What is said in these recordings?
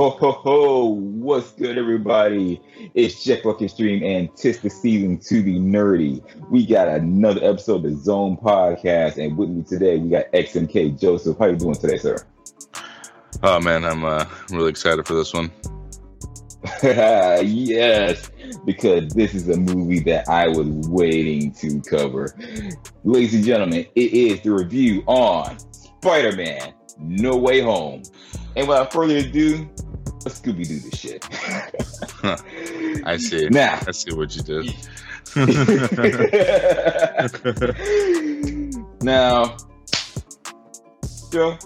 Ho ho ho! What's good, everybody? It's JetBlackXtreme, and tis the season to be nerdy. We got another episode of the Zone Podcast, and with me today we got XMK Joseph. How you doing today, sir? Oh man, I'm uh, really excited for this one. yes, because this is a movie that I was waiting to cover. Ladies and gentlemen, it is the review on Spider-Man: No Way Home. And without further ado, Scooby Doo this shit. I see. Now, I see what you did. now, Joe,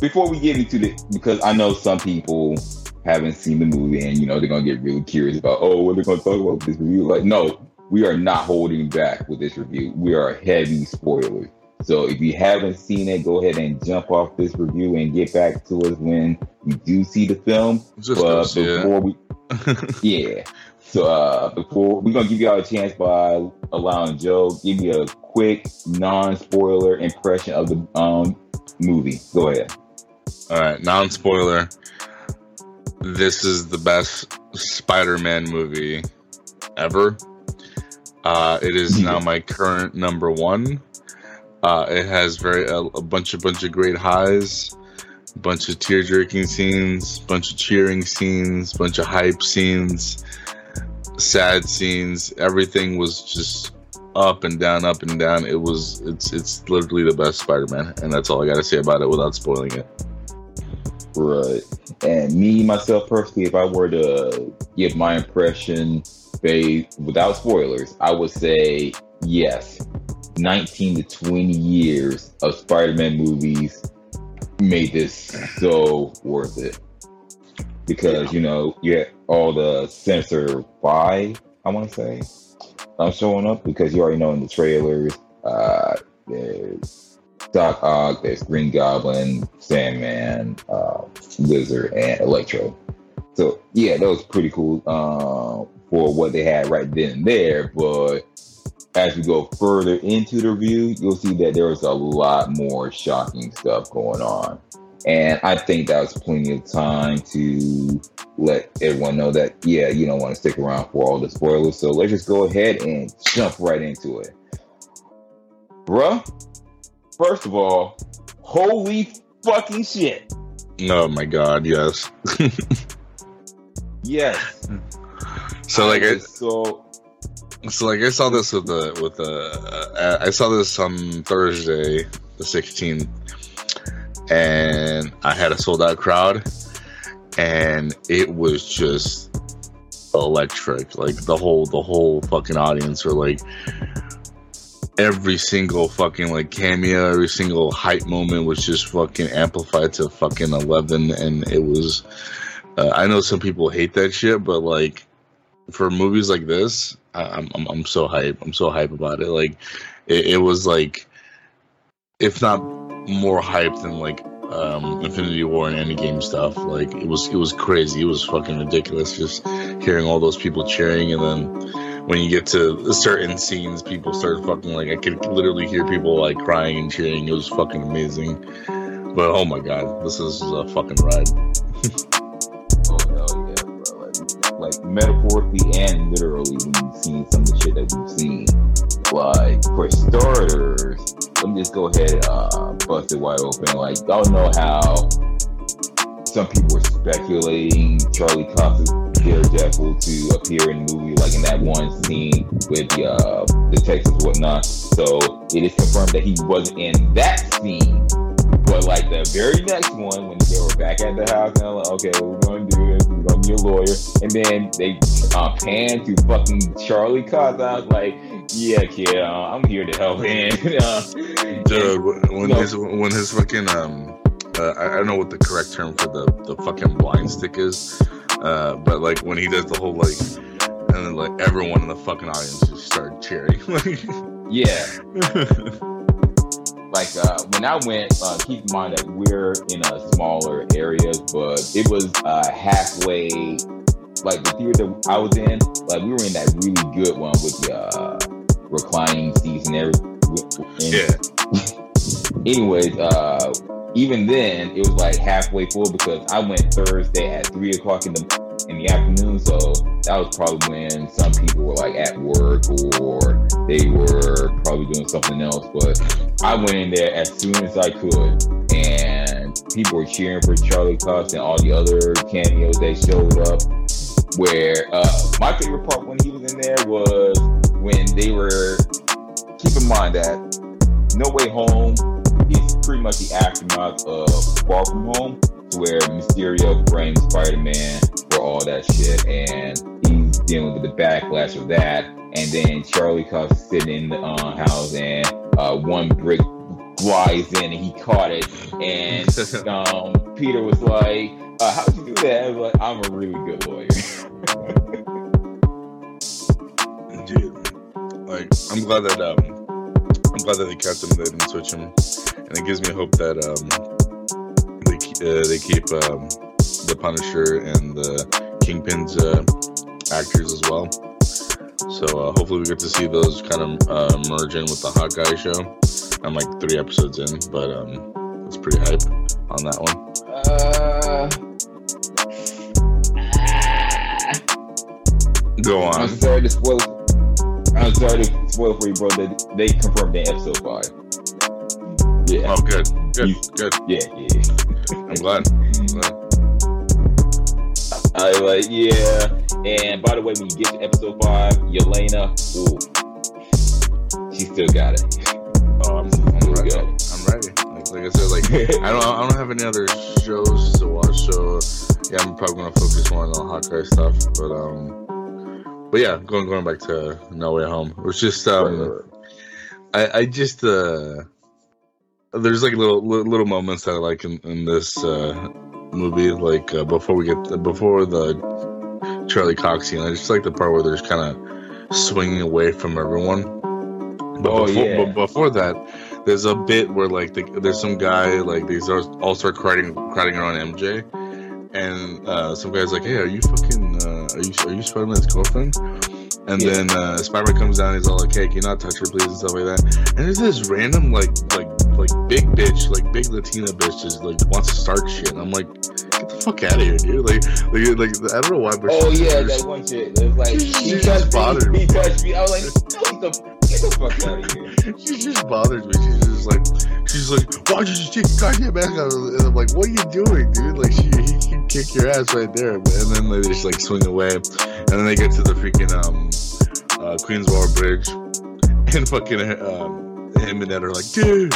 before we get into it, because I know some people haven't seen the movie and you know they're gonna get really curious about oh what they're gonna talk about this review. Like, no, we are not holding back with this review. We are heavy spoilers. So if you haven't seen it, go ahead and jump off this review and get back to us when you do see the film. Just but it. before we, yeah. So uh, before we're gonna give y'all a chance by allowing Joe give you a quick non-spoiler impression of the um movie. Go ahead. All right, non-spoiler. This is the best Spider-Man movie ever. Uh, it is now my current number one. Uh, it has very a, a bunch of bunch of great highs, bunch of tear jerking scenes, bunch of cheering scenes, bunch of hype scenes, sad scenes. Everything was just up and down, up and down. It was it's it's literally the best Spider-Man, and that's all I got to say about it without spoiling it. Right. And me myself personally, if I were to give my impression based without spoilers, I would say yes. 19 to 20 years of Spider-Man movies made this so worth it. Because, you know, you had all the censor by, I want to say, I'm showing up because you already know in the trailers, uh, there's Doc Ock, there's Green Goblin, Sandman, uh, Lizard, and Electro. So yeah, that was pretty cool uh, for what they had right then and there. But as we go further into the review, you'll see that there was a lot more shocking stuff going on. And I think that was plenty of time to let everyone know that, yeah, you don't want to stick around for all the spoilers. So let's just go ahead and jump right into it. Bruh, first of all, holy fucking shit. Oh my god, yes. Yes. so like I, so so like I saw this with the with the uh, I saw this on Thursday the 16th and I had a sold out crowd and it was just electric. Like the whole the whole fucking audience were like every single fucking like cameo every single hype moment was just fucking amplified to fucking 11 and it was uh, I know some people hate that shit but like for movies like this I, I'm, I'm I'm so hype I'm so hype about it like it, it was like if not more hype than like um, Infinity War and Endgame stuff. Like it was, it was crazy. It was fucking ridiculous just hearing all those people cheering, and then when you get to certain scenes, people start fucking like I could literally hear people like crying and cheering. It was fucking amazing. But oh my god, this is a fucking ride. Like, metaphorically and literally, when you've seen some of the shit that we've seen. Like for starters, let me just go ahead and uh, bust it wide open. Like y'all know how some people were speculating Charlie Cox's Daredevil to appear in the movie, like in that one scene with the uh, and whatnot. So it is confirmed that he wasn't in that scene. But like the very next one, when they were back at the house, and I'm like, okay, well, we're gonna do this. We're gonna be a lawyer, and then they uh, pan to fucking Charlie Cox. I was like, yeah, kid, uh, I'm here to help him. uh, Dude, when No. his when his fucking um, uh, I I don't know what the correct term for the the fucking blind stick is, uh, but like when he does the whole like, and then like everyone in the fucking audience just started cheering. yeah, like uh, when I went, uh, keep in mind that we're in a smaller area, but it was uh, halfway. Like the theater that I was in, like we were in that really good one with the uh, reclining seats and everything. yeah, Anyways, uh, even then, it was like halfway full because I went Thursday at three o'clock in the in the afternoon. So that was probably when some people were like at work or they were probably doing something else. But I went in there as soon as I could, and people were cheering for Charlie Cox and all the other cameos that showed up. Where uh, my favorite part when he was in there was when they were. Keep in mind that No Way Home is pretty much the aftermath of Far From Home, where Mysterio frames Spider-Man for all that shit, and he's dealing with the backlash of that. And then Charlie is sitting in the uh, house, and uh, one brick flies in, and he caught it. And um, Peter was like, uh, "How did you do that?" I was like, "I'm a really good lawyer." Dude, like I'm glad that um, I'm glad that they kept him. They didn't switch him, and it gives me hope that um, uh, they keep um, the Punisher and the Kingpin's uh, actors as well. So uh, hopefully we get to see those kind of uh, merge in with the Hawkeye show. I'm like three episodes in, but um, it's pretty hype on that one. Uh, Go I'm on. sorry to spoil. I'm sorry to spoil for you, bro. That they confirmed the episode five. Yeah, Oh, good, good, You- good. yeah, yeah. I'm glad. I'm glad. I like, yeah. And by the way, when you get to episode five, Yelena, ooh, she still got it. Oh, I'm, I'm ready. I'm ready. Like, like I said, like I don't I don't have any other shows to watch, so yeah, I'm probably gonna focus more on the Hawkeye stuff. But um, but yeah, going going back to No Way Home, it was just um, I I just uh, there's like little little moments that I like in in this uh movie, like uh, before we get before the Charlie Cox scene. I just like the part where they're just kind of swinging away from everyone. But Oh, before, yeah. but before that, there's a bit where like the, there's some guy like these are all start crowding crowding around MJ, and uh, some guy's like, "Hey, are you fucking uh, are you are you Spider-Man's girlfriend?" And Yeah. then uh, Spider-Man comes down, he's all like, "Hey, can you not touch her, please?" and stuff like that. And there's this random like like like big bitch, like big Latina bitch, just like wants to start shit. And I'm like, "Get the fuck out of here, dude!" Like like like I don't know why, but Oh yeah, that one chick. It was like She he just bothered me. He touched me. I was like, no, get the get the fuck out of here. she just bothers me. She's just like, she's like, why'd you just take your goddamn mask out? And I'm like, what are you doing, dude? Like, she, he can kick your ass right there. And then they just like swing away, and then they get to the freaking um, uh, Queensboro Bridge, and fucking um, him and Ed are like, dude.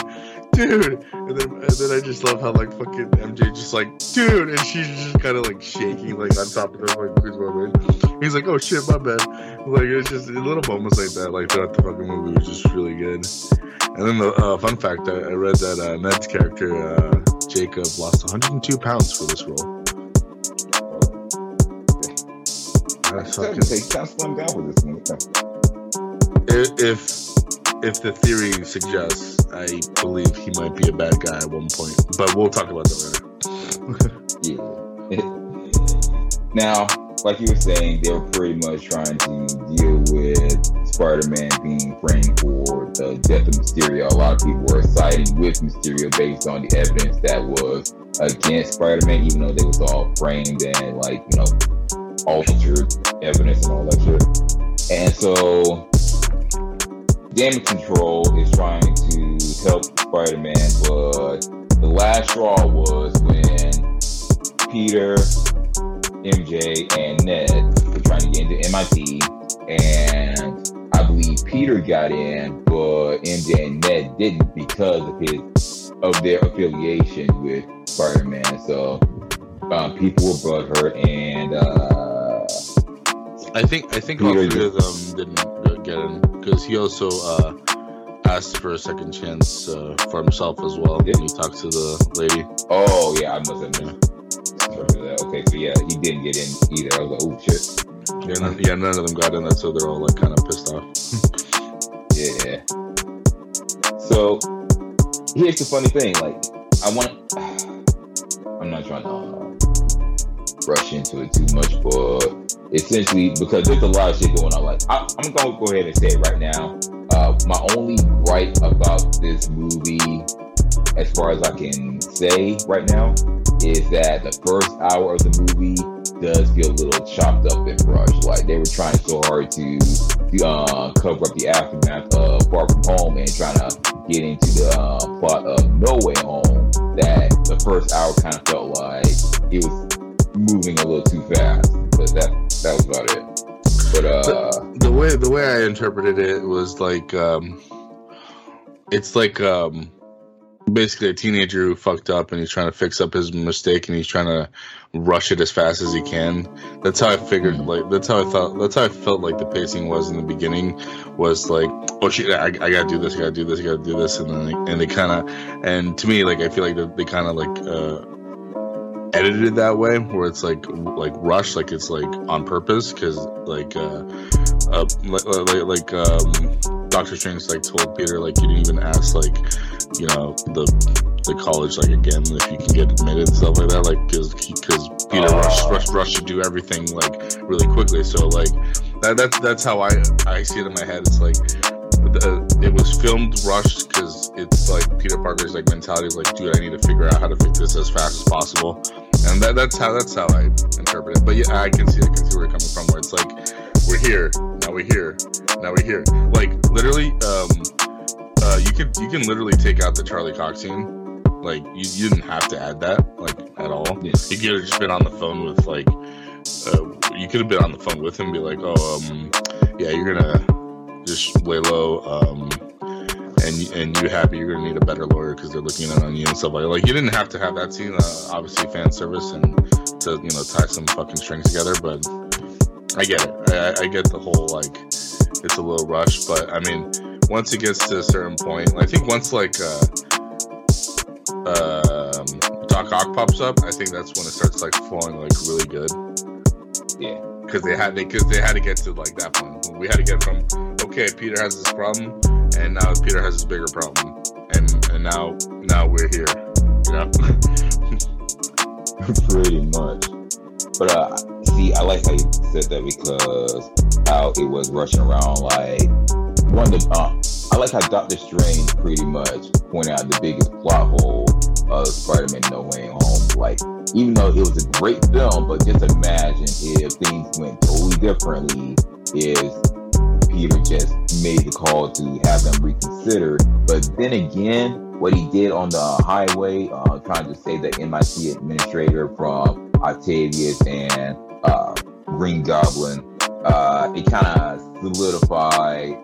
Dude, and then and then I just love how like fucking MJ just like, dude, and she's just kind of like shaking like on top of the Queensboro Bridge. He's like, oh shit, my bad. Like it's just a little moments like that, like throughout the fucking movie, was just really good. And then the uh, fun fact, I, I read that uh, Ned's character uh, Jacob lost 102 pounds for this role. That's fucking, kind slimmed down with this one. if if if the theory suggests, I believe he might be a bad guy at one point, but we'll talk about that later. Yeah. now, like you were saying, they were pretty much trying to deal with Spider-Man being framed for the death of Mysterio. A lot of people were siding with Mysterio based on the evidence that was against Spider-Man, even though they was all framed and like you know altered evidence and all that shit. And so, Damage Control is trying to help Spider-Man, but the last straw was when Peter, MJ, and Ned were trying to get into MIT, and I believe Peter got in, but MJ and Ned didn't because of his of their affiliation with Spider-Man. So um, people were butthurt, and uh, I think I think all Peter three of them didn't get in because he also uh, asked for a second chance uh, for himself as well Yeah. he talked to the lady. oh yeah, I must have missed. That. Okay, so yeah, he didn't get in either. I was like, oh shit. Yeah, none, yeah, none of them got in. That's so they're all like kind of pissed off. Yeah. So here's the funny thing. Like, I want. I'm not trying to uh, rush into it too much, but essentially because there's a lot of shit going on. Like, I, I'm gonna go ahead and say it right now. Uh, my only gripe about this movie as far as I can say right now, is that the first hour of the movie does feel a little chopped up and rushed. Like they were trying so hard to, to uh, cover up the aftermath of Far From Home and trying to get into the uh, plot of No Way Home. That the first hour kind of felt like it was moving a little too fast. But that that was about it. But uh, the, the way the way I interpreted it was like um, it's like um, basically a teenager who fucked up and he's trying to fix up his mistake and he's trying to rush it as fast as he can. That's how I figured. Like that's how I thought. That's how I felt like the pacing was in the beginning. Was like, oh shit, I, I gotta do this, I gotta do this, I gotta do this, and then and they kind of, and to me, like I feel like they, they kind of like uh, edited that way, where it's like like rushed, like it's like on purpose, because like uh, uh like like, like um, Doctor Strange like told Peter like you didn't even ask like you know the the college like again if you can get admitted stuff like that like because because Peter uh, rushed rushed rushed to do everything like really quickly. So like that, that's that's how I I see it in my head. It's like it was filmed rushed because it's like Peter Parker's like mentality is like dude I need to figure out how to fix this as fast as possible and that, that's how that's how I interpret it but yeah I can see I can see where you're coming from where it's like we're here now we're here now we're here like literally um uh, you could you can literally take out the Charlie Cox scene. Like you, you didn't have to add that like at all. Yeah. You could have just been on the phone with like uh, you could have been on the phone with him, be like, oh, um, yeah, you're gonna just lay low, um, and and you happy you're gonna need a better lawyer because they're looking in on you and stuff like. that. Like you didn't have to have that scene. Uh, obviously, fan service and to you know tie some fucking strings together, but I get it. I, I get the whole like it's a little rushed, but I mean once it gets to a certain point, I think once like uh, um, Doc Ock pops up, I think that's when it starts like flowing like really good. Yeah, because they had they because they had to get to like that point. We had to get from okay, Peter has this problem, and now Peter has this bigger problem, and and now now we're here, you know. Pretty much, but uh, see, I like how you said that because how it was rushing around like one of the uh, I like how Doctor Strange pretty much pointed out the biggest plot hole of Spider-Man No Way Home. Like, even though it was a great film, but just imagine if things went totally differently, Peter just made the call to have them reconsider. But then again, what he did on the highway, uh, trying to save the MIT administrator from Octavius and uh, Green Goblin, uh, it kind of solidified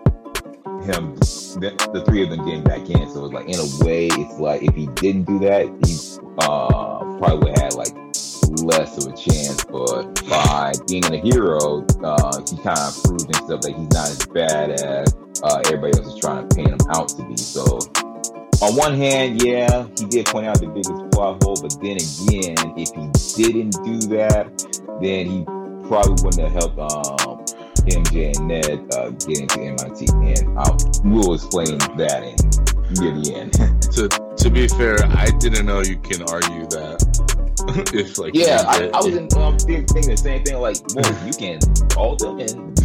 him, the, the, three of them getting back in. So it's like, in a way, it's like if he didn't do that, he uh, probably would have had like less of a chance. But by being a hero, uh, he kind of proved himself that he's not as bad as uh, everybody else is trying to paint him out to be. So on one hand, yeah, he did point out the biggest plot hole, but then again, if he didn't do that, then he probably wouldn't have helped um, MJ and Ned uh, get into MIT, and I'll, we'll explain that in near the end. to to be fair, I didn't know you can argue that. if like yeah, I, I, was in, um, thinking the same thing. Like, well, you can call them and.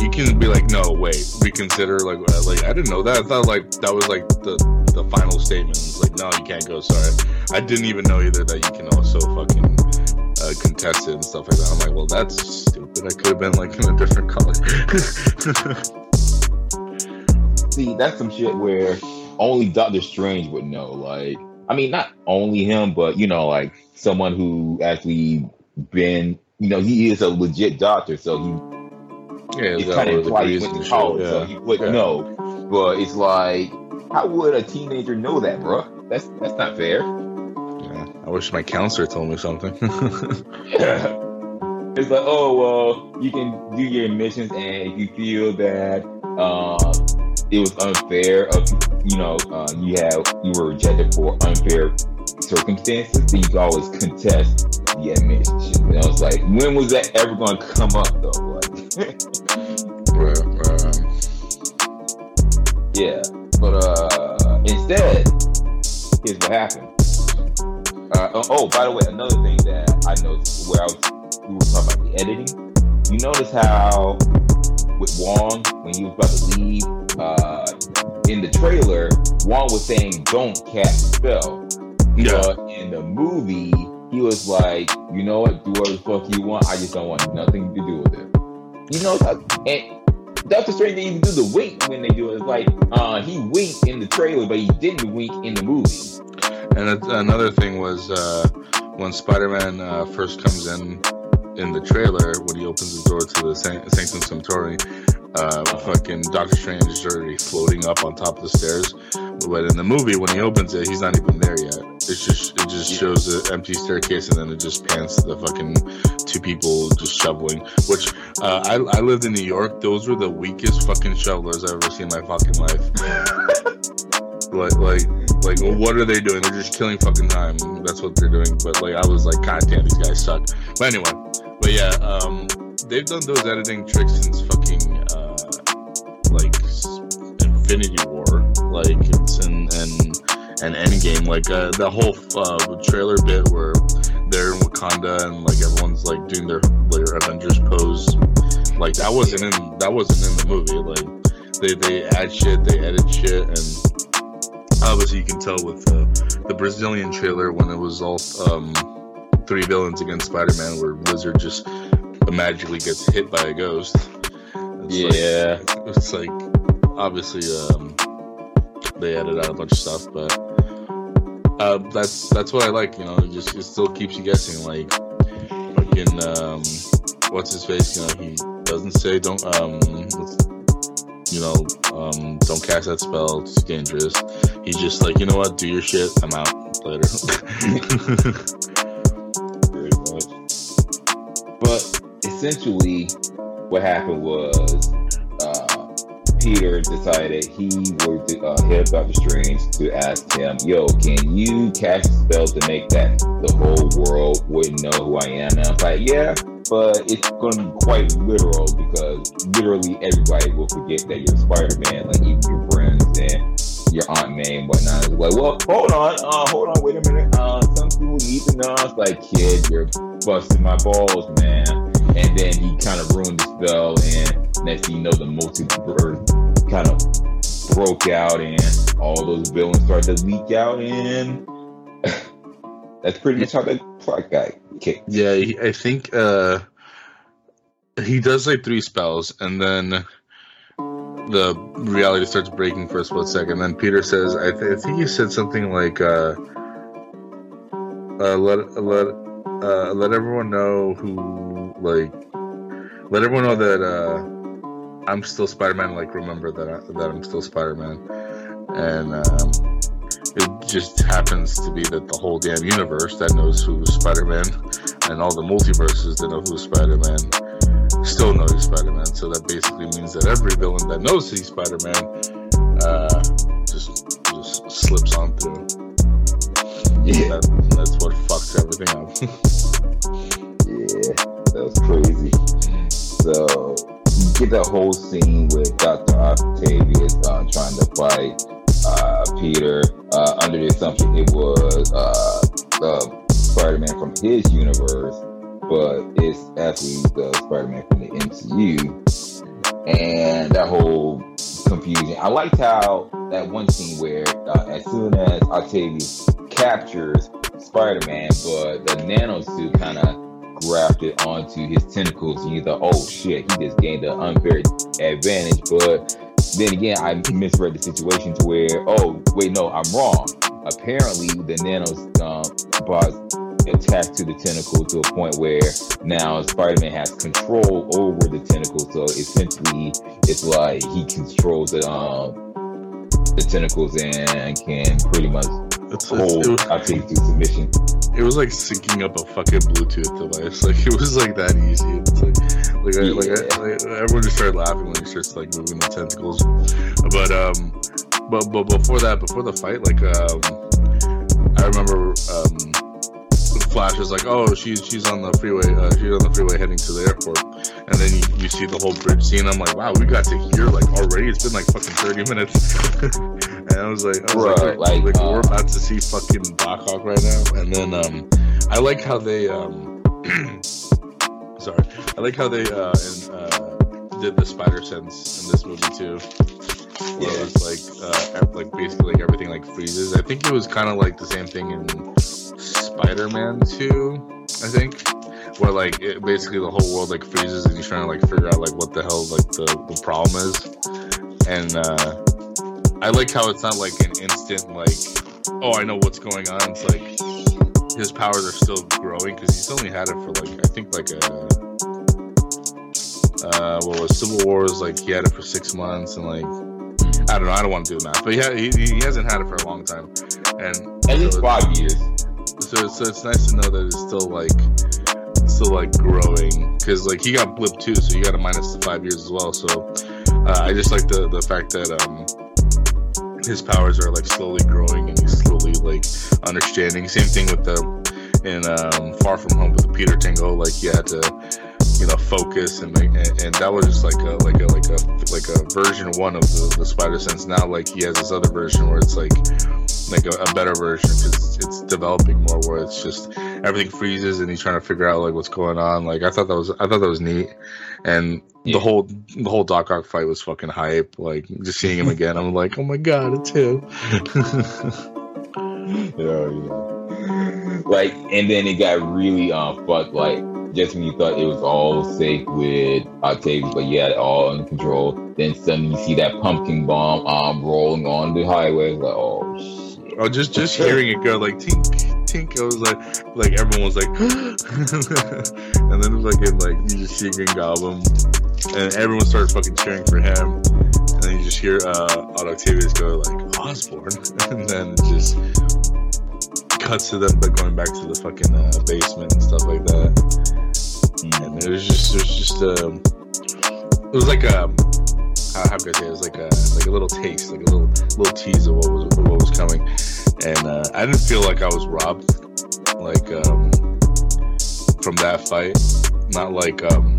you can be like, no, wait, reconsider. Like, uh, like I didn't know that. I thought like that was like the the final statement. It's like, no, you can't go. Sorry, I didn't even know either that you can also fucking uh, contested and stuff like that. I'm like, well, that's stupid. I could have been like in a different color. See, that's some shit where only Doctor Strange would know. Like, I mean, not only him, but you know, like someone who actually been, you know, he is a legit doctor, so he. Yeah, it's kind of implied he went to college, yeah. so he would yeah. know. But it's like, how would a teenager know that, bro? That's that's not fair. I wish my counselor told me something. yeah. It's like, oh well, you can do your admissions, and if you feel that uh, it was unfair, of you know, uh, you have you were rejected for unfair circumstances, then you can always contest the admission. And I was like, when was that ever going to come up though? Like, yeah, but uh, instead, here's what happened uh, oh, oh, by the way, another thing that I noticed where I was, we were talking about the editing. You notice how with Wong when he was about to leave, uh, in the trailer, Wong was saying, "Don't cast a spell." Yeah. But in the movie, he was like, "You know what? Do whatever the fuck you want. I just don't want nothing to do with it." You know, and Doctor Strange didn't even do the wink when they do it. It's like uh, he winked in the trailer, but he didn't wink in the movie. And another thing was uh, when Spider-Man uh, first comes in in the trailer, when he opens the door to the San- Sanctum Sanctorum, uh, fucking Doctor Strange is already floating up on top of the stairs. But in the movie, when he opens it, he's not even there yet. It's just it just shows an empty staircase, and then it just pans to the fucking two people just shoveling. Which uh, I I lived in New York. Those were the weakest fucking shovelers I've ever seen in my fucking life. like like like what are they doing? They're just killing fucking time. That's what they're doing. But like I was like, God damn, these guys suck. But anyway, but yeah, um, they've done those editing tricks since fucking uh, like Infinity War, like it's in and and Endgame, like uh, the whole uh, trailer bit where they're in Wakanda and like everyone's like doing their their Avengers pose, like that wasn't in that wasn't in the movie. Like they they add shit, they edit shit, and obviously you can tell with uh, the Brazilian trailer when it was all um, three villains against Spider-Man, where Lizard just magically gets hit by a ghost. It's yeah, like, it's like obviously um, they added out a bunch of stuff, but uh, that's that's what I like. You know, it just it still keeps you guessing. Like fucking um, what's his face? You know, he doesn't say don't um, you know, um, don't cast that spell. It's dangerous. He's just like, you know what? Do your shit. I'm out later. essentially, what happened was Peter decided he would uh, hit Doctor Strange to ask him, "Yo, can you cast a spell to make that the whole world wouldn't know who I am?" And I was like, "Yeah, but it's going to be quite literal because literally everybody will forget that you're Spider-Man, like even your friends and your Aunt May and whatnot." It's like, well, hold on, uh, hold on, wait a minute. Uh, some people need to know. It's like, kid, you're busting my balls, man. And then he kind of ruined the spell, and next thing you know, the multiverse kind of broke out, and all those villains started to leak out, and that's pretty much how that plot guy kicked. Yeah, I think uh, he does like three spells, and then the reality starts breaking for a split second. Then Peter says, I, th- I think he said something like, uh, uh, "Let let uh, let everyone know who like let everyone know that uh, I'm still Spider-Man. Like remember that I, that I'm still Spider-Man." And um, it just happens to be that the whole damn universe that knows who's Spider-Man and all the multiverses that know who's Spider-Man still know he's Spider-Man. So that basically means that every villain that knows he's Spider-Man uh, just just slips on through. Yeah, that, that's what fucks everything up. yeah, that was crazy. So you get that whole scene with Doctor Octavius uh, trying to fight uh, Peter uh, under the assumption it was uh, Spider-Man from his universe, but it's actually the Spider-Man from the MCU. And that whole confusion. I liked how that one scene where uh, as soon as Octavius captures Spider-Man, but the nano suit kind of grafted onto his tentacles, and you thought, "Oh shit, he just gained an unfair advantage." But then again, I misread the situation to where, oh wait, no, I'm wrong. Apparently, the nano um, attached to the tentacle to a point where now Spider-Man has control over the tentacle. So essentially, it's like he controls the um, the tentacles and can pretty much It's, it's, it, Octavius to submission. it was like syncing up a fucking Bluetooth device. Like it was like that easy. It's like, like, I, like, I, like everyone just started laughing when he starts like moving the tentacles. But um, but but before that, before the fight, like um, I remember um, Flash is like, oh, she's she's on the freeway, uh, she's on the freeway heading to the airport, and then you, you see the whole bridge scene. I'm like, wow, we got to hear like already. It's been like fucking 30 minutes, I was like, I was like, like, like, we're uh, about to see fucking Blackhawk right now, and then um, I like how they um, sorry, I like how they uh, and, uh did the spider sense in this movie too. where it was like uh, like basically like everything like freezes. I think it was kind of like the same thing in Spider-Man 2. I think where like it, basically the whole world like freezes and he's trying to like figure out like what the hell like the, the problem is. And uh, I like how it's not like an instant like oh I know what's going on. It's like his powers are still growing because he's only had it for like I think like a uh what was Civil Wars like he had it for six months and like I don't know I don't want to do the math but yeah he, he hasn't had it for a long time and At least so, five years. so, so it's nice to know that it's still like still like growing because like he got blip too so you got a minus the five years as well so uh, I just like the the fact that um his powers are like slowly growing and he's slowly like understanding. Same thing with the in um, Far From Home with the Peter Tingle, like he had to you know focus and and, and that was just like a like a like a like a version one of the, the Spider Sense. Now like he has this other version where it's like like a, a better version because it's developing more where it's just everything freezes and he's trying to figure out like what's going on. Like I thought that was I thought that was neat, and Yeah. the whole the whole Doc Ock fight was fucking hype. Like just seeing him again, I'm like, oh my god, it's him. Yeah, yeah. Like, and then it got really um fucked. Like, just when you thought it was all safe with Octavius, but you had it all under control, then suddenly you see that pumpkin bomb um rolling on the highway. It's like, oh shit. Oh, just just hearing it go like tink tink, I was like like everyone was like, and then fucking like you just see Green Goblin, and everyone starts fucking cheering for him, and then you just hear uh Octavius go like Osborn, and then it just cuts to them but going back to the fucking uh, basement and stuff like that. and it was just it was just um it was like um how, how say it? it was like a like a little taste like a little little tease of what was what was coming. And uh, I didn't feel like I was robbed like um from that fight. Not like um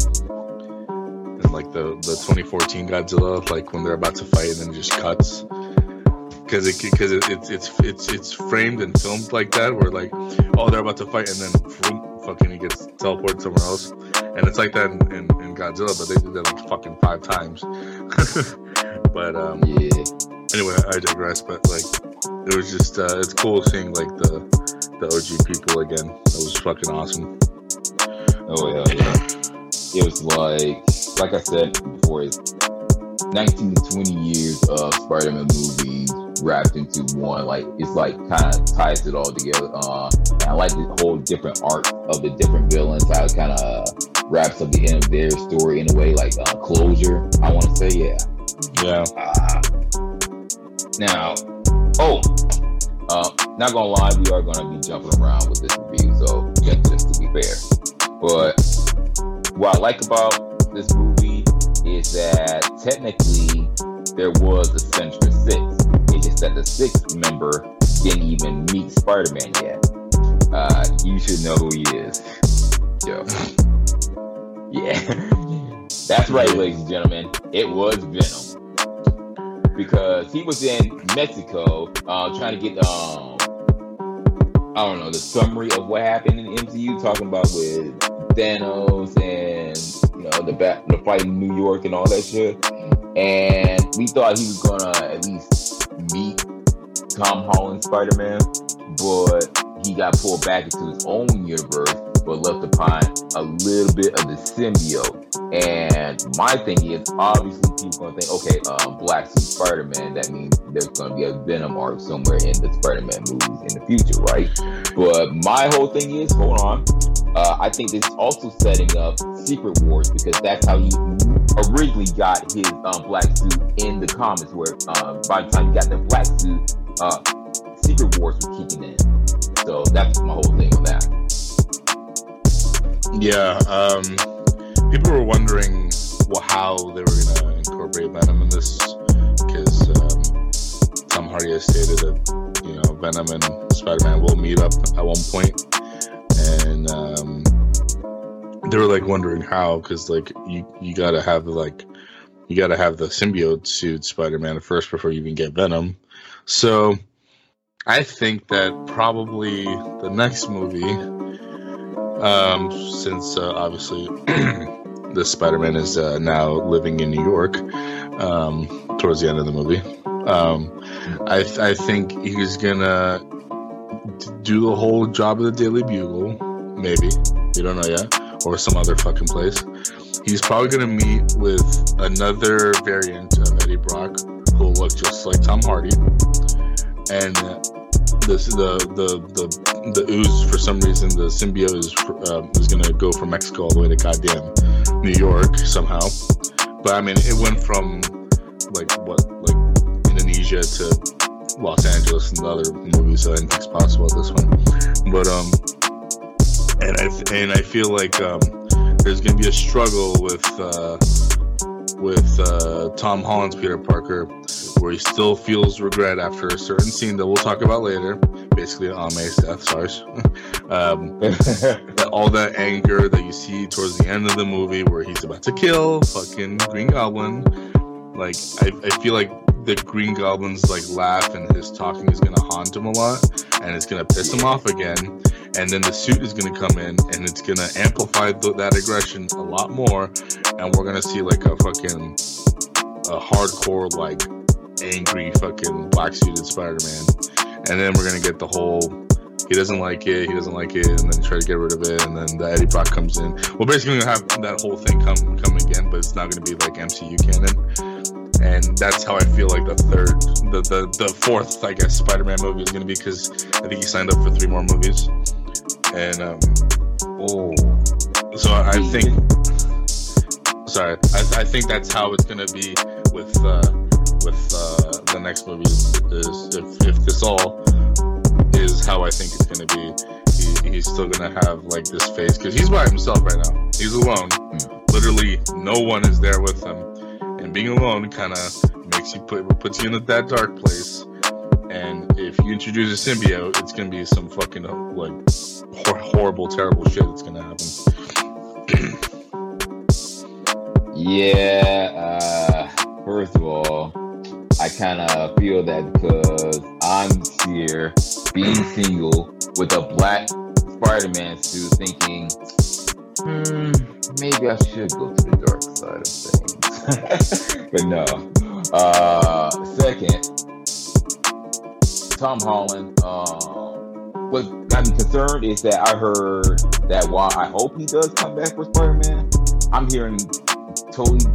like the the 2014 Godzilla like when they're about to fight and then it just cuts. Because it because it, it's it's it's it's framed and filmed like that where like oh they're about to fight and then fucking he gets teleported somewhere else and it's like that in, in, in Godzilla but they did that like fucking five times but um Yeah. anyway I digress but like it was just uh, it's cool seeing like the the OG people again That was fucking awesome Oh yeah, yeah. It was like, like I said before, it's 19 to 20 years of Spider-Man movies wrapped into one. Like it's like kind of ties it all together. Uh, I like the whole different arc of the different villains. How it kind of wraps up the end of their story in a way, like uh, closure. I want to say, yeah. yeah Uh, now, oh, uh, not gonna lie, we are gonna be jumping around with this review, so just, just to be fair. But what I like about this movie is that technically there was a Sinister Six. It's just that the sixth member didn't even meet Spider-Man yet. Uh, you should know who he is. Joe. Yeah. That's right, ladies and gentlemen. It was Venom because he was in Mexico uh, trying to get um I don't know the summary of what happened in the MCU, talking about with Thanos and you know the back the fight in New York and all that shit. And we thought he was gonna at least meet Tom Holland Spider Man, but he got pulled back into his own universe, but left upon a little bit of the symbiote. And my thing is, obviously, people gonna think, okay, uh, Black Suit Spider Man. That means there's gonna be a Venom arc somewhere in the Spider Man movies in the future, right? But my whole thing is, hold on. Uh, I think this is also setting up Secret Wars because that's how he originally got his um, black suit in the comics. Where uh, by the time he got the black suit, uh, Secret Wars was kicking in. So that's my whole thing on that. Yeah, um, people were wondering well, how they were going to incorporate Venom in this because um, Tom Hardy has stated that you know Venom and Spider-Man will meet up at one point, and um, they were like wondering how because like you you got to have like you got to have the symbiote suit Spider-Man first before you even get Venom, so. I think that probably the next movie um, since uh, obviously the Spider-Man is uh, now living in New York. um, towards the end of the movie. Um, I I think he's gonna do the whole job of the Daily Bugle, maybe we don't know yet, or some other fucking place. He's probably gonna meet with another variant of Eddie Brock who will look just like Tom Hardy, and the the the the ooze for some reason the symbiote is uh, is gonna go from Mexico all the way to goddamn New York somehow. But I mean, it went from like what like Indonesia to Los Angeles and the other movies, so anything's possible at this one. But um, and I and I feel like um, there's gonna be a struggle with uh, with uh, Tom Holland's Peter Parker, where he still feels regret after a certain scene that we'll talk about later. Basically, May's death. Sorry. um, all that anger that you see towards the end of the movie, where he's about to kill fucking Green Goblin. Like, I, I feel like the Green Goblin's like laugh and his talking is gonna haunt him a lot, and it's gonna piss him off again. And then the suit is gonna come in, and it's gonna amplify th- that aggression a lot more, and we're gonna see like a fucking a hardcore like angry fucking black suited Spider-Man, and then we're gonna get the whole. He doesn't like it. He doesn't like it, and then try to get rid of it, and then the Eddie Brock comes in. We're basically gonna have that whole thing come come again, but it's not gonna be like MCU canon and that's how I feel like the third, the the, the fourth, I guess, Spider-Man movie is going to be because I think he signed up for three more movies, and um, oh, so I think, sorry, I, I think that's how it's going to be with uh, the next movie. Is if if this all is how I think it's going to be, he, he's still going to have like this face because he's by himself right now. He's alone. Literally, no one is there with him and being alone kind of makes you put puts you in that dark place. And if you introduce a symbiote, it's gonna be some fucking uh, like hor- horrible, terrible shit that's gonna happen. yeah. Uh, first of all, I kind of feel that because I'm here being single with a black Spider-Man suit, thinking, hmm, maybe I should go to the dark side of things. but no. Uh, second, Tom Holland. Um, what got me concerned is that I heard that while I hope he does come back for Spider-Man, I'm hearing totally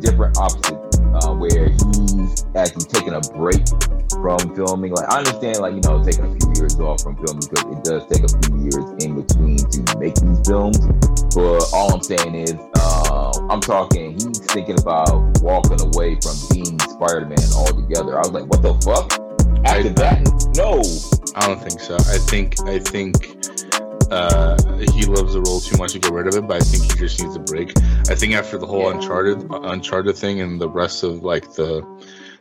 different opposite, uh, where he's actually taking a break from filming. Like I understand, like you know, taking a few years off from filming because it does take a few years in between to make these films. But all I'm saying is, uh, I'm talking. He's thinking about walking away from being Spider-Man altogether. I was like, what the fuck? After I, that, no. I don't think so. I think I think uh, he loves the role too much to get rid of it, but I think he just needs a break. I think after the whole yeah. Uncharted Uncharted thing and the rest of like the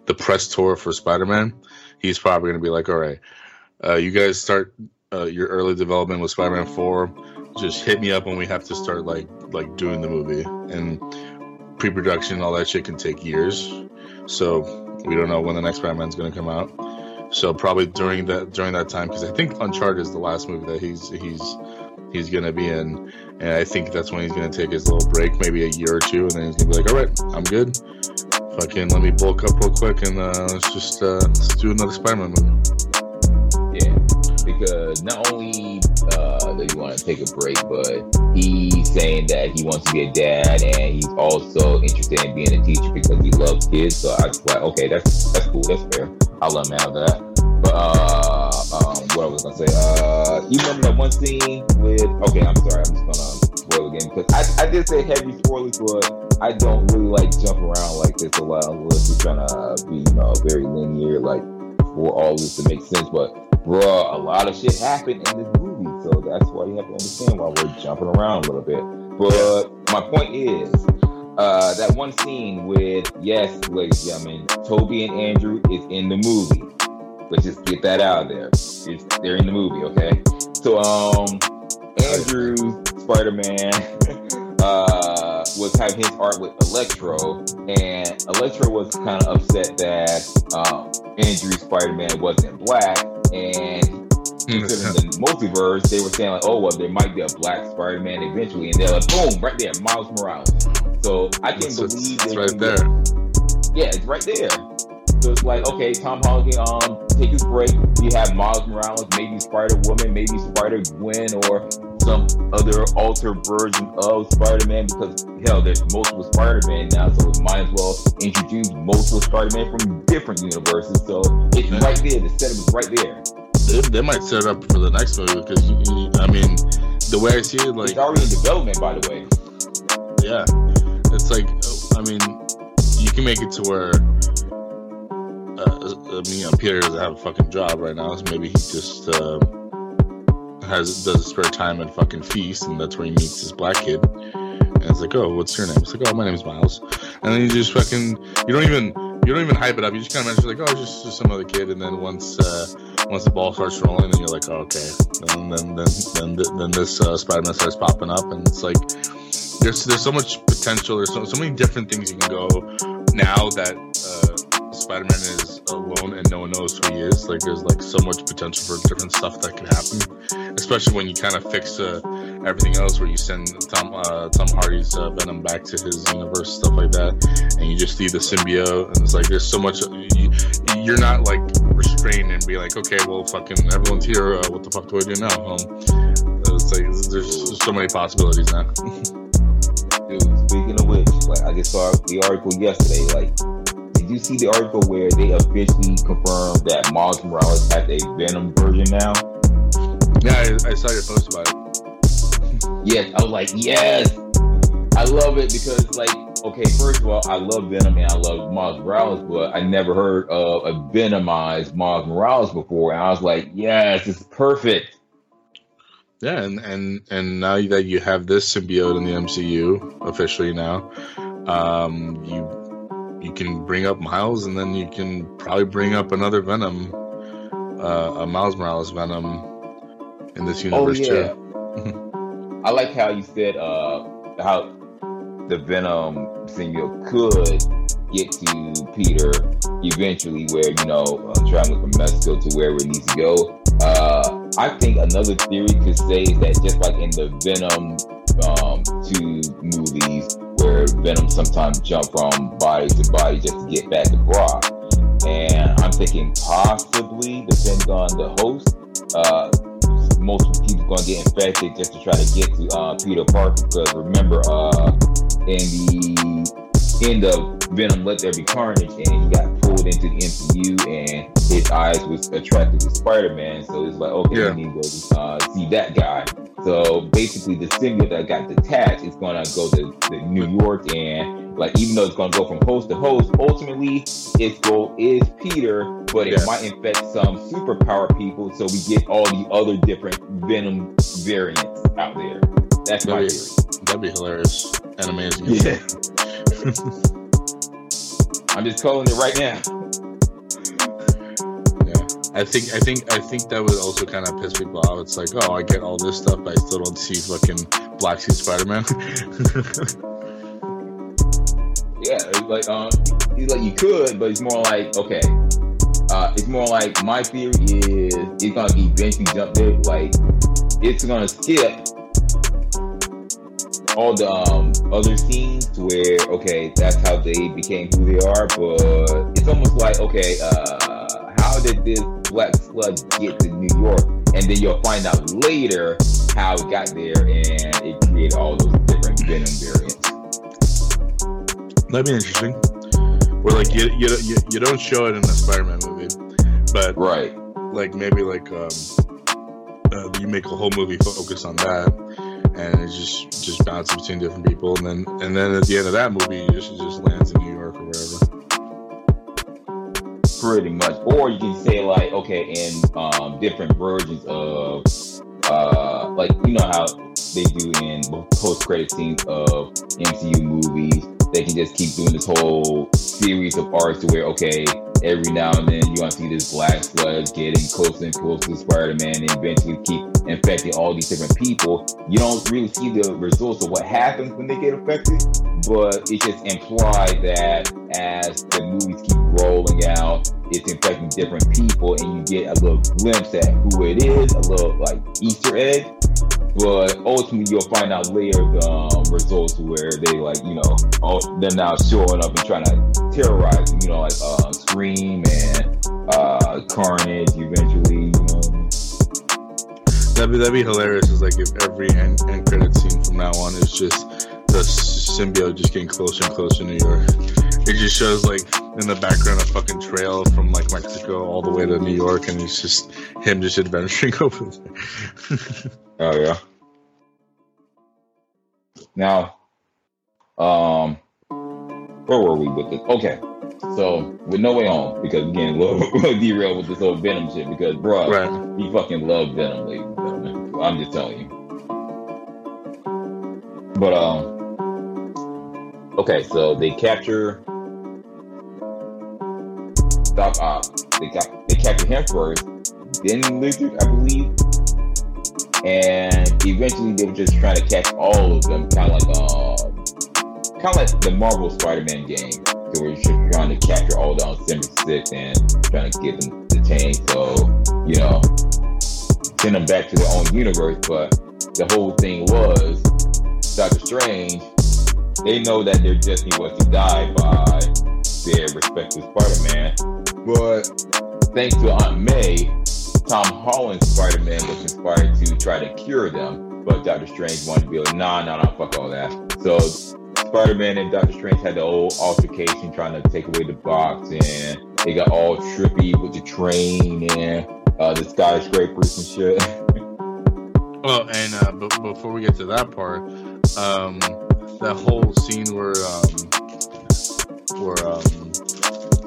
the press tour for Spider-Man, he's probably going to be like, all right, uh, you guys start uh, your early development with Spider-Man Four. Just hit me up when we have to start like like doing the movie and pre-production. All that shit can take years, so we don't know when the next Spider-Man's going to come out. So probably during that during that time, because I think Uncharted is the last movie that he's he's he's gonna be in, and I think that's when he's gonna take his little break, maybe a year or two, and then he's gonna be like, all right, I'm good. Fucking let me bulk up real quick and uh, let's just uh, let's do another Spider-Man movie. Yeah, because not only uh, does he want to take a break, but he's saying that he wants to be a dad, and he's also interested in being a teacher because he loves kids. So I was like, okay, that's that's cool, that's fair. I'll let him have that. But uh, um, what I was gonna say, uh, you remember that one scene with? Okay, I'm sorry, I'm just gonna spoil again because I, I did say heavy spoilers, but I don't really like jump around like this a lot unless you're trying to be, you know, very linear, like for all this to make sense. But bruh, a lot of shit happened in this movie, so that's why you have to understand why we're jumping around a little bit. But my point is, uh, that one scene with yes, ladies and gentlemen, Toby and Andrew is in the movie. Let's just get that out of there. It's, they're in the movie, okay? So um, Andrew Spider-Man uh, was having his art with Electro, and Electro was kind of upset that um, Andrew Spider-Man wasn't black, and considering the multiverse, they were saying like, oh well, there might be a black Spider-Man eventually, and they're like, boom, right there, Miles Morales. So I can't believe it's right there. Yeah, it's right there. So it's like, okay, Tom Holland um take his break. You have Miles Morales, maybe Spider Woman, maybe Spider Gwen, or some other altered version of Spider Man. Because hell, there's multiple Spider Man now, so it might as well introduce multiple Spider Man from different universes. So it's right there. The setup is right there. They, they might set it up for the next movie because you, you, I mean, the way I see it, like it's already in development, by the way. Yeah, it's like I mean, you can make it to where. Uh, I mean, you know, Peter doesn't have a fucking job right now, so maybe he just uh, has does a spare time and fucking feast, and that's where he meets this black kid. And it's like, oh, what's your name? It's like, oh, my name's Miles. And then you just fucking, you don't even, you don't even hype it up. You just kind of mention like, oh, just, just some other kid. And then once, uh, once the ball starts rolling, and you're like, oh, okay. And then, then, then, then, then this uh, Spider-Man starts popping up, and it's like, there's, there's so much potential. There's so, so many different things you can go now that uh, Spider-Man is alone and no one knows who he is. Like, there's like so much potential for different stuff that could happen, especially when you kind of fix uh, everything else, where you send Tom uh, Tom Hardy's uh, Venom back to his universe, stuff like that, and you just leave the symbiote. And it's like there's so much. You, you're not like restrained and be like, okay, well, fucking everyone's here. Uh, what the fuck do I do now? Um, it's like there's, there's so many possibilities now. Dude, speaking of which, like I just saw the article yesterday. Like, did you see the article where they officially confirmed that Miles Morales has a Venom version now? Yeah, I, I saw your post about it. Yes, I was like, yes. I love it because, like, okay, first of all, I love Venom and I love Miles Morales, but I never heard of a Venomized Miles Morales before, and I was like, yes, it's perfect. Yeah, and and and now that you have this symbiote in the MCU officially now, um, you you can bring up Miles, and then you can probably bring up another Venom, uh, a Miles Morales Venom in this universe oh, yeah. too. I like how you said uh, how the Venom symbiote could get to Peter eventually, where you know uh, traveling from Mexico to wherever it needs to go. Uh, I think another theory could say is that just like in the Venom um, two movies, where Venom sometimes jump from body to body just to get back to Brock, and I'm thinking possibly depending on the host. Uh, most people gonna get infected just to try to get to uh, Peter Parker. Because remember, uh, in the end of Venom Let There Be Carnage, and he got pulled into the MCU, and his eyes was attracted to Spider-Man. So it's like, okay, Yeah. we need to go uh, see that guy. So basically, the symbiote that got detached is gonna go to, to New York, and like even though it's gonna go from host to host, ultimately its goal is Peter, but it might infect some superpower people, so we get all the other different Venom variants out there. That's my That'd be, theory. that'd be hilarious and amazing. Yeah. I'm just calling it right now. Yeah, I think I think I think that would also kind of piss people off. It's like, oh, I get all this stuff, but I still don't see fucking Black Suit Spider Man. Yeah, it's like um, it's like you could, but it's more like okay. Uh, it's more like my theory is it's gonna be eventually jump there. Like it's gonna skip all the um other scenes where okay, that's how they became who they are. But it's almost like okay, uh, how did this black sludge get to New York? And then you'll find out later how it got there, and it created all those different Venom variants. That'd be interesting. Where like you you, you you don't show it in a Spider Man movie, but Right. like maybe like um uh, you make a whole movie focus on that and it just just bounces between different people. And then and then at the end of that movie it just, just lands in New York or wherever. pretty much. Or you can say like okay in um different versions of uh like you know how they do in post credit scenes of mcu movies? They can just keep doing this whole series of arcs to where okay every now and then you want to see this black sludge getting closer and closer to spider-man and eventually keep infecting all these different people you don't really see the results of what happens when they get affected but it just implied that as the movies keep rolling out, it's infecting different people, and you get a little glimpse at who it is, a little like Easter egg. But ultimately, you'll find out later the um, results where they like, you know, all, they're now showing up and trying to terrorize, you know, like uh, Scream and uh, Carnage. Eventually, you know. That'd be that'd be hilarious. Is like if every end, end credit scene from now on is just the symbiote just getting closer and closer to New York. It just shows like in the background a fucking trail from like Mexico all the way to New York, and it's just him just adventuring over there. Oh yeah. Now, um, where were we with this? Okay, so with No Way Home, because again, we'll, we'll derail with this whole Venom shit because, bro, right. he fucking loved Venom, ladies and gentlemen. I'm just telling you. But um, okay, so they capture Ock. They got they capture him first, then Lizard, I believe, and eventually they were just trying to catch all of them, kind of like uh, kind of like the Marvel Spider-Man game. They were just trying to capture all the 6th and trying to get them detained. So you know, send them back to their own universe. But the whole thing was Doctor Strange. They know that their destiny was to die by their respective Spider-Man, but thanks to Aunt May, Tom Holland's Spider-Man was inspired to try to cure them, but Doctor Strange wanted to be like, nah, nah, nah, fuck all that. So Spider-Man and Doctor Strange had the old altercation trying to take away the box, and they got all trippy with the train and uh, the skyscrapers and shit. Oh, and uh, b- before we get to that part, um, that whole scene where um, where um,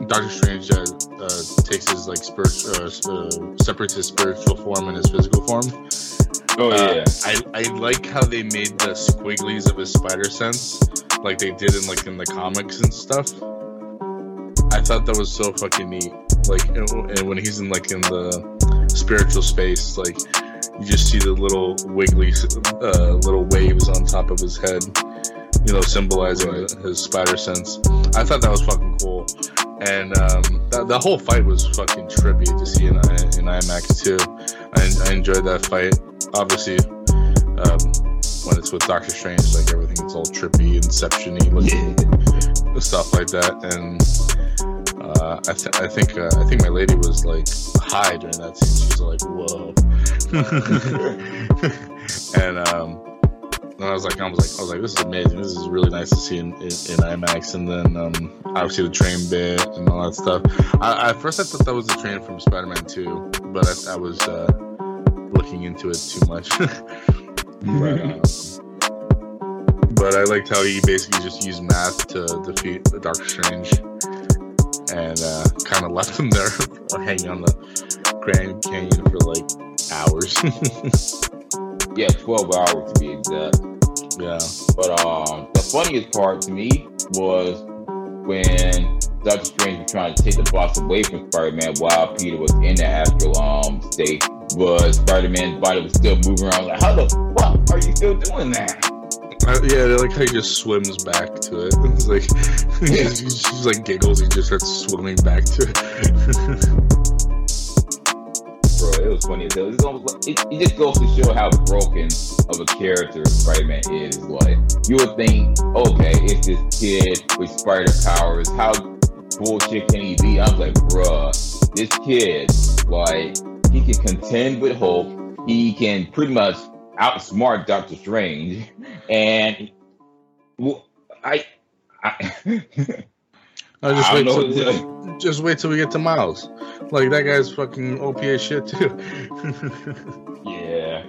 Doctor Strange uh, uh, takes his like spiritual, uh, uh, separates his spiritual form and his physical form. oh Uh, yeah, I, I like how they made the squigglies of his spider sense, like they did in like in the comics and stuff. I thought that was so fucking neat. Like, and, and when he's in like in the spiritual space, like you just see the little wiggly uh, little waves on top of his head, you know, symbolizing his spider sense. I thought that was fucking cool. And um, that, the whole fight was fucking trippy to see in, in IMAX too. I, I enjoyed that fight. Obviously, um, when it's with Doctor Strange, like everything's all trippy, inception-y looking stuff like that. And uh, I, th- I think uh, I think my lady was like high during that scene. She's like, "Whoa," and um, and I was like, I was like, I was like, this is amazing. This is really nice to see in, in, in IMAX. And then um, obviously the train bit and all that stuff. I, at first I thought that was the train from Spider-Man 2, but I, I was uh, looking into it too much. Right Um, but I liked how he basically just used math to defeat the Doctor Strange, and uh, kind of left him there hanging on the Grand Canyon for like hours. yeah, twelve hours to be exact. yeah. But um, the funniest part to me was when Doctor Strange was trying to take the boss away from Spider-Man while Peter was in the astral um state, but Spider-Man's body was still moving around. Like, how the fuck are you still doing that? Uh, yeah, like how he just swims back to it. It's like he just, he just, like giggles. He just starts swimming back to it. It was funny as hell. It's almost like, it, it just goes to show how broken of a character Spider-Man is. Like, you would think, okay, it's this kid with spider powers. How bullshit can he be? I'm like, bruh, this kid, like, he can contend with Hulk. He can pretty much outsmart Doctor Strange. And, well, I, I, I just I wait don't till know. Just wait till we get to Miles. Like that guy's fucking OPA shit too. Yeah.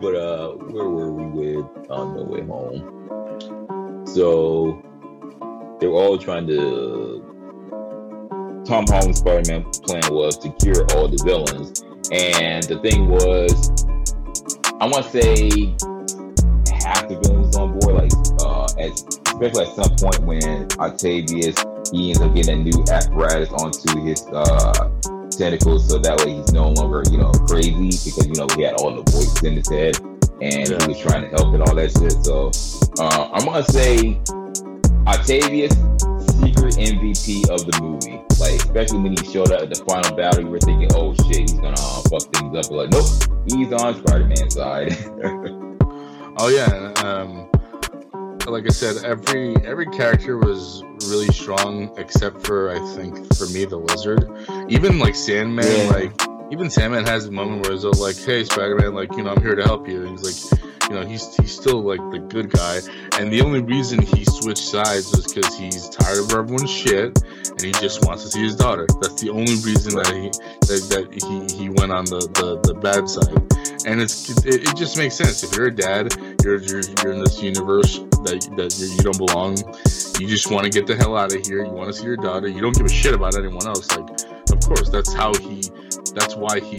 but uh where were we with on the way home? So they were all trying to Tom Holland's Spider-Man plan was to cure all the villains. And the thing was I wanna say half the villains on board, like uh at, especially at some point when Octavius he ends up getting a new apparatus onto his uh tentacles so that way he's no longer, you know, crazy because you know he had all the voices in his head and Yeah. he was trying to help and all that shit. So uh, I'm gonna say Octavius secret MVP of the movie. Like especially when he showed up at the final battle, you were thinking, oh shit, he's gonna uh, fuck things up. But like, nope, he's on Spider-Man's side. oh yeah, um, like I said, every every character was really strong except for I think for me the lizard. Even like Sandman, yeah. like even Sandman has a moment where he's like, "Hey, Spider-Man, like you know, I'm here to help you." And he's like, you know, he's he's still like the good guy, and the only reason he switched sides was because he's tired of everyone's shit, and he just wants to see his daughter. That's the only reason that he that, that he, he went on the, the, the bad side, and it's it, it, just makes sense. If you're a dad, you're you're, you're in this universe that that you don't belong. You just want to get the hell out of here. You want to see your daughter. You don't give a shit about anyone else. Like, of course, that's how he. That's why he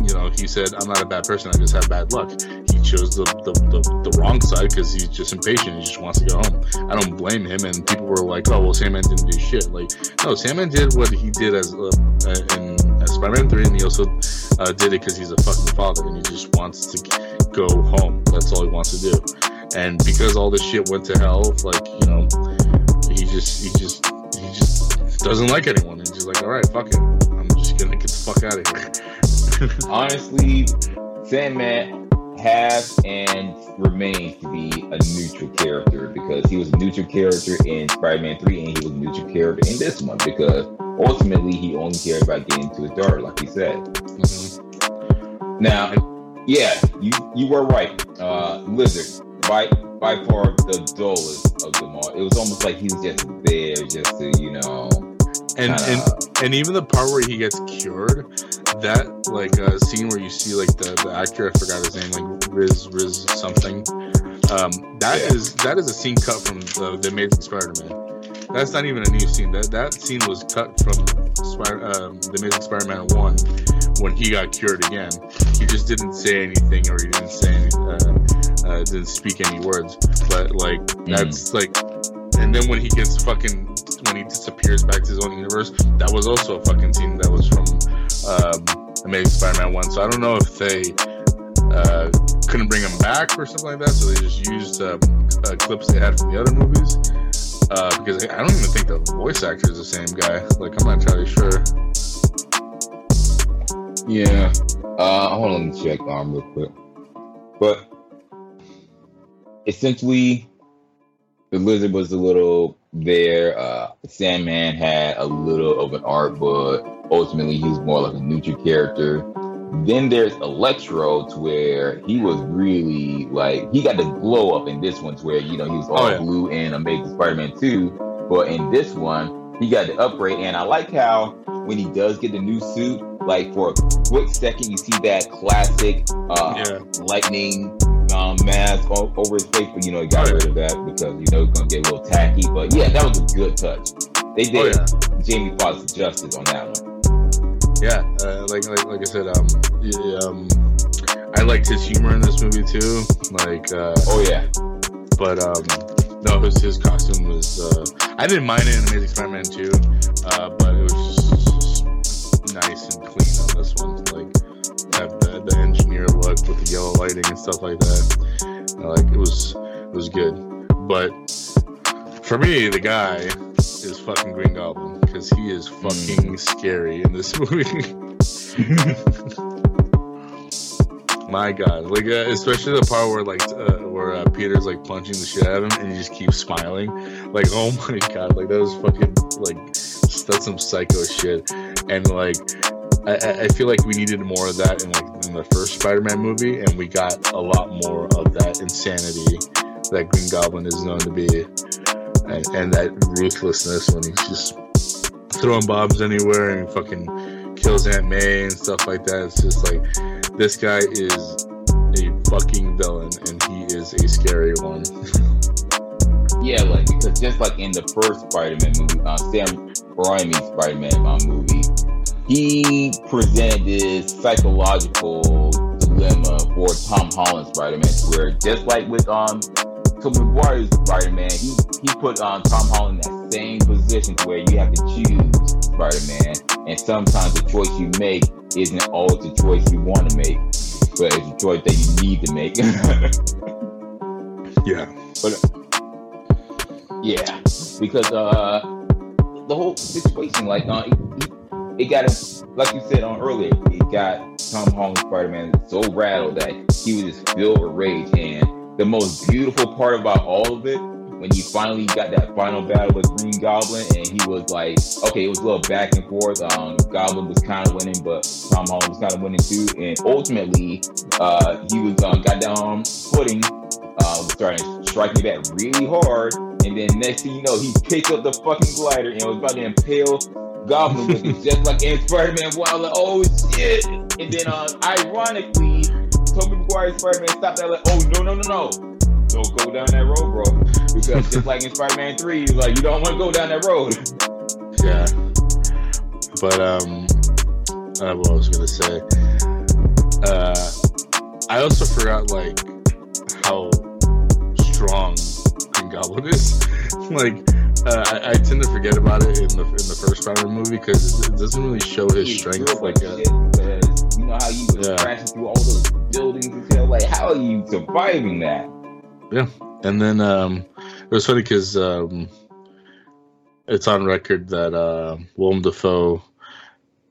you know, he said, I'm not a bad person, I just have bad luck. He chose the, the, the, the wrong side because he's just impatient. He just wants to go home. I don't blame him. And people were like, oh, well, Sandman didn't do shit. Like, no, Sandman did what he did as uh, in Spider-Man 3, and he also uh, did it because he's a fucking father and he just wants to go home. That's all he wants to do. And because all this shit went to hell, like, you know, he just, he just, he just doesn't like anyone. He's just like, all right, fuck it. I'm just gonna get the fuck out of here. Honestly, Sandman has and remains to be a neutral character because he was a neutral character in Spider-Man 3 and he was a neutral character in this one because ultimately he only cared about getting to his daughter, like he said. Mm-hmm. Now, yeah, you you were right. Uh, Lizard, by by far the dullest of them all. It was almost like he was just there just to, you know, and and and even the part where he gets cured, that like uh, scene where you see like the, the actor I forgot his name like Riz Riz something. Um, that yeah. is that is a scene cut from the, the Amazing Spider-Man. That's not even a new scene. That that scene was cut from Spider, um, the Amazing Spider-Man one when he got cured again. He just didn't say anything or he didn't say any, uh, uh, didn't speak any words. But like mm. that's like and then when he gets fucking when he disappears back to his own universe, that was also a fucking scene that was from um, Amazing Spider-Man One. So I don't know if they uh, couldn't bring him back or something like that, so they just used um, uh, clips they had from the other movies. Uh, because I don't even think the voice actor is the same guy. Like I'm not entirely sure. Yeah. Uh, hold on, let me check um real quick. But essentially, the lizard was a little there. Uh, Sandman had a little of an arc, but ultimately he was more like a neutral character. Then there's Electro, to where he was really like he got the glow up in this one, to where you know he was all oh, yeah. blue in Amazing Spider-Man 2, but in this one he got the upgrade. And I like how when he does get the new suit, like for a quick second, you see that classic uh, yeah. lightning um, mask over his face, but you know he got oh, rid of that because you know it's gonna get a little tacky. But yeah, that was a good touch. They did oh, yeah. Jamie Foxx justice on that one. Yeah, uh, like, like like I said, um, yeah, um, I liked his humor in this movie too. Like, uh, oh yeah, but um, no, his his costume was. Uh, I didn't mind it in Amazing Spider-Man 2, uh, but it was just nice and clean on this one. Like, have the, the engineer look with the yellow lighting and stuff like that. Like it was it was good. But for me, the guy is fucking Green Goblin because he is hmm. fucking mm. scary in this movie. My God, like uh, especially the part where like uh, where uh, Peter's like punching the shit out of him and he just keeps smiling, like oh my God, like that was fucking like that's some psycho shit, and like I, I feel like we needed more of that in like in the first Spider-Man movie, and we got a lot more of that insanity that Green Goblin is known to be, and, and that ruthlessness when he's just throwing bombs anywhere and fucking kills Aunt May and stuff like that. It's just like this guy is a fucking villain, and he is a scary one. yeah, like because just like in the first Spider-Man movie, uh, Sam Raimi Spider-Man uh, movie. He presented this psychological dilemma for Tom Holland Spider-Man, where just like with um Tobey Maguire's Spider-Man, he he put um, Tom Holland in that same position where you have to choose Spider-Man, and sometimes the choice you make isn't always the choice you want to make, but it's a choice that you need to make. yeah, but yeah, because uh the whole situation, like uh, he, it got him, like you said on earlier, it got Tom Holland Spider Man so rattled that he was just filled with rage. And the most beautiful part about all of it when he finally got that final battle with Green Goblin, and he was like, okay, it was a little back and forth. Um, Goblin was kind of winning, but Tom Holland was kind of winning too. And ultimately, uh, he was uh, got down footing, uh, starting striking back really hard, and then next thing you know, he picked up the fucking glider and was about to impale Goblin with it, just like in Spider-Man. Wow, like, oh shit! And then, uh, ironically, Tobey Maguire Spider-Man stopped that like, oh no no no no don't go down that road, bro. Because just like in Spider-Man Three, like you don't want to go down that road. Yeah. But um, uh, what I was gonna say. Uh, I also forgot like how strong Green Goblin is. like, uh, I, I, tend to forget about it in the in the first Spider-Man movie because it, doesn't really show his strength. Like, uh, you know how you was yeah. crashing through all those buildings and shit. Like, how are you surviving that? Yeah, and then um, it was funny because um, it's on record that uh, Willem Dafoe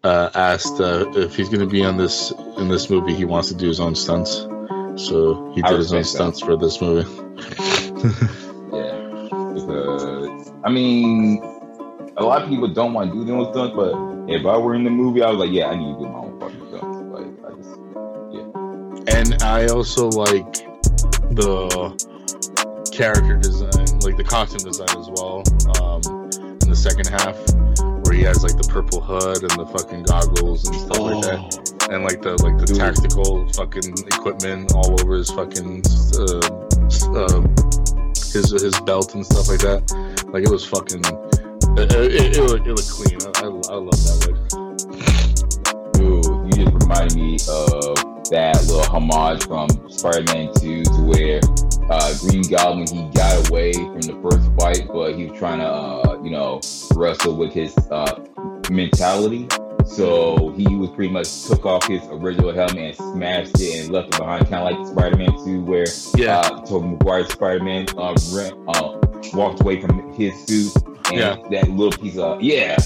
uh, asked uh, if he's going to be on this in this movie. He wants to do his own stunts, so he did his own stunts for this movie. yeah, because I mean, a lot of people don't want to do their own stunts, but if I were in the movie, I was like, yeah, I need to do my own fucking stunts. Like, I just, yeah. And I also like the character design, like the costume design as well. Um, in the second half, where he has like the purple hood and the fucking goggles and stuff oh. like that, oh. And like the like the tactical fucking equipment all over his fucking uh, uh, his his belt and stuff like that. Like it was fucking. It, it, it, looked, it looked clean. I, I, I love that look. Dude, you just reminded me of that little homage from Spider-Man 2 to where uh, Green Goblin, he got away from the first fight, but he was trying to, uh, you know, wrestle with his uh, mentality. So he was pretty much took off his original helmet and smashed it and left it behind, kind of like Spider-Man 2, where yeah. uh, Tobey Maguire's Spider-Man uh, uh, walked away from his suit and yeah. that little piece of yeah.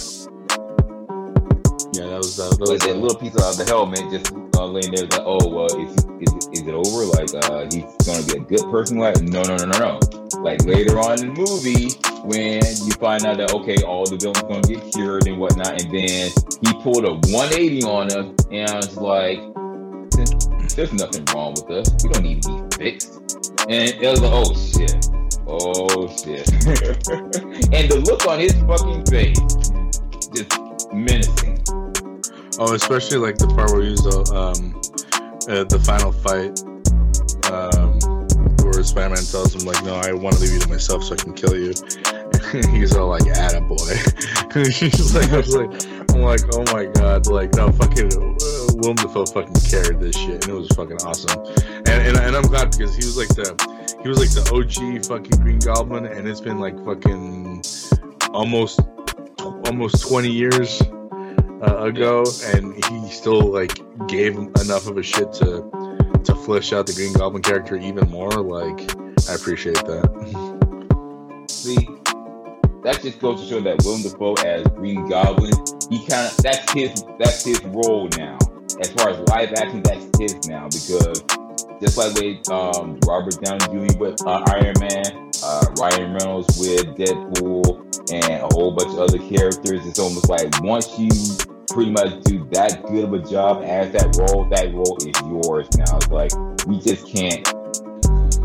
Yeah, that was, uh, that, was that little piece of the helmet just uh, laying there. Like, oh, well, is, is, is it over? Like, uh, he's gonna be a good person? Like, no, no, no, no, no. Like later on in the movie, when you find out that okay, all the villains gonna get cured and whatnot, and then he pulled a 180 on us, and I was like, there's nothing wrong with us. We don't need to be fixed. And it was like, oh shit. Oh shit. and the look on his fucking face, just menacing. Oh, especially like the part where he was um, uh, the final fight, um, Spider-Man tells him like, "No, I want to leave you to myself so I can kill you." he's all like, "Atta boy." he's like, I was like, I'm like, oh my god, like, no, fucking uh, Willem Dafoe fucking carried this shit, and it was fucking awesome. And, and and I'm glad because he was like the he was like the OG fucking Green Goblin, and it's been like fucking almost almost 20 years uh, ago, and he still like gave enough of a shit to to flesh out the Green Goblin character even more. Like, I appreciate that. See, that just goes to show that Willem Dafoe as Green Goblin, he kind of that's his that's his role now. As far as live action, that's his now because just like with um, Robert Downey Jr. with uh, Iron Man, uh, Ryan Reynolds with Deadpool, and a whole bunch of other characters. It's almost like once you pretty much do that good of a job as that role, that role is yours now. It's like we just can't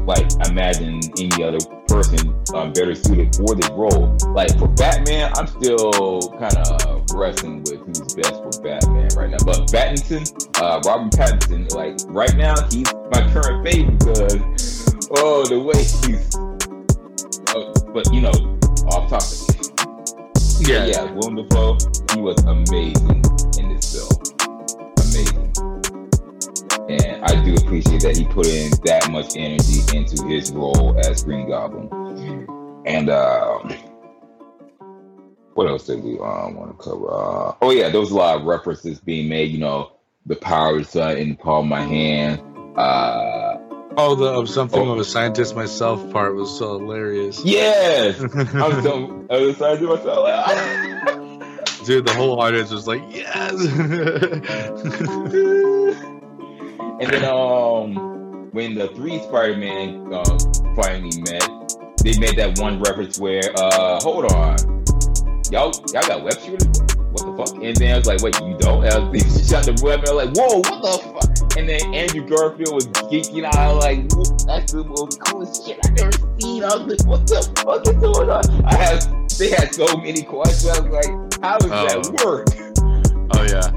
like imagine any other person um, better suited for this role. Like for Batman, I'm still kind of wrestling with who's best for Batman right now. But Pattinson, uh, Robert Pattinson, like right now, he's my current favorite because oh, the way he's. Uh, but you know, off topic. Yeah, yeah, Willem Dafoe, he was amazing in this film. Amazing. And I do appreciate that he put in that much energy into his role as Green Goblin. And um, what else did we um, want to cover? Uh, oh yeah, there was a lot of references being made. You know, the power sun in the palm of my hand. Uh, Oh, the of something oh. of a scientist myself part was so hilarious. Yes, I was so I was scientist myself. Dude, the whole audience was like, "Yes!" and then, um, when the three Spider-Man uh, finally met, they made that one reference where, uh, hold on, y'all, y'all got web shooters? What the fuck? And then I was like, wait, you don't? And I was, she shot the web, and I was like, whoa, what the fuck? And then Andrew Garfield was geeking out, like, that's the most coolest shit I've ever seen. I was like, what the fuck is going on? I had, they had so many questions. I was like, how does Oh. that work? Oh yeah.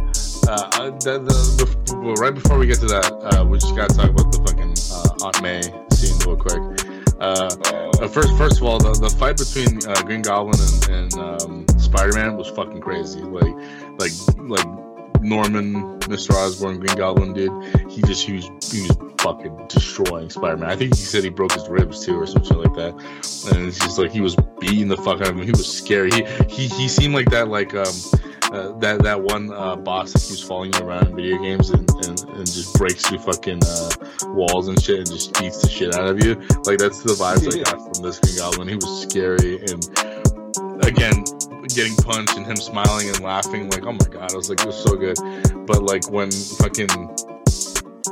Uh, uh, the, the, the, well, right before we get to that, uh, we just gotta talk about the fucking uh, Aunt May scene real quick. Uh, uh, first, first of all, the, the fight between uh, Green Goblin and, and um, Spider Man was fucking crazy. Like, like, like Norman, Mr. Osborn, Green Goblin, did, He just he was he was fucking destroying Spider Man. I think he said he broke his ribs too, or something like that. And it's just like he was beating the fuck out of him. He was scary. He he, he seemed like that like um uh, that that one uh, boss that keeps following you around in video games and, and, and just breaks through fucking uh, walls and shit and just beats the shit out of you. Like that's the vibes I got from this Green Goblin. He was scary and again getting punched and him smiling and laughing like oh my god I was like it was so good. But like when fucking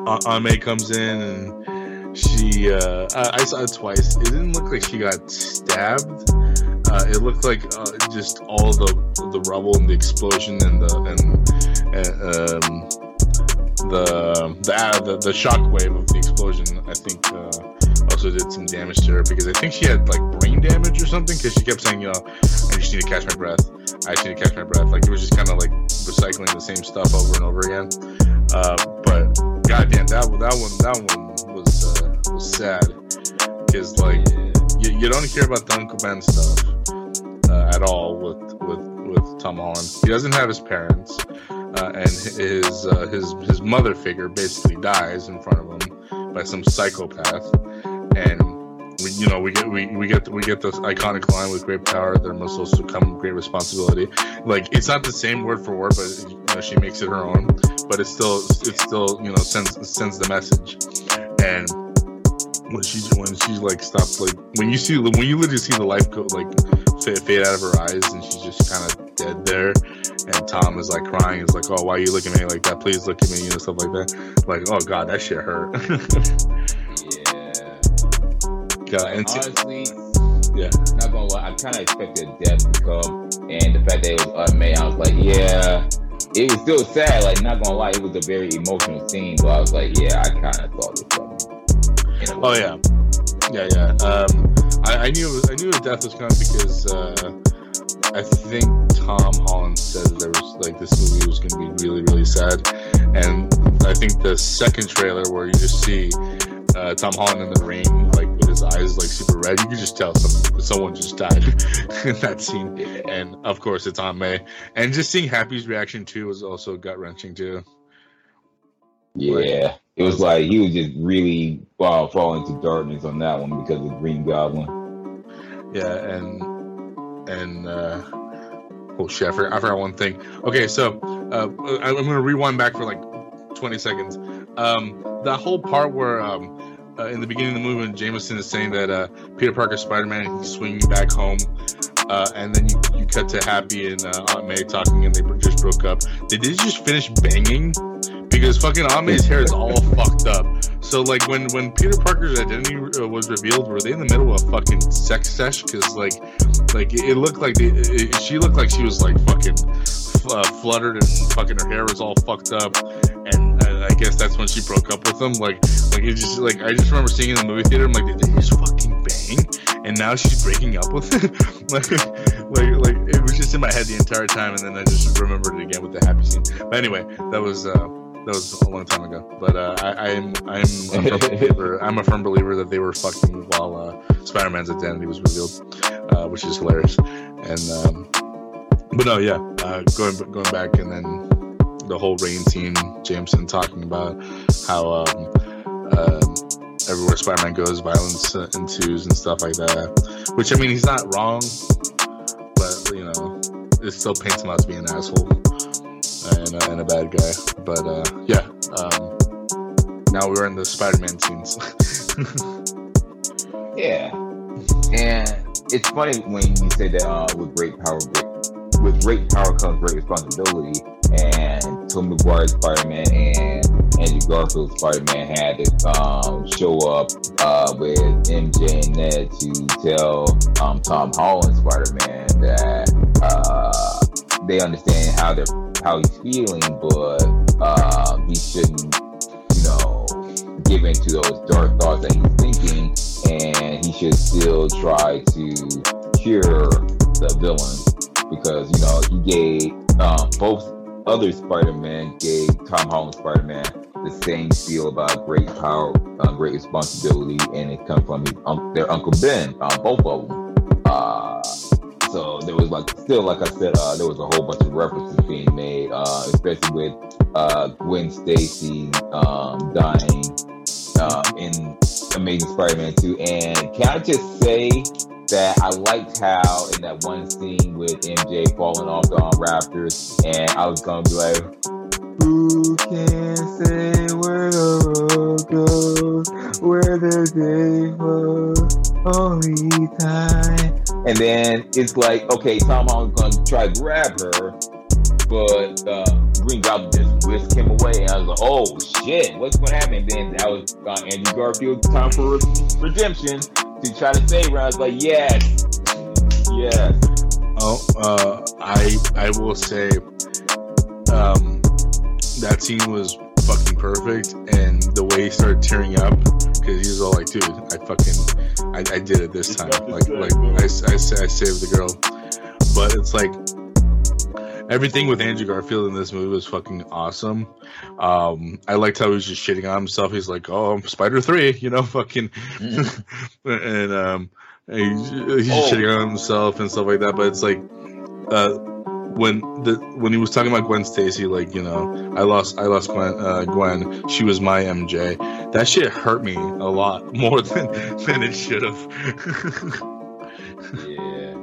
A- Ame comes in and she uh, I, I saw it twice. It didn't look like she got stabbed. Uh, it looked like uh, just all the the rubble and the explosion and the and, and um, the the, uh, the the shockwave of the explosion. I think uh, also did some damage to her because I think she had like brain damage or something because she kept saying, you know, I just need to catch my breath. I just need to catch my breath. Like it was just kind of like recycling the same stuff over and over again. Uh, but goddamn, that that one that one was uh, was sad because like you, you don't hear about the Uncle Ben stuff uh, at all with with with Tom Holland. He doesn't have his parents, uh, and his uh, his his mother figure basically dies in front of him by some psychopath, and. We, you know, we get we, we get we get this iconic line with great power there must also come great responsibility. Like it's not the same word for word, but you know, she makes it her own. But it's still it still you know sends sends the message. And when she when she like stopped like when you see when you literally see the life go like fade, out of her eyes and she's just kind of dead there. And tom is like crying. He's like oh why are you looking at me like that? Please look at me you know stuff like that. Like oh god that shit hurt. Yeah. yeah and Honestly, yeah. not gonna lie, I kind of expected death to come, and the fact that it was May, I was like, yeah. It was still sad, like not gonna lie, it was a very emotional scene, but I was like, yeah, I kind of thought it coming. Oh yeah. Yeah yeah. Um i, I knew i knew death was coming because uh I think Tom Holland said that there was like this movie was going to be really, really sad, and I think the second trailer where you just see uh, Tom Holland in the rain, like with his eyes like super red, you can just tell some, someone just died in that scene. And of course, it's Aunt May, and just seeing Happy's reaction too was also gut wrenching too. Yeah, it was like he was just really uh, falling into darkness on that one because of Green Goblin. Yeah, and and uh, oh shit, I forgot, I forgot one thing. Okay, so uh, I'm gonna rewind back for like 20 seconds. Um, that whole part where um, uh, in the beginning of the movie, when Jameson is saying that uh, Peter Parker Spider-Man and he's swinging back home, uh, and then you, you cut to Happy and uh, Aunt May talking, and they just broke up. Did they just finish banging? Because fucking Aunt hair is all fucked up. So like when when Peter Parker's identity uh, was revealed, were they in the middle of a fucking sex sesh? Because like like it, looked like it, she looked like she was like fucking uh, fluttered and fucking her hair was all fucked up, and uh, I guess that's when she broke up with him. Like like it just like I just remember seeing in the movie theater. I'm like, did they just fucking bang? And now she's breaking up with him. like like like it was just in my head the entire time, and then I just remembered it again with the happy scene. But anyway, that was. uh that was a long time ago, but uh, I, I'm I'm a firm believer. I'm a firm believer that they were fucking while uh, Spider-Man's identity was revealed, uh, which is hilarious. And um, but no, yeah, uh, going going back and then the whole rain scene, Jameson talking about how um, um, everywhere Spider-Man goes, violence uh, ensues and stuff like that. Which I mean, he's not wrong, but you know, it still paints him out to be an asshole and, uh, and a bad guy. But uh, yeah, um, now we're in the Spider-Man scenes. Yeah, and it's funny when you say that uh, with great power, with great power comes great responsibility. And Tom Maguire's Spider-Man and Andrew Garfield Spider-Man had to um, show up uh, with MJ and Ned to tell um, Tom Holland Spider-Man that uh, they understand how they're how he's feeling, but uh, he shouldn't, you know, give in to those dark thoughts that he's thinking, and he should still try to cure the villain because you know he gave um, both other Spider-Man gave Tom Holland Spider-Man the same feel about great power, uh, great responsibility, and it comes from his, um, their Uncle Ben, uh, both of them. Uh, so there was like still, like I said, uh, there was a whole bunch of references being made, uh, especially with uh, Gwen Stacy um, dying uh, in Amazing Spider-Man 2. And can I just say that I liked how in that one scene with MJ falling off the um, rafters, and I was gonna be like, "Who can say where the road goes, where the day was, only time?" And then it's like, okay, Tom Holland's gonna try to grab her, but uh, Green Goblin just whisked him away. And I was like, oh shit, what's gonna happen? Then that was uh, Andrew Garfield time for redemption to try to save her. I was like, yes, yes. Oh, uh, I I will say, um, that scene was fucking perfect, and the way he started tearing up because he was all like, "Dude, I fucking, I, I did it this time. Like, like I, I, I saved the girl." But it's like everything with Andrew Garfield in this movie was fucking awesome. Um, I liked how he was just shitting on himself. He's like, "Oh, I'm Spider Three, you know, fucking," and um, he's, he's Oh. shitting on himself and stuff like that. But it's like, uh, when the when he was talking about Gwen Stacy, like you know, I lost I lost Gwen. Uh, Gwen, she was my MJ. That shit hurt me a lot more than than it should have. Yeah.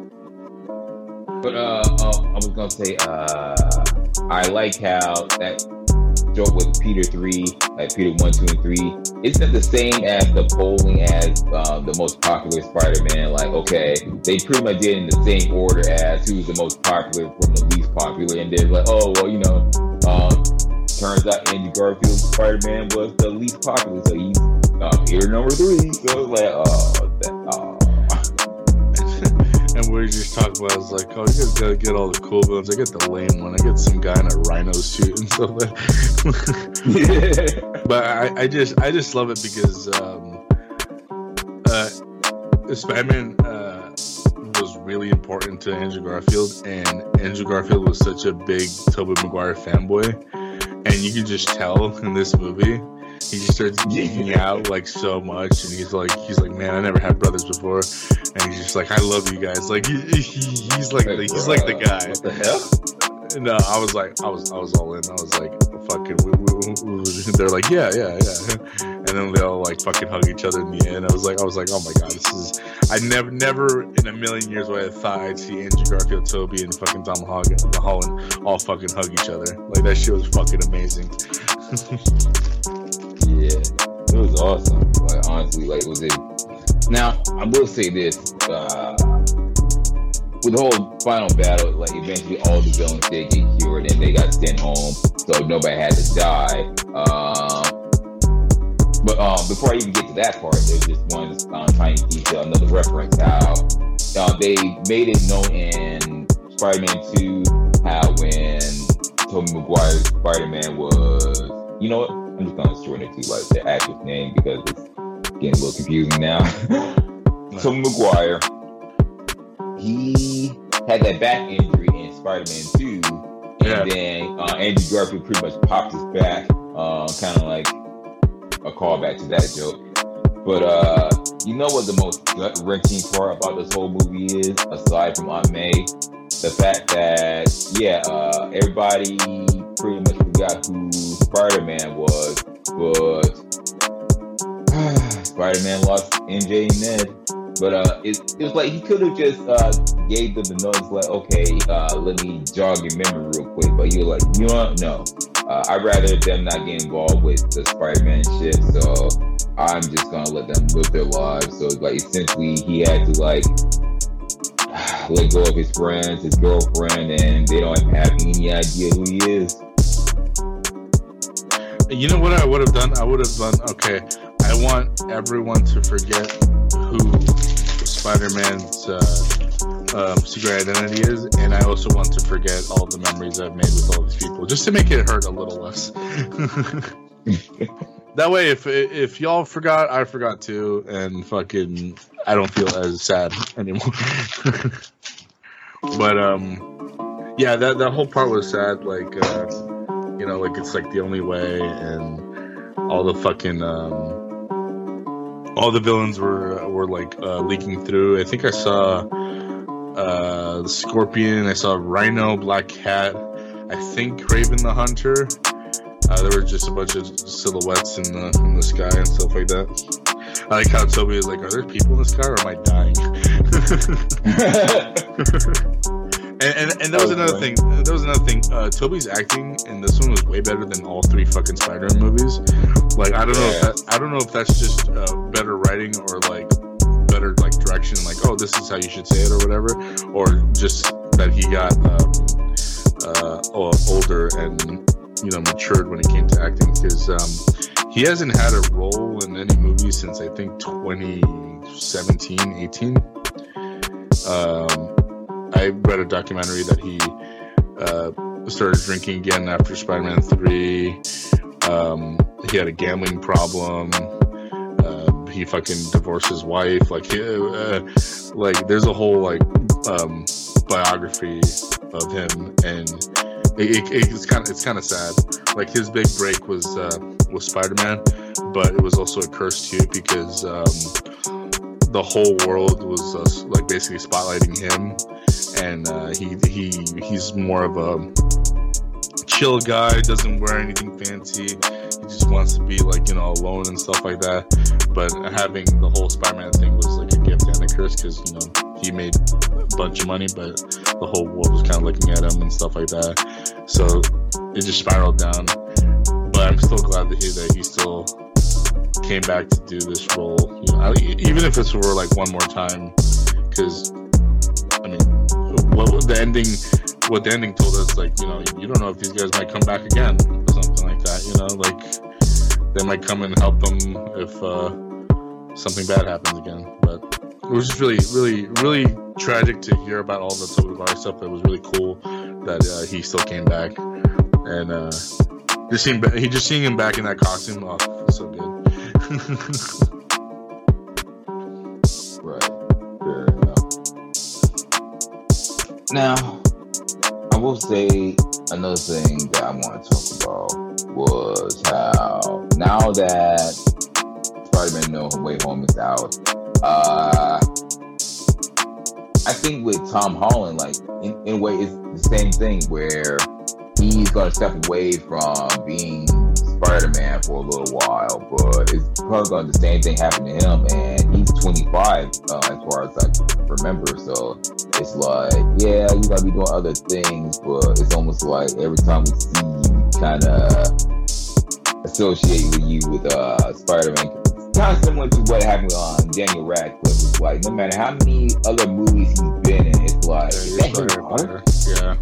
But uh, uh, I was gonna say, uh, I like how that joke with Peter three, like Peter one, two, and three, isn't the same as the polling as uh, the most popular Spider-Man. Like, okay, they pretty much did in the same order as who's the most popular from the least popular, and they're like, oh well, you know, um, turns out Andy Garfield Spider-Man was the least popular, so he's uh, Peter number three. So it's like, oh. And we just talked about is like, oh, you guys gotta get all the cool ones. I get the lame one. I get some guy in a rhino suit and stuff like. but I, I just I just love it because um, uh, Spider-Man uh, was really important to Andrew Garfield, and Andrew Garfield was such a big Tobey Maguire fanboy, and you can just tell in this movie. He just starts geeking out like so much, and he's like, he's like, man, I never had brothers before, and he's just like, I love you guys. Like, he, he- he's like, the, he's like the guy. What the hell? No, I was like, I was, I was all in. I was like, fucking. They're like, yeah, yeah, yeah, and then they all like fucking hug each other in the end. I was like, I was like, oh my god, this is. I never, never in a million years would I have thought I'd see Andrew Garfield, Toby, and fucking Tom Holland all fucking hug each other. Like that shit was fucking amazing. It was awesome. Like honestly, like was it? Now I will say this: uh, with the whole final battle, like eventually all the villains did get cured and they got sent home, so nobody had to die. Um, but um, before I even get to that part, there's just one um, tiny detail, another reference how uh, they made it known in Spider-Man 2 how when Tobey Maguire's Spider-Man was, you know what? I'm just gonna shorten it to like the actor's name because it's getting a little confusing now. Tobey Maguire, he had that back injury in Spider-Man 2, and Yeah. then uh, Andrew Garfield pretty much popped his back, uh, kind of like a callback to that joke. But uh, you know what the most gut wrenching part about this whole movie is, aside from Aunt May, the fact that yeah, uh, everybody pretty much forgot who Spider-Man was, but Spider-Man lost MJ and Ned. But uh, it, it was like he could have just uh, gave them the notice, like, okay, uh, let me jog your memory real quick. But you were like, you know what? No, uh, I'd rather them not get involved with the Spider-Man shit. So I'm just gonna let them live their lives. So like essentially, he had to like let go of his friends, his girlfriend, and they don't have any idea who he is. You know what I would have done? I would have done. Okay, I want everyone to forget who Spider-Man's uh, um, secret identity is, and I also want to forget all the memories I've made with all these people, just to make it hurt a little less. that way, if if y'all forgot, I forgot too, and fucking, I don't feel as sad anymore. but um, yeah, that that whole part was sad. Like, uh, you know, like it's like the only way, and all the fucking um all the villains were were like uh, leaking through. I think I saw uh, the Scorpion. I saw Rhino, Black Cat. I think Kraven the Hunter. Uh, there were just a bunch of silhouettes in the in the sky and stuff like that. I like how Tobey was like, "Are there people in the sky, or am I dying?" And, and, and that was another thing. That was another thing. Uh, Tobey's acting in this one was way better than all three fucking Spider-Man movies. Like I don't know if that, I don't know if that's just uh, better writing or like better like direction. Like oh, this is how you should say it or whatever, or just that he got um, uh, older and you know matured when it came to acting because um, he hasn't had a role in any movie since I think 2017, 18. Um, I read a documentary that he uh, started drinking again after Spider-Man Three. Um, he had a gambling problem. Uh, he fucking divorced his wife. Like, uh, like there's a whole like um, biography of him, and it, it, it's kind of it's kind of sad. Like his big break was uh, was Spider-Man, but it was also a curse too because um, the whole world was uh, like basically spotlighting him and uh, he he he's more of a chill guy. Doesn't wear anything fancy. He just wants to be like you know alone and stuff like that. But having the whole Spider-Man thing was like a gift and a curse because you know he made a bunch of money, but the whole world was kind of looking at him and stuff like that. So it just spiraled down. But I'm still glad to hear that he still came back to do this role. You know, even if it's for like one more time, because I mean, what the ending what the ending told us like you know you don't know if these guys might come back again or something like that you know like they might come and help them if uh, something bad happens again. But it was just really really really tragic to hear about all the Maguire stuff. It was really cool that uh, he still came back. And uh, just seeing he just seeing him back in that costume oh so good Now, I will say another thing that I want to talk about was how now that Spider-Man No Way Home is out, uh, I think with Tom Holland, like in, in a way, it's the same thing where he's gonna step away from being Spider-Man for a little while, but it's probably gonna the same thing happen to him, and 25 uh, as far as I remember. So it's like, yeah, you gotta be doing other things, but it's almost like every time we see you, kind of associate with you with uh, Spider-Man. kind of similar to what happened on Daniel Radcliffe. It's like no matter how many other movies he's been in, it's like, yeah.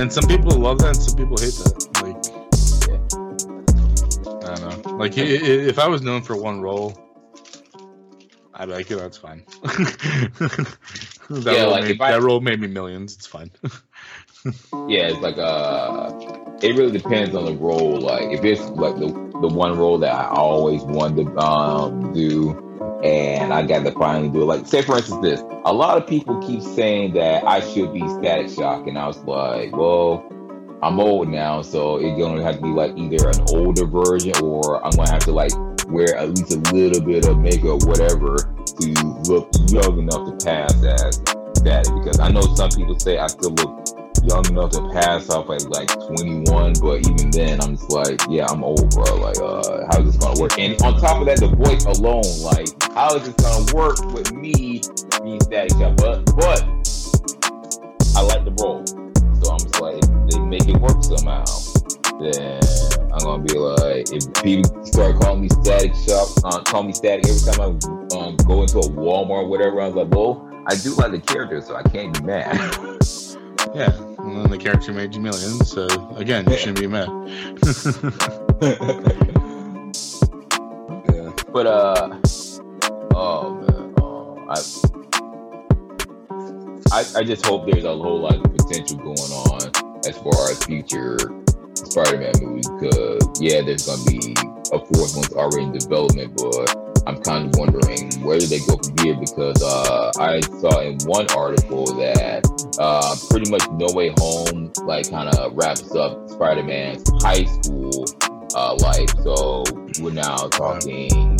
and some people love that, and some people hate that. Like I don't know. Like if I was known for one role, I'd like, it. that's fine. that yeah, like made, if I, that role made me millions. It's fine. yeah, it's like uh, it really depends on the role. Like if it's like the the one role that I always wanted to um do, and I got to finally do it. Like say for instance, this. A lot of people keep saying that I should be Static Shock, and I was like, well I'm old now, so it's gonna have to be like either an older version or I'm gonna have to like wear at least a little bit of makeup, whatever, to look young enough to pass as that. Because I know some people say I still look young enough to pass off at like 21, but even then, I'm just like, yeah, I'm old, bro. Like, uh, how is this gonna work? And on top of that, the voice alone, like, how is this gonna work with me being static But, but I like the role. So I'm just like, they make it work somehow, then I'm gonna be like, if people start calling me static shock, uh, call me static every time I um, go into a Walmart or whatever, I was like, well, I do like the character, so I can't be mad. yeah, and then the character made you millions. So again, you shouldn't be mad. yeah. But uh, oh man, oh, I, I, I just hope there's a whole lot of potential going on as far as future Spider-Man movie Because yeah, there's gonna be a fourth one's already in development, but I'm kind of wondering where do they go from here because uh, I saw in one article that uh, pretty much No Way Home like kind of wraps up Spider-Man's high school uh, life. So we're now talking.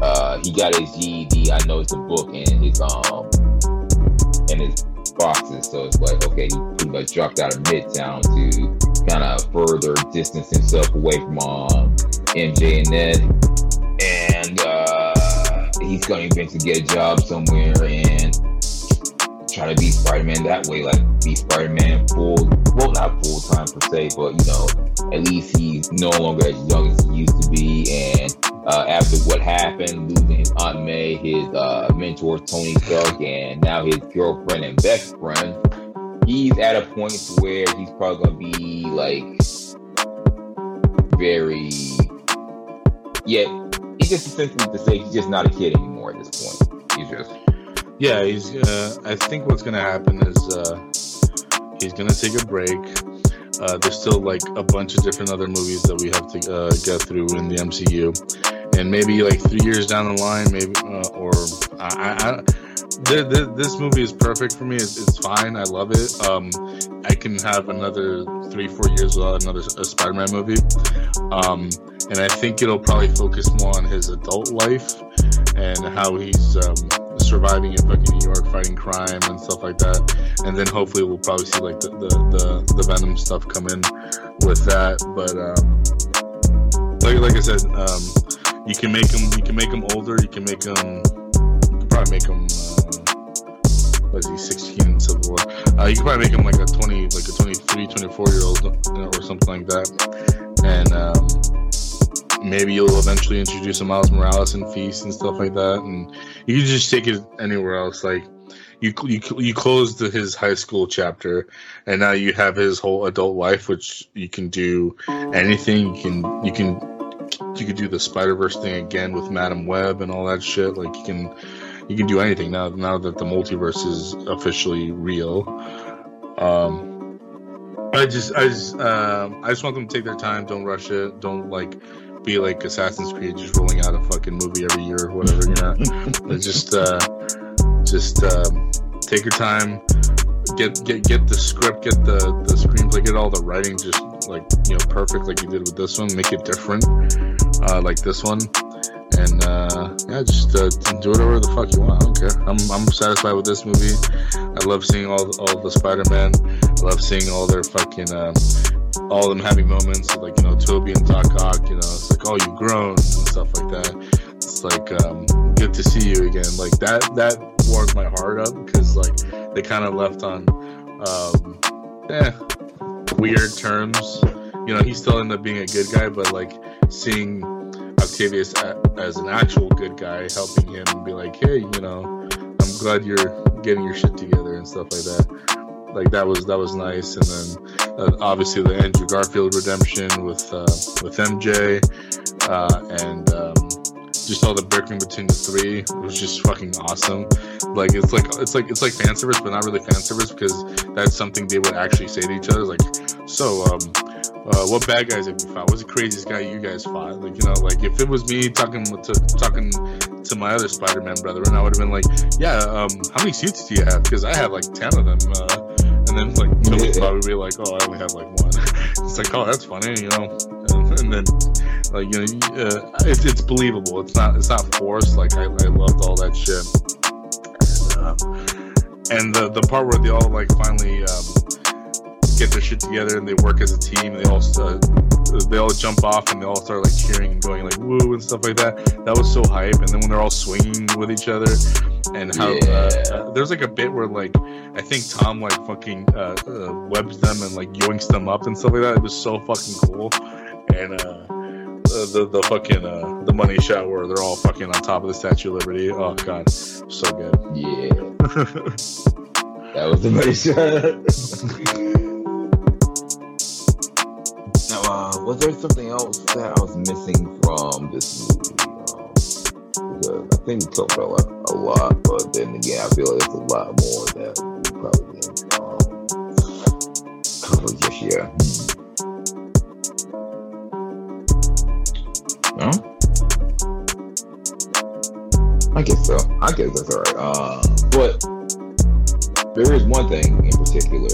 Uh, he got his GED. I know it's a book in his um in his boxes. So it's like okay, he pretty much dropped out of Midtown to kind of further distance himself away from um, MJ and Ned and uh, he's going to eventually get a job somewhere and try to be Spider-Man that way, like be Spider-Man full, well, not full time per se, but you know, at least he's no longer as young as he used to be. And uh, after what happened, losing his Aunt May, his uh, mentor Tony Stark, and now his girlfriend and best friend, he's at a point where he's probably gonna be like very, yeah, he's just essentially to say he's just not a kid anymore at this point. He's just yeah. He's. Uh, I think what's gonna happen is uh, he's gonna take a break. Uh, there's still like a bunch of different other movies that we have to uh, get through in the MCU, and maybe like three years down the line, maybe uh, or I, I, this movie is perfect for me. It's, it's, fine. I love it. Um, I can have another three, four years without another Spider-Man movie. Um, and I think it'll probably focus more on his adult life and how he's um, surviving in fucking New York, fighting crime and stuff like that. And then hopefully we'll probably see like the the, the, the Venom stuff come in with that. But um, like like I said, um, you can make him you can make him older. You can make him you can probably make him. Uh, was he 16 in Civil War? Uh, you can probably make him like a 20, like a 23, 24 year old or something like that. And um, maybe you'll eventually introduce a Miles Morales and Feast and stuff like that, and you can just take it anywhere else. Like you you you closed his high school chapter, and now you have his whole adult life, which you can do anything. You can you can you could do the Spider Verse thing again with Madame Web and all that shit. Like you can you can do anything now now that the multiverse is officially real. Um, I just I just um, I just want them to take their time. Don't rush it. Don't like be like Assassin's Creed, just rolling out a fucking movie every year or whatever. You know, just uh, just um, take your time, get get get the script, get the the screenplay, get all the writing just like you know perfect, like you did with this one. Make it different, uh, like this one. And uh, yeah, just uh, do whatever the fuck you want. I don't care. I'm, I'm satisfied with this movie. I love seeing all all the Spider Man. I love seeing all their fucking uh, all them happy moments like you know Tobey and Doc Ock. You know, it's like oh you've grown and stuff like that. It's like um, good to see you again. Like that that warmed my heart up because like they kind of left on um, eh, weird terms. You know, he still ended up being a good guy, but like seeing Octavius as an actual good guy, helping him be like, hey, you know, I'm glad you're getting your shit together and stuff like that like that was that was nice. And then uh, obviously the Andrew Garfield redemption with uh, with MJ uh, and um, just all the breaking between the three was just fucking awesome. Like it's like it's like it's like fan service, but not really fan service because that's something they would actually say to each other. Like, so um, uh, what bad guys have you fought? What's the craziest guy you guys fought? Like, you know, like if it was me talking to talking to my other Spider-Man brother, and I would have been like, yeah, um, how many suits do you have? Because I have like ten of them. Uh, and then like Philly yeah. probably be like, oh, I only have like one. it's like, oh, that's funny, you know. And, and then like you know, uh, it's it's believable. It's not it's not forced. Like I, I loved all that shit. And, uh, and the the part where they all like finally um, get their shit together and they work as a team. They all uh, they all jump off and they all start like cheering and going like woo and stuff like that. That was so hype. And then when they're all swinging with each other and how yeah. uh, uh, there's like a bit where like I think Tom like fucking uh, uh, webs them and like yoinks them up and stuff like that. It was so fucking cool. And uh, the the fucking uh, the money shot where they're all fucking on top of the Statue of Liberty. Oh god, so good. Yeah. That was the money shot. uh, was there something else that I was missing from this movie? Um, because I think we talked about like, a lot, but then again, I feel like there's a lot more that we probably didn't um, cover just yet. No? I guess so. I guess that's all right. Uh, but there is one thing in particular.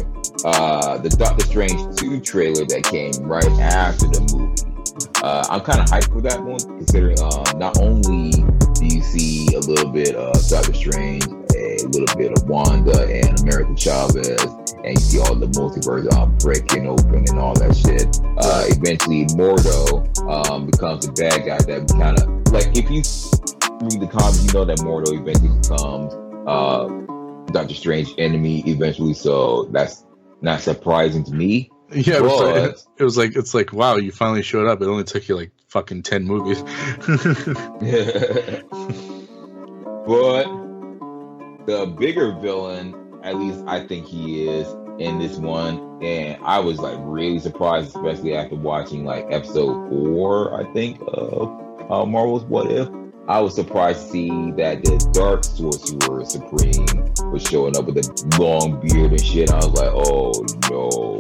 Uh, the Doctor Strange 2 trailer that came right after the movie. Uh, I'm kind of hyped for that one, considering uh, not only do you see a little bit of Doctor Strange, a little bit of Wanda and America Chavez, and you see all the multiverse uh, breaking open and all that shit. Uh, eventually, Mordo um, becomes the bad guy that kind of like if you read the comics, you know that Mordo eventually becomes uh, Doctor Strange enemy eventually. So that's not surprising to me. Yeah, it was, like, it was like it's like wow, you finally showed up. It only took you like fucking ten movies. but the bigger villain, at least I think he is in this one, and I was like really surprised, especially after watching like episode four, I think, of uh, Marvel's What If. I was surprised to see that the Dark Sorcerer Supreme was showing up with a long beard and shit. I was like, oh no.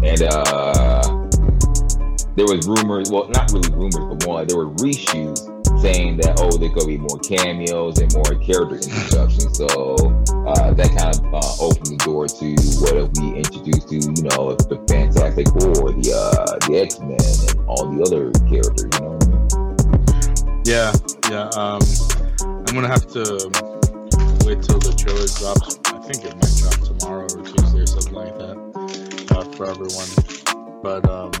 And uh there was rumors, well, not really rumors, but more like there were reshoots saying that oh, there could be more cameos and more character introductions. So uh, that kind of uh, opened the door to what if we introduced to you know the Fantastic Four, the uh, the X Men, and all the other characters. You know. Yeah, yeah. Um, I'm gonna have to wait till the trailer drops. I think it might drop tomorrow or Tuesday or something like that uh, for everyone. But um,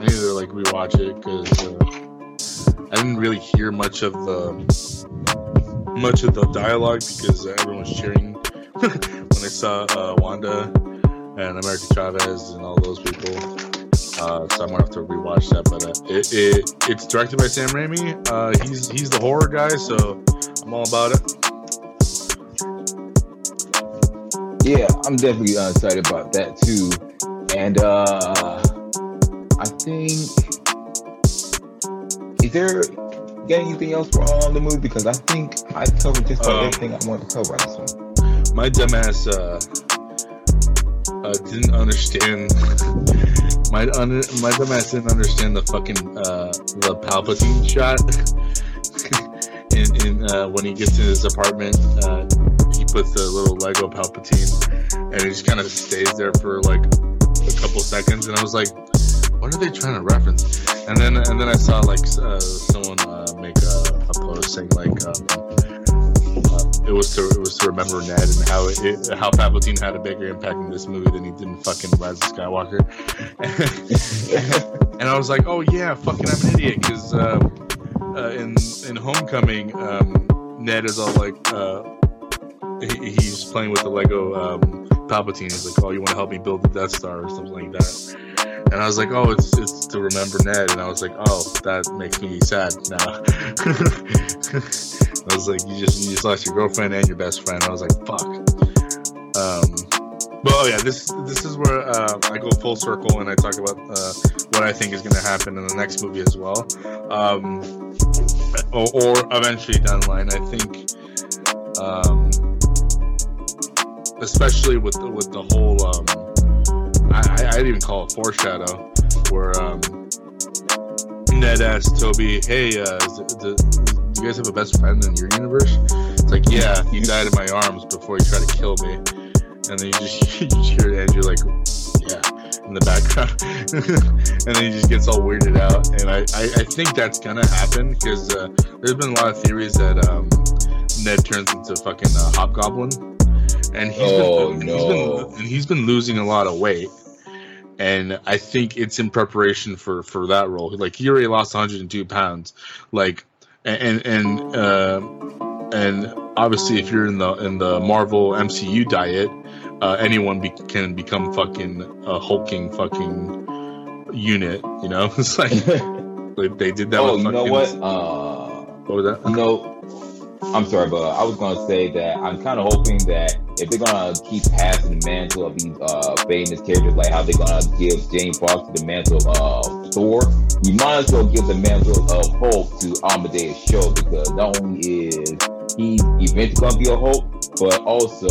I need to like rewatch it because uh, I didn't really hear much of the much of the dialogue because everyone was cheering when I saw uh, Wanda and America Chavez and all those people. Uh, so I'm gonna have to rewatch that. But uh, it, it it's directed by Sam Raimi. Uh, he's he's the horror guy, so I'm all about it. Yeah, I'm definitely uh, excited about that too. And uh I think is there got anything else for on the movie? Because I think I covered just about Um, everything I wanted to cover on this one. My dumbass uh, didn't understand. my un- my dumbass didn't understand the fucking uh, the Palpatine shot. in in uh, when he gets in his apartment, uh, he puts the little Lego Palpatine, and he just kind of stays there for like a couple seconds, and I was like, "What are they trying to reference?" And then and then I saw like uh, someone uh, make a, a post saying like. Uh, it was to it was to remember Ned and how it, it how Palpatine had a bigger impact in this movie than he did in fucking Rise of Skywalker. and I was like, oh yeah, fucking I'm an idiot because uh, uh, in in Homecoming, um, Ned is all like uh, he, he's playing with the Lego um, Palpatine. He's like, oh, you want to help me build the Death Star or something like that. And I was like, oh, it's it's to remember Ned. And I was like, oh, that makes me sad now. I was like, you just you just lost your girlfriend and your best friend. I was like, fuck. Um, but oh yeah, this this is where uh, I go full circle and I talk about uh, what I think is going to happen in the next movie as well, um, or, or eventually down the line. I think, um, especially with the, with the whole, um, I, I'd even call it foreshadow, where um, Ned asked Tobey, "Hey, uh, is, do you guys have a best friend in your universe?" It's like, "Yeah, he died in my arms before he tried to kill me." And then you just you just hear Andrew like, "Yeah," in the background, and then he just gets all weirded out. And I I, I think that's gonna happen because uh, there's been a lot of theories that um, Ned turns into a fucking uh, Hobgoblin, and he's Oh, been, no. he's been and he's been losing a lot of weight and I think it's in preparation for for that role. Like he already lost 102 pounds, like and and uh, and obviously if you're in the in the Marvel MCU diet, uh, anyone be, can become fucking a hulking fucking unit. You know, it's like, like they did that. oh, with you know what? Uh, What was that? know, I'm sorry, but I was gonna say that I'm kind of hoping that if they're gonna keep passing the mantle of these uh, famous characters, like how they're gonna give Jane Foster the mantle of uh, Thor, you might as well give the mantle of Hulk to Amadeus Cho because not only is he eventually gonna be a Hulk, but also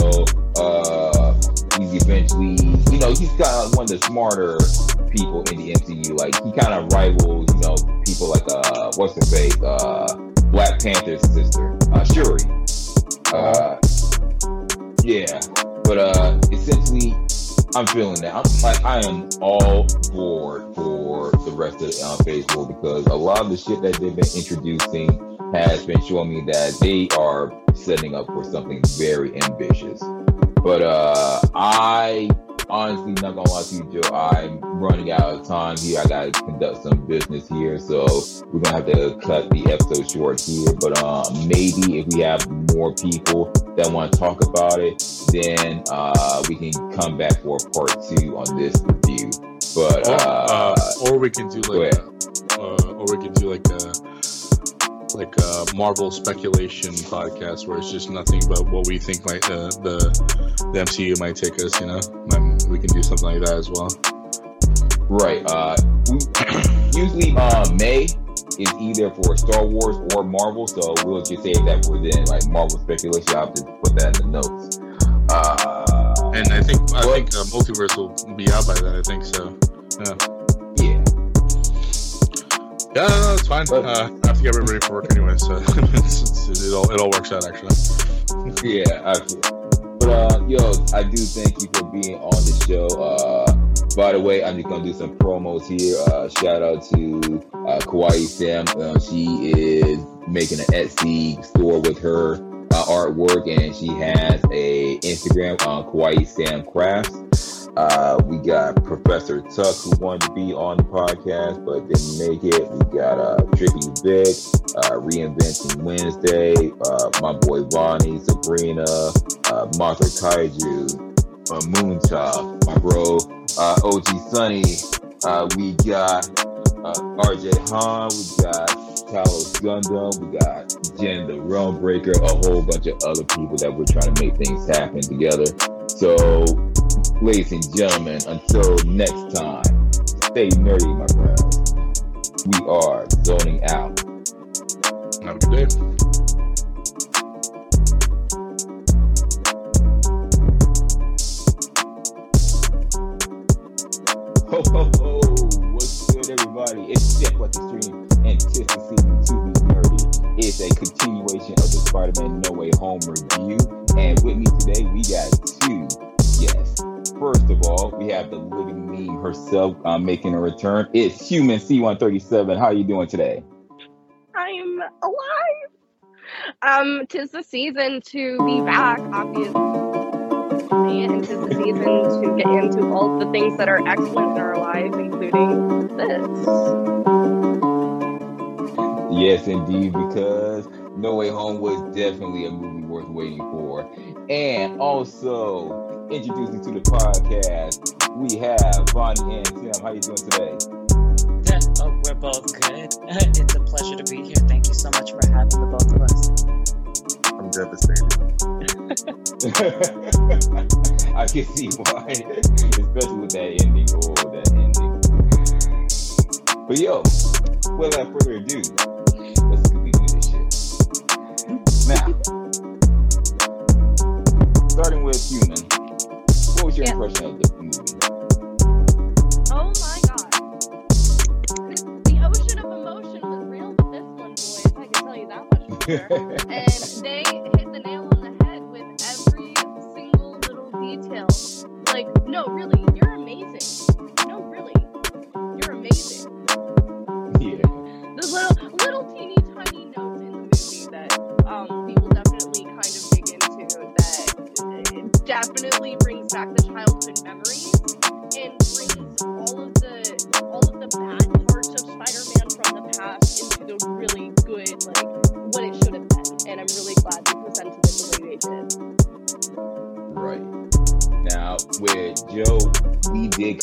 uh, he's eventually, you know, he's of one of the smarter people in the MCU. Like he kind of rivals, you know, people like uh, what's her face, uh Black Panther's sister, uh, Shuri. Uh, yeah, but uh, essentially, I'm feeling that. I'm like, I am all bored for the rest of uh, Phase Four because a lot of the shit that they've been introducing has been showing me that they are setting up for something very ambitious. But uh, I honestly, not gonna lie to you, Joe, I'm running out of time here. I gotta conduct some business here, so we're gonna have to cut the episode short here. But uh, maybe if we have more people that want to talk about it, then uh, we can come back for part two on this review. But Or, uh, uh, or we can do like, a, uh, or we can do like a like a Marvel speculation podcast where it's just nothing but what we think might uh, the the MCU might take us. You know, Um, we can do something like that as well. Right. Uh, usually, uh, May is either for Star Wars or Marvel, so we'll just say that for then, like Marvel speculation. I'll have to put that in the notes. Uh, And I think I What? think uh, multiverse will be out by then. I think so. yeah. Yeah, no, no, it's fine. But- uh, I have to get ready for work anyway, so it all it all works out actually. Yeah, I. Uh, yo, I do thank you for being on the show. Uh, by the way, I'm just gonna do some promos here. Uh, shout out to uh, Kawaii Sam. Uh, she is making an Etsy store with her uh, artwork, and she has a Instagram on Kawaii Sam Crafts. Uh, we got Professor Tuck who wanted to be on the podcast but didn't make it. We got uh, Trippy Vic, uh, Reinventing Wednesday, uh, my boy Bonnie, Sabrina, uh, Martha Kaiju, uh, Moonchild, my bro, uh, OG Sunny. Uh, we got RJ Han, we got Talos Gundam, we got Jen the Realm Breaker, a whole bunch of other people that we're trying to make things happen together. So, Ladies and gentlemen, until next time, stay nerdy, my friends. We are zoning out. Have a good day. Ho, ho, ho. What's good, everybody? It's JetBlackXtreme, and Tiff the Season 2 is a continuation of the Spider-Man No Way Home review. And with me today, we got two guests. First of all, we have the living meme herself uh, making a return. It's Human C137. How are you doing today? I'm alive. Um, tis the season to be back, obviously, and tis the season to get into all the things that are excellent in our lives, including this. Yes, indeed, because No Way Home was definitely a movie worth waiting for. And also, introducing to the podcast, we have Vanni and Tim. How are you doing today? Oh, we're both good. it's a pleasure to be here. Thank you so much for having the both of us. I'm devastated. I can see why, especially with that ending. Oh, that ending. But yo, without further ado, Now, starting with human, what was your Yeah. impression of the movie? Oh my god. The ocean of emotion was real with this one, boys. I can tell you that much sure. and they hit the nail on the head with every single little detail. Like, no, really,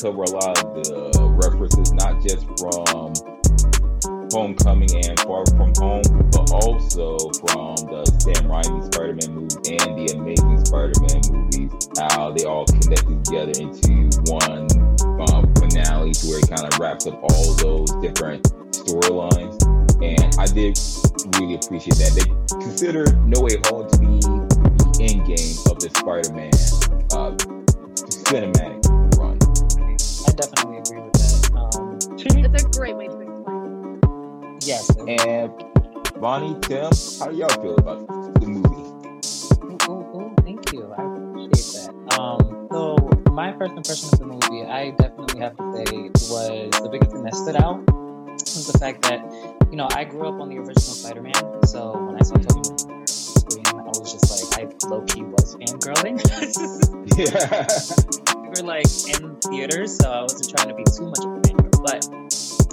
cover a lot of the references, not just from Homecoming and Far From Home, but also from the Sam Raimi Spider-Man movies and the Amazing Spider-Man movies, how they all connected together into one um, finale to where it kind of wraps up all those different storylines. And I did really appreciate that. They consider No Way Home to be the end game of the Spider-Man uh, cinematic definitely agree with that. Um, It's a great way to explain. yes. And Vanni, Tim, how do y'all feel about the movie? Ooh, ooh, ooh, thank you. I appreciate that. Um, so my first impression of the movie, I definitely have to say, was the biggest thing that stood out was the fact that, you know, I grew up on the original Spider-Man, so when I saw Tobey Maguire on the screen, I was just like, I low-key was fangirling. Yeah. we were like in theaters, so I wasn't trying to be too much of a fangirl, but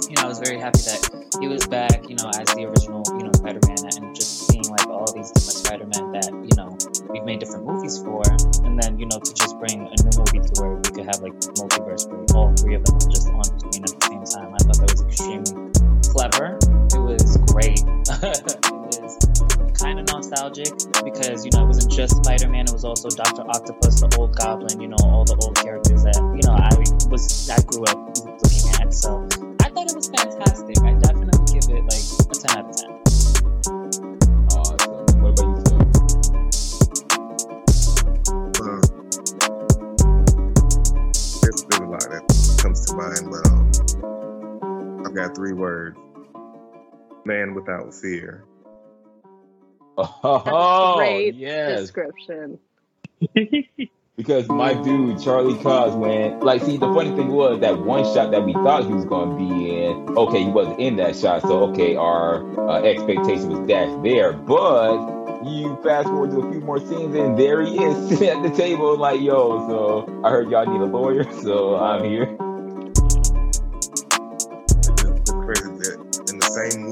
you know, I was very happy that he was back, you know, as the original, you know, Spider-Man, and just seeing like all these different Spider-Men that you know we've made different movies for, and then you know to just bring a new movie to where we could have like multiverse where all three of them are just on screen at the same time. I thought that was extremely clever. It was great. it was kind of nostalgic because you know it wasn't just Spider-Man; it was also Doctor Octopus, the old Goblin, you know, all the old characters that you know I was I grew up looking at. So I thought it was fantastic. I definitely give it like a ten out of ten. Awesome. What about you, Tim? There's been a lot that comes to mind, but um, I've got three words: man without fear. Oh, great yes. Description. Because my dude, Charlie Cox, when, like, see, the funny thing was that one shot that we thought he was going to be in, okay, he wasn't in that shot, so, okay, our uh, expectation was dashed there. But you fast forward to a few more scenes, and there he is sitting at the table, like, yo, so I heard y'all need a lawyer, so I'm here. It's, it's crazy that in the same week that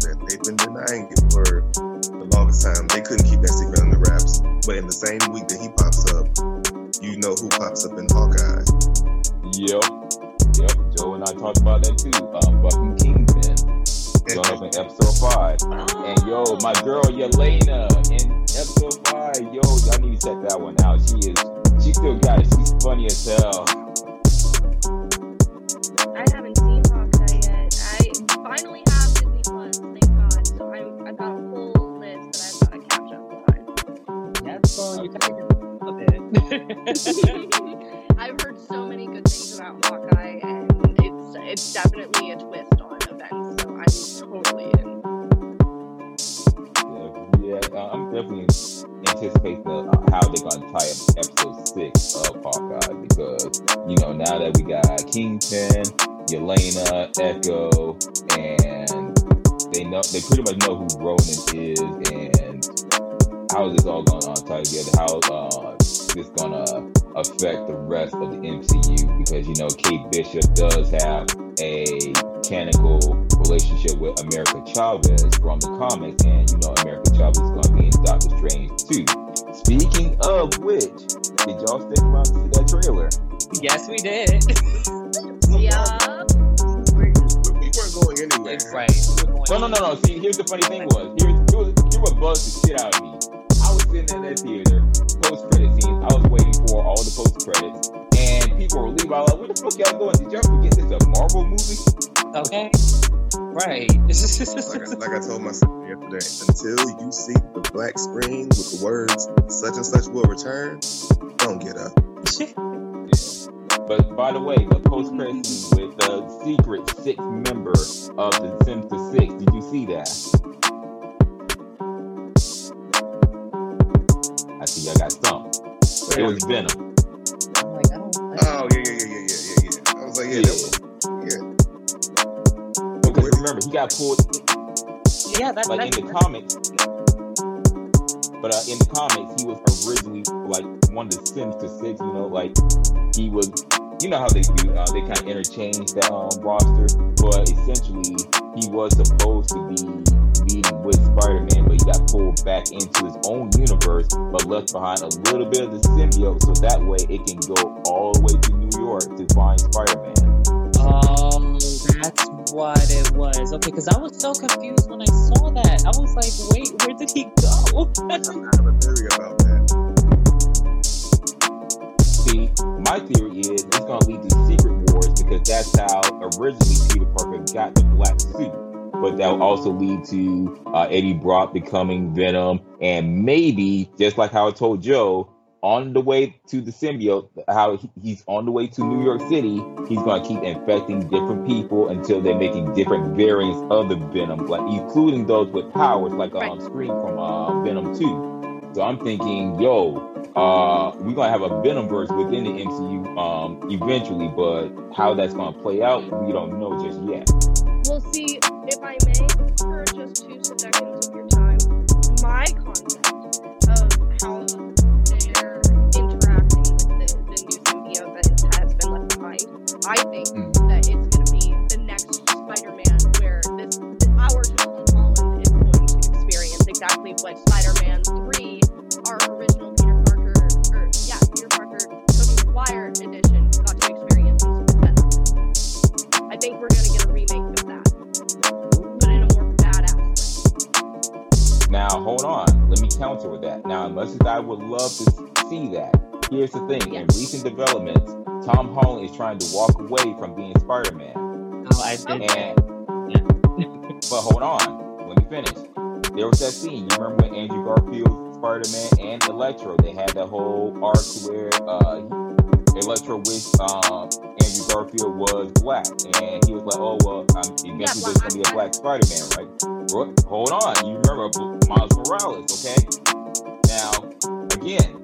he that they've been denying it for the longest time. They couldn't keep that secret under wraps. But in the same week that he pops up, you know who pops up in Hawkeye. Yep. Yep. Joe and I talked about that too. Um, fucking Kingpin. Showing up in episode five. And yo, my girl Yelena in episode five. Yo, y'all need to check that one out. She is, she still got it. She's funny as hell. I've heard so many good things about Hawkeye, and it's it's definitely a twist on events. So I'm totally in. Yeah, uh, I'm definitely anticipating uh, how they're gonna tie up episode six of Hawkeye because you know now that we got Kingpin, Yelena, Echo, and they know they pretty much know who Ronin is and how is this all gonna tie together? How uh, this gonna affect the rest of the MCU? Because you know Kate Bishop does have a canonical relationship with America Chavez from the comics, and you know America Chavez is gonna be in Doctor Strange too. Speaking of which, did y'all stick around to see that trailer? yes, we did. Yeah. We, we weren't going anywhere. right. We were going No, no, no, no. See, here's the funny thing was here's here was here what buzzed the shit out of me. I was sitting in that theater, post credit scene. I was waiting for all the post credits, and people were leaving. I was like, "Where the fuck y'all going? Did y'all forget this is a Marvel movie?" Okay. Right. like, I, like I told myself yesterday, until you see the black screen with the words "such and such will return," don't get up. But by the way, the post credit scene with the secret sixth member of the Sinister Six. Did you see that? I see y'all got stumped. But it was Venom. Like, I don't. I don't Oh yeah, yeah, yeah, yeah, yeah, yeah, yeah. I was like, yeah, that was, yeah. Because remember, he got pulled yeah, that, like in that's the comics. But uh, in the comics, he was originally like one of the Sinister Six. You know, like he was. You know how they do? Uh, they kind of interchange that um, roster, but essentially, he was supposed to be meeting with Spider-Man, but he got pulled back into his own universe, but left behind a little bit of the symbiote, so that way it can go all the way to New York to find Spider-Man. Um, that's what it was. Okay, because I was so confused when I saw that. I was like, wait, where did he go? I have a theory about that. See, my theory is it's going to lead to secret wars because that's how originally Peter Parker got the black suit. But that will also lead to uh, Eddie Brock becoming Venom, and maybe just like how I told Joe, on the way to the symbiote, how he- he's on the way to New York City, he's going to keep infecting different people until they're making different variants of the Venom, like including those with powers, like um, Scream from uh, Venom Two. So I'm thinking, yo, uh, we're gonna have a Venomverse within the MCU um, eventually, but how that's gonna play out, we don't know just yet. Well, see, if I may, for just two seconds of your time, my concept of how they're interacting with the, the new symbiote that has been left behind, I think Hmm. that it's going to be the next Spider-Man where this, our Tom Holland is going to experience exactly what Spider-Man 3, our original much as I would love to see that, here's the thing: in recent developments, Tom Holland is trying to walk away from being Spider-Man. Oh, I did. And but hold on, let me finish. There was that scene. You remember when Andrew Garfield, Spider-Man, and Electro? They had that whole arc where uh, Electro wished um, Andrew Garfield was black, and he was like, "Oh well, I'm eventually Yeah, there's gonna be a black Spider-Man, right?" Ro- Hold on, you remember Miles Morales, okay? Now, again,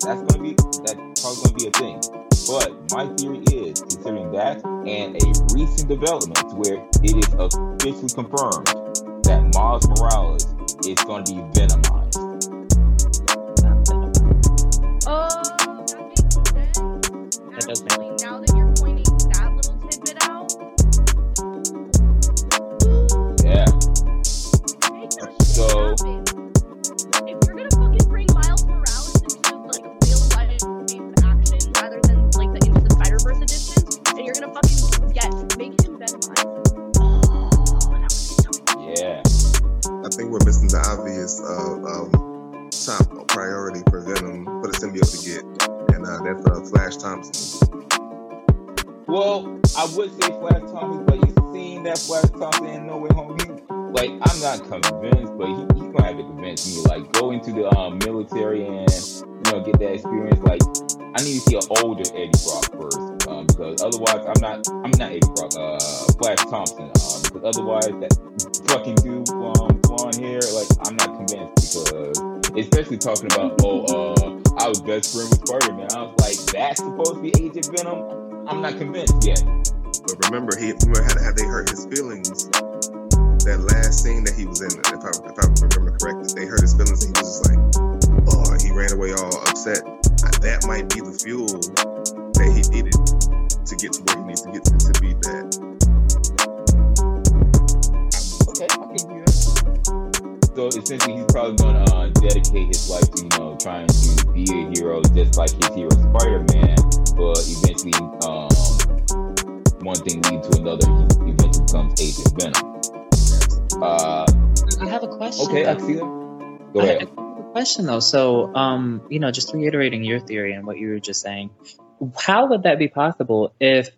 that's gonna be that's probably gonna be a thing. But my theory is, considering that and a recent development where it is officially confirmed that Miles Morales is going to be venomized. Oh, that makes sense. That does Actually, now that you're pointing that little tidbit out, Yeah. make that shit So- and you're gonna fucking get make him venomized. Oh, that would be so Yeah. I think we're missing the obvious uh, um, top priority for Venom for the symbiote to get, and uh, that's uh, Flash Thompson. Well, I would say Flash Thompson, but you've seen that Flash Thompson in No Way Home. He, like, I'm not convinced, but he, he's gonna have to convince me. Like, go into the um, military and you know get that experience. Like, I need to see an older Eddie Brock first, um, because otherwise, I'm not. I'm not Brock. Uh, Flash Thompson. Um, because otherwise, that fucking dude, um, blonde hair. Like, I'm not convinced because, especially talking about, oh, uh, I was best friend with Spider Man. I was like, that's supposed to be Agent Venom. I'm not convinced yet. But remember, he remember how, how they hurt his feelings. That last scene that he was in, if I, if I remember correctly, they hurt his feelings. And he was just like, oh, he ran away all upset. That might be the fuel get to where he needs to get to to beat that. Okay, I can do that. So essentially, he's probably going to uh, dedicate his life to, you know, trying to be a hero, just like his hero Spider-Man. But eventually, um, one thing leads to another. He eventually becomes Agent Venom. Uh, I have a question. okay, I though. can see that. Go I- ahead. Have a question though. So, um, you know, just reiterating your theory and what you were just saying, how would that be possible if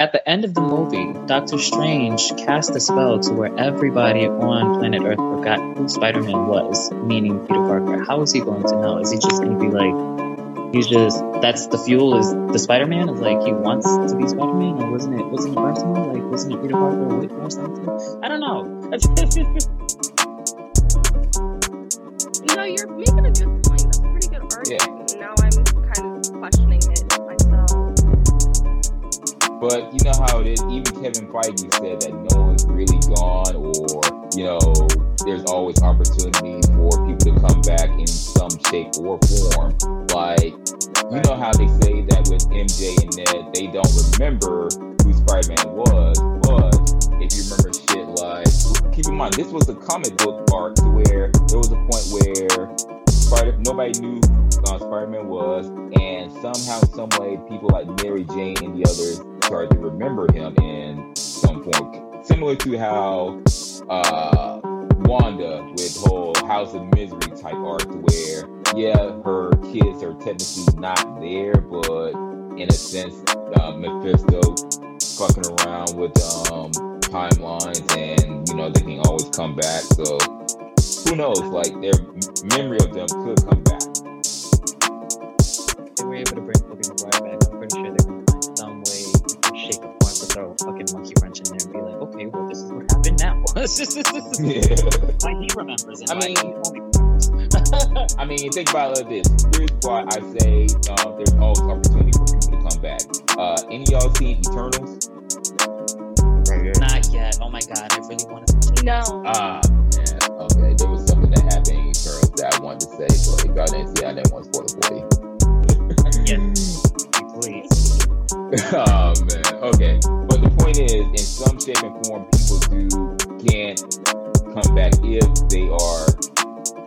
at the end of the movie, Doctor Strange cast a spell to where everybody on planet Earth forgot who Spider-Man was, meaning Peter Parker? How is he going to know? Is he just going to be like, he's just that's the fuel is the Spider-Man is like he wants to be Spider-Man, or wasn't it wasn't it personal? Like wasn't it Peter Parker or or something? I don't know. No, you're making a good point. That's a pretty good argument. Now I'm kind of questioning it myself. But you know how it is. Even Kevin Feige said that no one's really gone, or you know, there's always opportunities for people to come back in some shape or form. Like you know how they say that with MJ and Ned, they don't remember who Spider-Man was, but if you remember shit like, keep in mind this was a comic book arc where there was a point where Spider nobody knew uh, Spider-Man was, and somehow, some way, people like Mary Jane and the others started to remember him, in some form, similar to how uh, Wanda with whole House of Misery type arc, where yeah, her kids are technically not there, but in a sense, uh, Mephisto fucking around with um timelines, and you know they can always come back. So who knows? Like their memory of them could come back. They were able to bring Maguire back. I'm pretty sure they're throw a fucking monkey wrench in there and be like, okay, well, this is what happened now. Yeah. why he remembers and I mean- he only remembers. I mean, think about it like this. Here's why I say uh, there's always opportunity for people to come back. Uh, any of y'all seen Eternals? Not yet. Oh my god, I really want to. No. Ah, man. Okay, there was something that happened in Eternals that I wanted to say, but if y'all didn't see, I didn't want to spoil it for you. Yes, please. oh man. Okay. But the point is, in some shape and form, people do can't come back if they are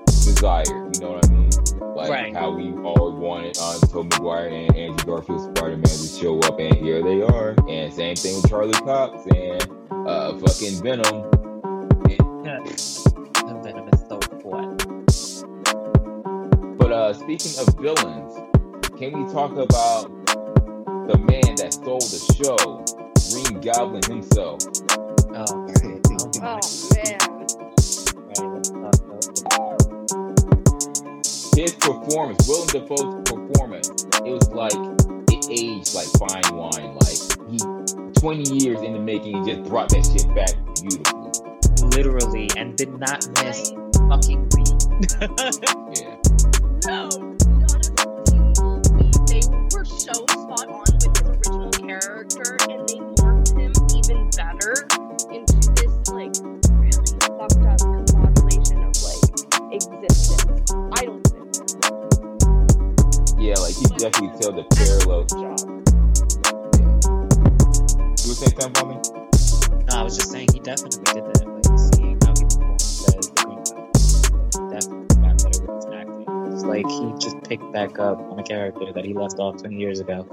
desired. You know what I mean? Like Right. how we all wanted uh, Tobey Maguire and Andrew Garfield Spider-Man to show up, and here they are. And same thing with Charlie Cox and uh, fucking Venom. The venom is so what? But uh, speaking of villains, can we talk about the man that stole the show, Green Goblin himself? Oh, oh Oh man. Right, let's talk about his performance, Willem Dafoe's performance, it was like it aged like fine wine. Like he, twenty years in the making, he just brought that shit back beautifully. literally and did not miss I, fucking beat. Yeah, no, not a single beat. They were so spot on with his original character, and they morphed him even into this like really fucked up combination of like existence. I don't think yeah, like he definitely tell the parallel. job. You were saying something about me? No, I was just saying he definitely did that. Like seeing how he performed as the Green like, definitely got better with his acting. It's like he just picked back up on a character that he left off 20 years ago,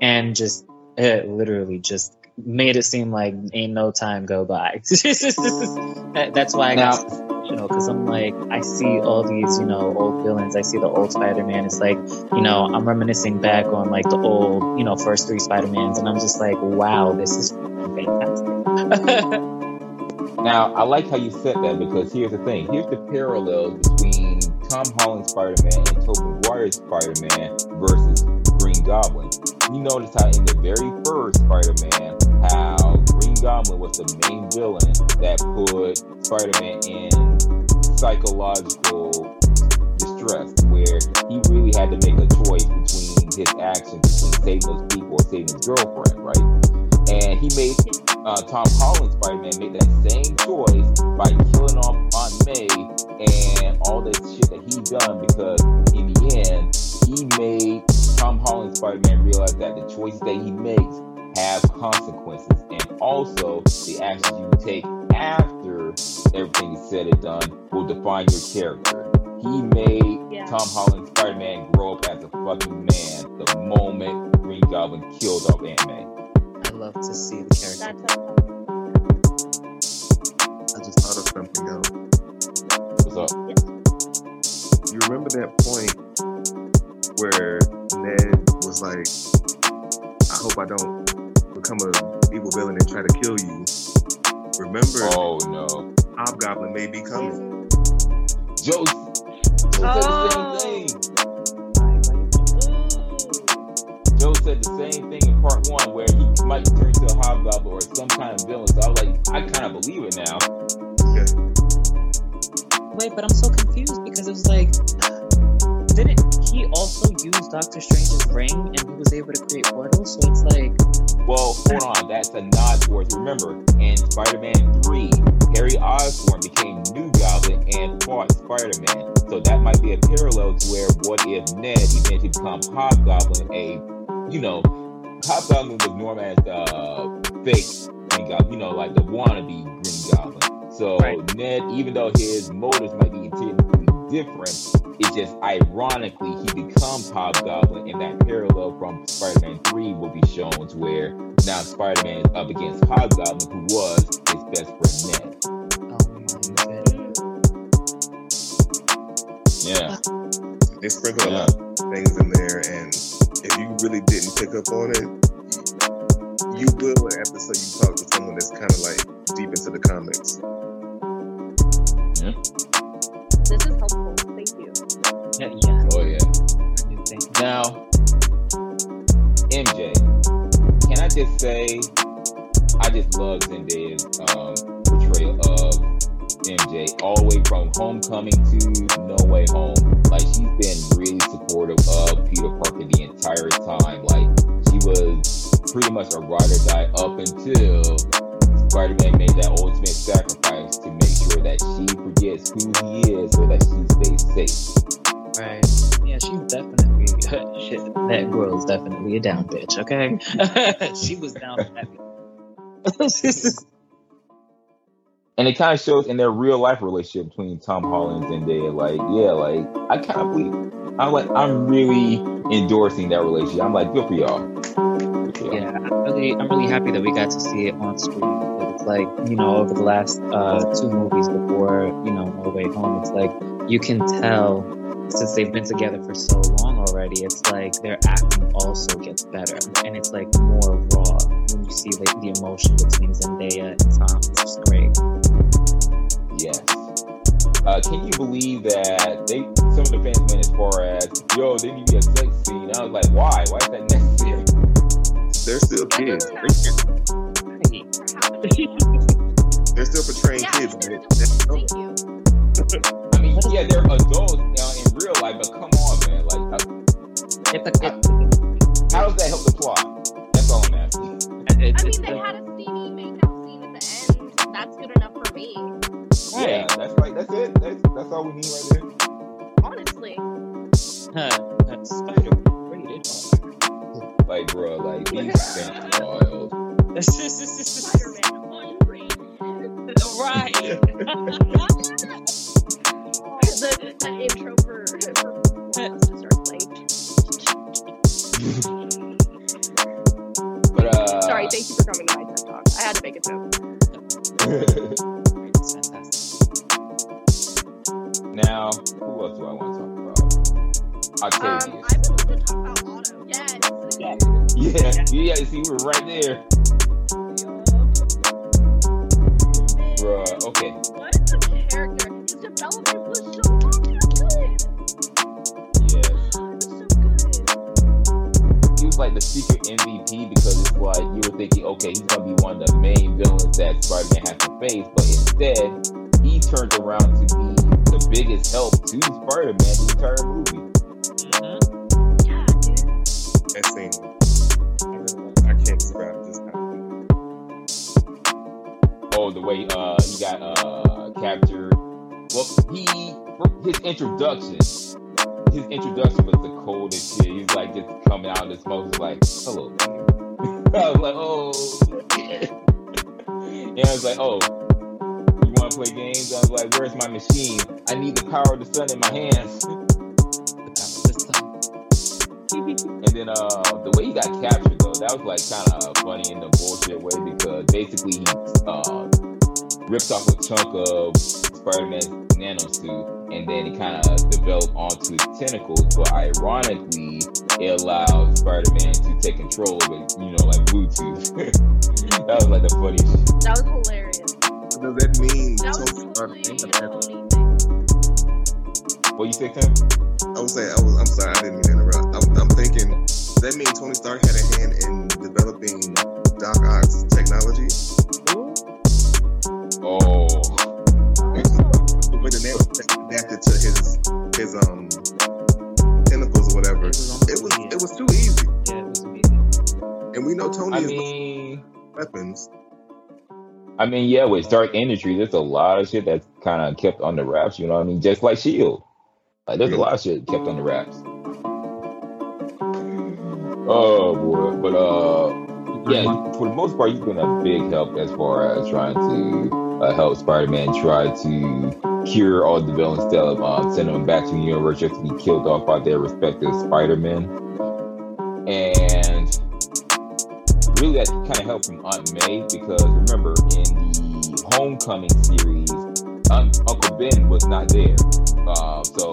and just uh, literally just made it seem like ain't no time go by. That- That's why I got Now- so emotional because I'm like I see all these you know old villains. I see the old Spider-Man. It's like you know I'm reminiscing back on like the old you know first three Spider-Mans, and I'm just like wow, this is fantastic. Now, I like how you said that because here's the thing. Here's the parallels between Tom Holland's Spider-Man and Tobey Maguire's Spider-Man versus Green Goblin. You notice how in the very first Spider-Man, how Green Goblin was the main villain that put Spider-Man in psychological distress, where he really had to make a choice between his actions between saving those people or saving his girlfriend, right? And he made uh, Tom Holland's Spider-Man made that same choice by killing off Aunt May and all the shit that he done because in the end he made Tom Holland Spider-Man realize that the choices that he makes have consequences and also the actions you take after everything is said and done will define your character. He made Yeah. Tom Holland Spider-Man grow up as a fucking man the moment Green Goblin killed off Aunt May. I love to see the character. That's how I just thought of something else. What's up? You remember that point where Ned was like, I hope I don't become a evil villain and try to kill you. Remember, Oh no. Hobgoblin may be coming. Joe, Joe Oh. said the oh. same thing. Joe said the same thing in part one where he might turn to a hobgoblin or some kind of villain. So I was like, I kind of believe it now. Wait, but I'm so confused because it was like, didn't he also use Doctor Strange's ring and he was able to create portals? So it's like, Well, hold on, that's a nod towards. Remember, in Spider-Man Three, Harry Osborn became New Goblin and fought Spider-Man. So that might be a parallel to where what if Ned eventually becomes Hobgoblin? A, you know, Hobgoblin was known as the fake Green Goblin, you know, like the wannabe Green Goblin. So Right. Ned, even though his motives might be intrinsically different. It's just ironically he becomes Hobgoblin, and that parallel from Spider-Man Three will be shown to where now Spider-Man is up against Hobgoblin, who was his best friend Ned. Oh. Yeah, They sprinkle a lot of things in there, and if you really didn't pick up on it, you will after so you talk to someone that's kind of like deep into the comics. This is helpful. Thank you. Yeah, yeah. Oh yeah. I do. Now, MJ, can I just say, I just love Zendaya's um, portrayal of MJ all the way from Homecoming to No Way Home. Like she's been really supportive of Peter Parker the entire time. Like she was pretty much a ride or die up until Spider-Man made that ultimate sacrifice that she forgets who he is so that she stays safe. Right. Yeah, she's definitely shit. That girl is definitely a down bitch. Okay. she was down and it kind of shows in their real life relationship between Tom Holland and Zendaya. Like, yeah, like I of believe. I'm like, I'm really endorsing that relationship. I'm like, good for y'all. Good for y'all. yeah, I'm really, I'm really happy that we got to see it on screen. Because it's like, you know, over the last uh, two movies before, you know, No Way Home, it's like you can tell since they've been together for so long already. It's like their acting also gets better, and it's like more raw when you see like the emotion between Zendaya and Tom. It's just great. Yes. Uh, can you believe that they some of the fans went as far as, yo, they need to be a sex scene. I was like, why? Why is that necessary? They're still kids. They can't- Right. They're still portraying Yeah, kids. they're man. thank you. I mean, yeah, they're adults now in real life, but come on, man. Like, uh, It's a, it, how does that help the plot? That's all I'm asking. it's, I mean, they had a steamy makeout scene at the end. That's good enough for me. Yeah, that's right. That's it. That's that's all we need right there. Honestly. Huh, that's Spider rated Like, bro, like these things are wild. Spider-Man unrated. right. the, the intro for, for us to. But uh, Sorry, thank you for coming to my TED Talk. I had to make a joke. Now, who else do I want to talk about? Um, I would love to talk about Otto. Yes. Yeah. yeah, yeah. See, we were right there, bruh. Okay, What a character. His development was so good. yes. It was so good. He was like the secret MVP because it's like you were thinking, okay, he's gonna be one of the main villains that Spider-Man has to face, but instead, he turned around to be the biggest help to Spider-Man the entire movie. Mhm. Yeah, dude. That scene. I can't describe Oh, the way uh he got uh captured. Well, he his introduction, his introduction was the coldest shit. He's like just coming out of the smoke, he's like, "Hello." I was like, "Oh." shit." and I was like, "Oh, you want to play games?" I was like, "Where's my machine? I need the power of the sun in my hands." The power system. And then uh, the way he got captured that was like kind of funny in the bullshit way because basically he uh, ripped off a chunk of Spider-Man's nanosuit and then it kind of developed onto his tentacles. But ironically, it allowed Spider-Man to take control of it, you know, like Bluetooth. that was like the funniest. That was hilarious. What Does that mean That was Stark totally What you say, Tim? I was saying, I was, I'm sorry, I didn't mean to interrupt. I'm, I'm thinking, does that mean Tony Stark had a hand in developing Doc Ock's technology? Oh, Oh. The way the nanotech adapted to his his um tentacles or whatever. It was It was immediate. it was too easy. Yeah, it was amazing. And we know Tony I is mean. weapons. I mean, yeah, with Stark Industries, there's a lot of shit that's kind of kept on the wraps. You know what I mean? Just like Shield, like there's a lot of shit kept the wraps. Oh boy, but uh, yeah, for the most part, he's been a big help as far as trying to uh, help Spider-Man try to cure all the villains of uh, sending them back to the universe just to be killed off by their respective Spider-Men. And really that kind of helped from Aunt May because remember in the Homecoming series, Un- Uncle Ben was not there. Uh, so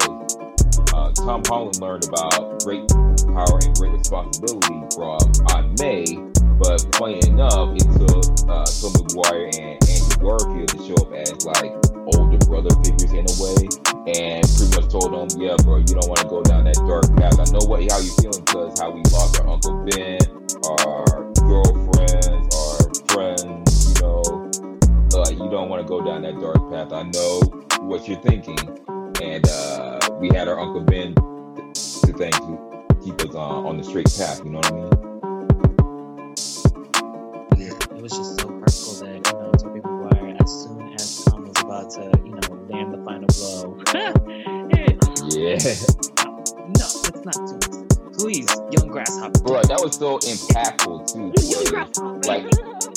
uh, Tom Holland learned about great power and great responsibility from Aunt May, but funny enough, it took uh, Tom Maguire and Andrew Garfield to show up as like older brother figures in a way, and pretty much told them, "Yeah, bro, you don't want to go down that dark path. I know what how you feeling because how we lost our Uncle Ben, our girlfriends, don't want to go down that dark path. I know what you're thinking, and uh, we had our Uncle Ben to, to thank to keep us on on the straight path. You know what I mean? Yeah. It was just so hurtful that, you know, Tobey Maguire, as soon as Tom was about to, you know, land the final blow. it- Yeah, no, let's not too. this. Please, young grasshopper. bro, that was so impactful too. You boy. grasshopper. Like-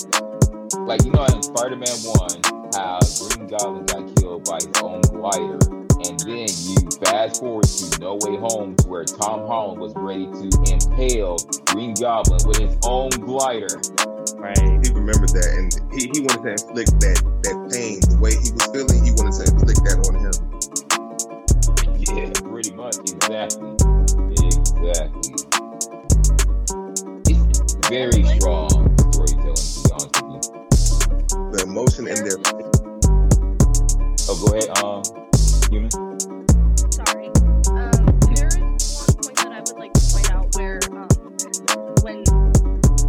like you know in Spider-Man One, how Green Goblin got killed by his own glider, and then you fast forward to No Way Home, to where Tom Holland was ready to impale Green Goblin with his own glider. Right. He remembered that, and he, he wanted to inflict that that pain, the way he was feeling. He wanted to inflict that on him. Yeah, pretty much, exactly, exactly. It's very strong The emotion in their Oh, go ahead, um, human. Sorry. Um, there is one point that I would like to point out where um, when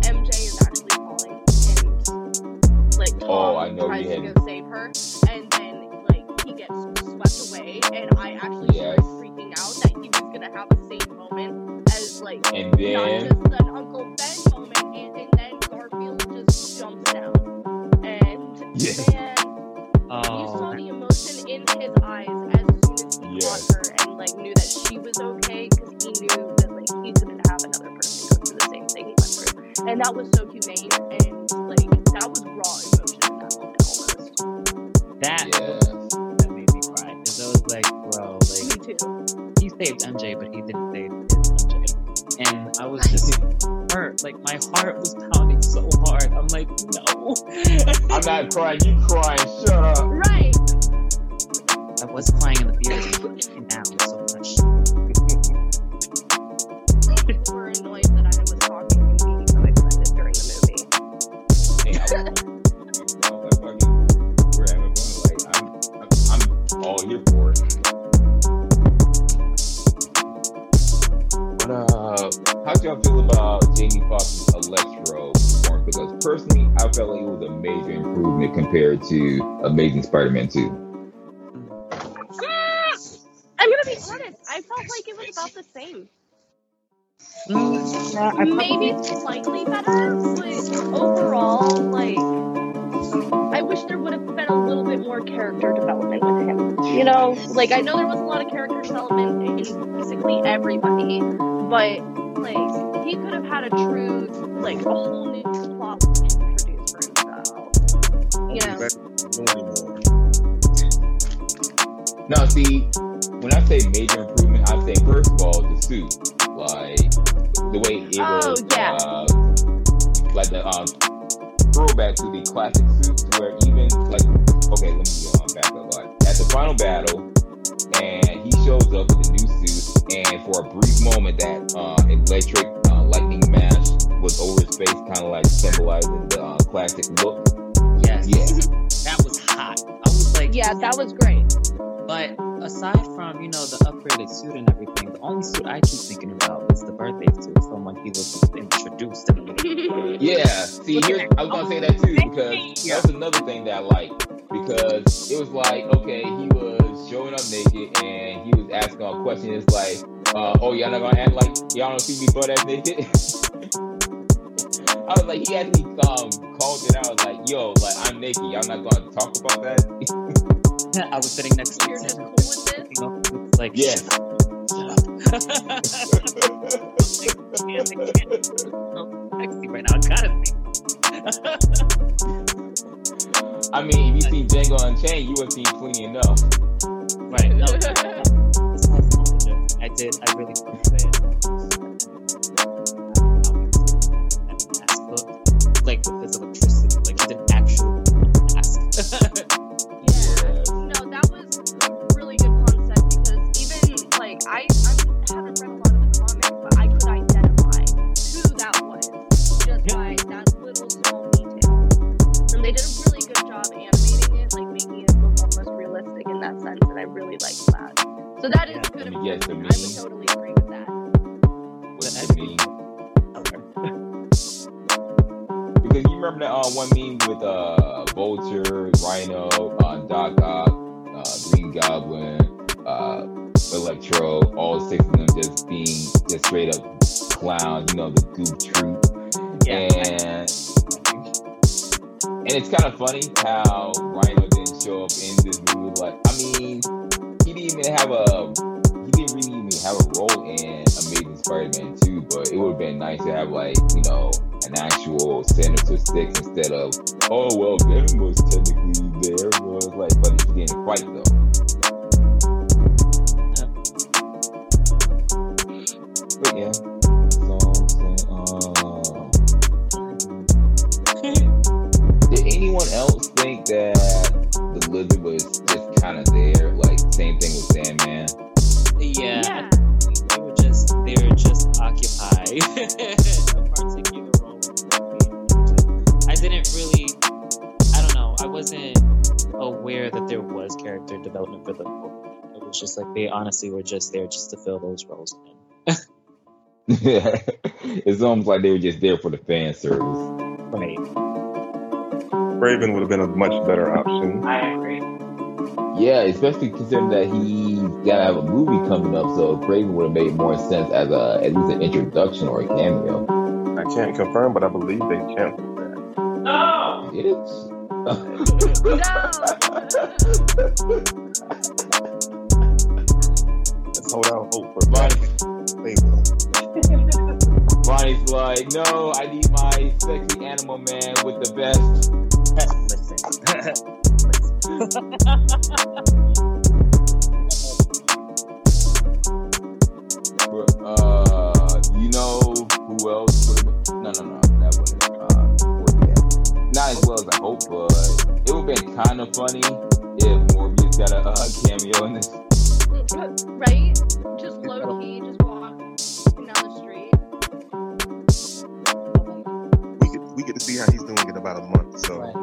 MJ is actually falling and like Tom Oh, I know tries you to go save her, and then like he gets swept away, and I actually Yes. started freaking out that he was gonna have the same moment as like And not just an Uncle Ben moment, and, and then Garfield just jumps down, and Yeah. man. You oh. saw Oh, the emotion in his eyes as soon as he Yes. caught her and like knew that she was okay because he knew that like he couldn't have another person go through the same thing he went through, and that was so humane and like that was raw emotion in that moment almost. that, yes. that made me cry. Because I was like, bro, like, Me too. he saved MJ, but he didn't save his MJ. And I was just hurt. Like, my heart was pounding so hard. I'm like, no. I'm not crying, you crying, shut up. Right. I was crying in the theater. And now, so much. People were annoyed that I was talking and being so excited during the movie. Hey, how do y'all feel about Jamie Foxx's Electro performance? Because personally, I felt like it was a major improvement compared to Amazing Spider-Man 2. I'm gonna be honest. I felt like it was about the same. Mm, yeah, I Maybe slightly better, but overall, like, I wish there would have been a little bit more character development with him. You know, like I know there was a lot of character development in basically everybody, but like he could have had a true, like a whole new plot introduced for himself. You know. Now, see, when I say major improvement, I say first of all the suit, like the way it Oh, was, yeah. uh, like the um, throwback to the classic suits, where even like, okay, let me um, back up. Like at the final battle, and he shows up with the new suit, and for a brief moment, that uh, electric uh, lightning mash was over his face, kind of like symbolizing the uh, classic look. Yes. Yeah. That was hot. I was like, yeah, that was great. But aside from, you know, the upgraded suit and everything, the only suit I keep thinking about is the birthday suit from when he was introduced. in the. Yeah, see, here I was gonna say that too because that's another thing that I like because it was like, okay, he was showing up naked and he was asking a question. It's like, uh, oh, y'all not gonna act like y'all don't see me butt ass naked. I was like, he actually um called it out. I was like, yo, like I'm naked. Y'all not gonna talk about that? I was sitting next to You're him. just cool with this? You know, it's like, Yes. sexy right now. I gotta see. I mean, if you seen Django Unchained, you would have seen plenty enough. Right. No. It's not small joke. I did. I really fucked with it. That mask look, like with his I, I haven't read a lot of the comics, but I could identify who that was just by that little small detail. And they did a really good job animating it, like making it look almost realistic in that sense, and I really liked that. So that is Yeah, good let me guess the. I would totally agree with that. What's the meme? Because you remember that uh, one meme with uh, Vulture, Rhino, uh, Doc Ock, uh, Green Goblin, uh, Electro, all six of them just being just straight up clowns, you know, the goof troop. yeah. And and it's kind of funny how Rhino didn't show up in this movie. Like, I mean, he didn't even have a he didn't really even have a role in Amazing Spider-Man 2, but it would have been nice to have like, you know, an actual Sinister Six instead of, oh well, Venom was technically there, was like, but he didn't fight though. But yeah, so uh, Did anyone else think that the lizard was just kind of there? Like same thing with Sandman. yeah. Yeah. They were just they were just occupied a particular role. I didn't really I don't know, I wasn't aware that there was character development for the book. It was just like they honestly were just there just to fill those roles in. it's almost like they were just there for the fan service. Right. Kraven would have been a much better option. I agree. Yeah, especially considering that he's gotta have a movie coming up, so Kraven would have made more sense as a at least an introduction or a cameo. I can't confirm, but I believe they canceled that. Oh! No! It's Let's hold out hope for Vanni, Fable. Vanni's like, no, I need my sexy animal man with the best. Uh, you know who else? Would no, no, no, that wouldn't. Uh, work yet. Not as well as I hope, but it would have been kind of funny if Morbius got a uh, cameo in this. right? Just low key, just walking down the street. To see how he's doing in about a month. So Right.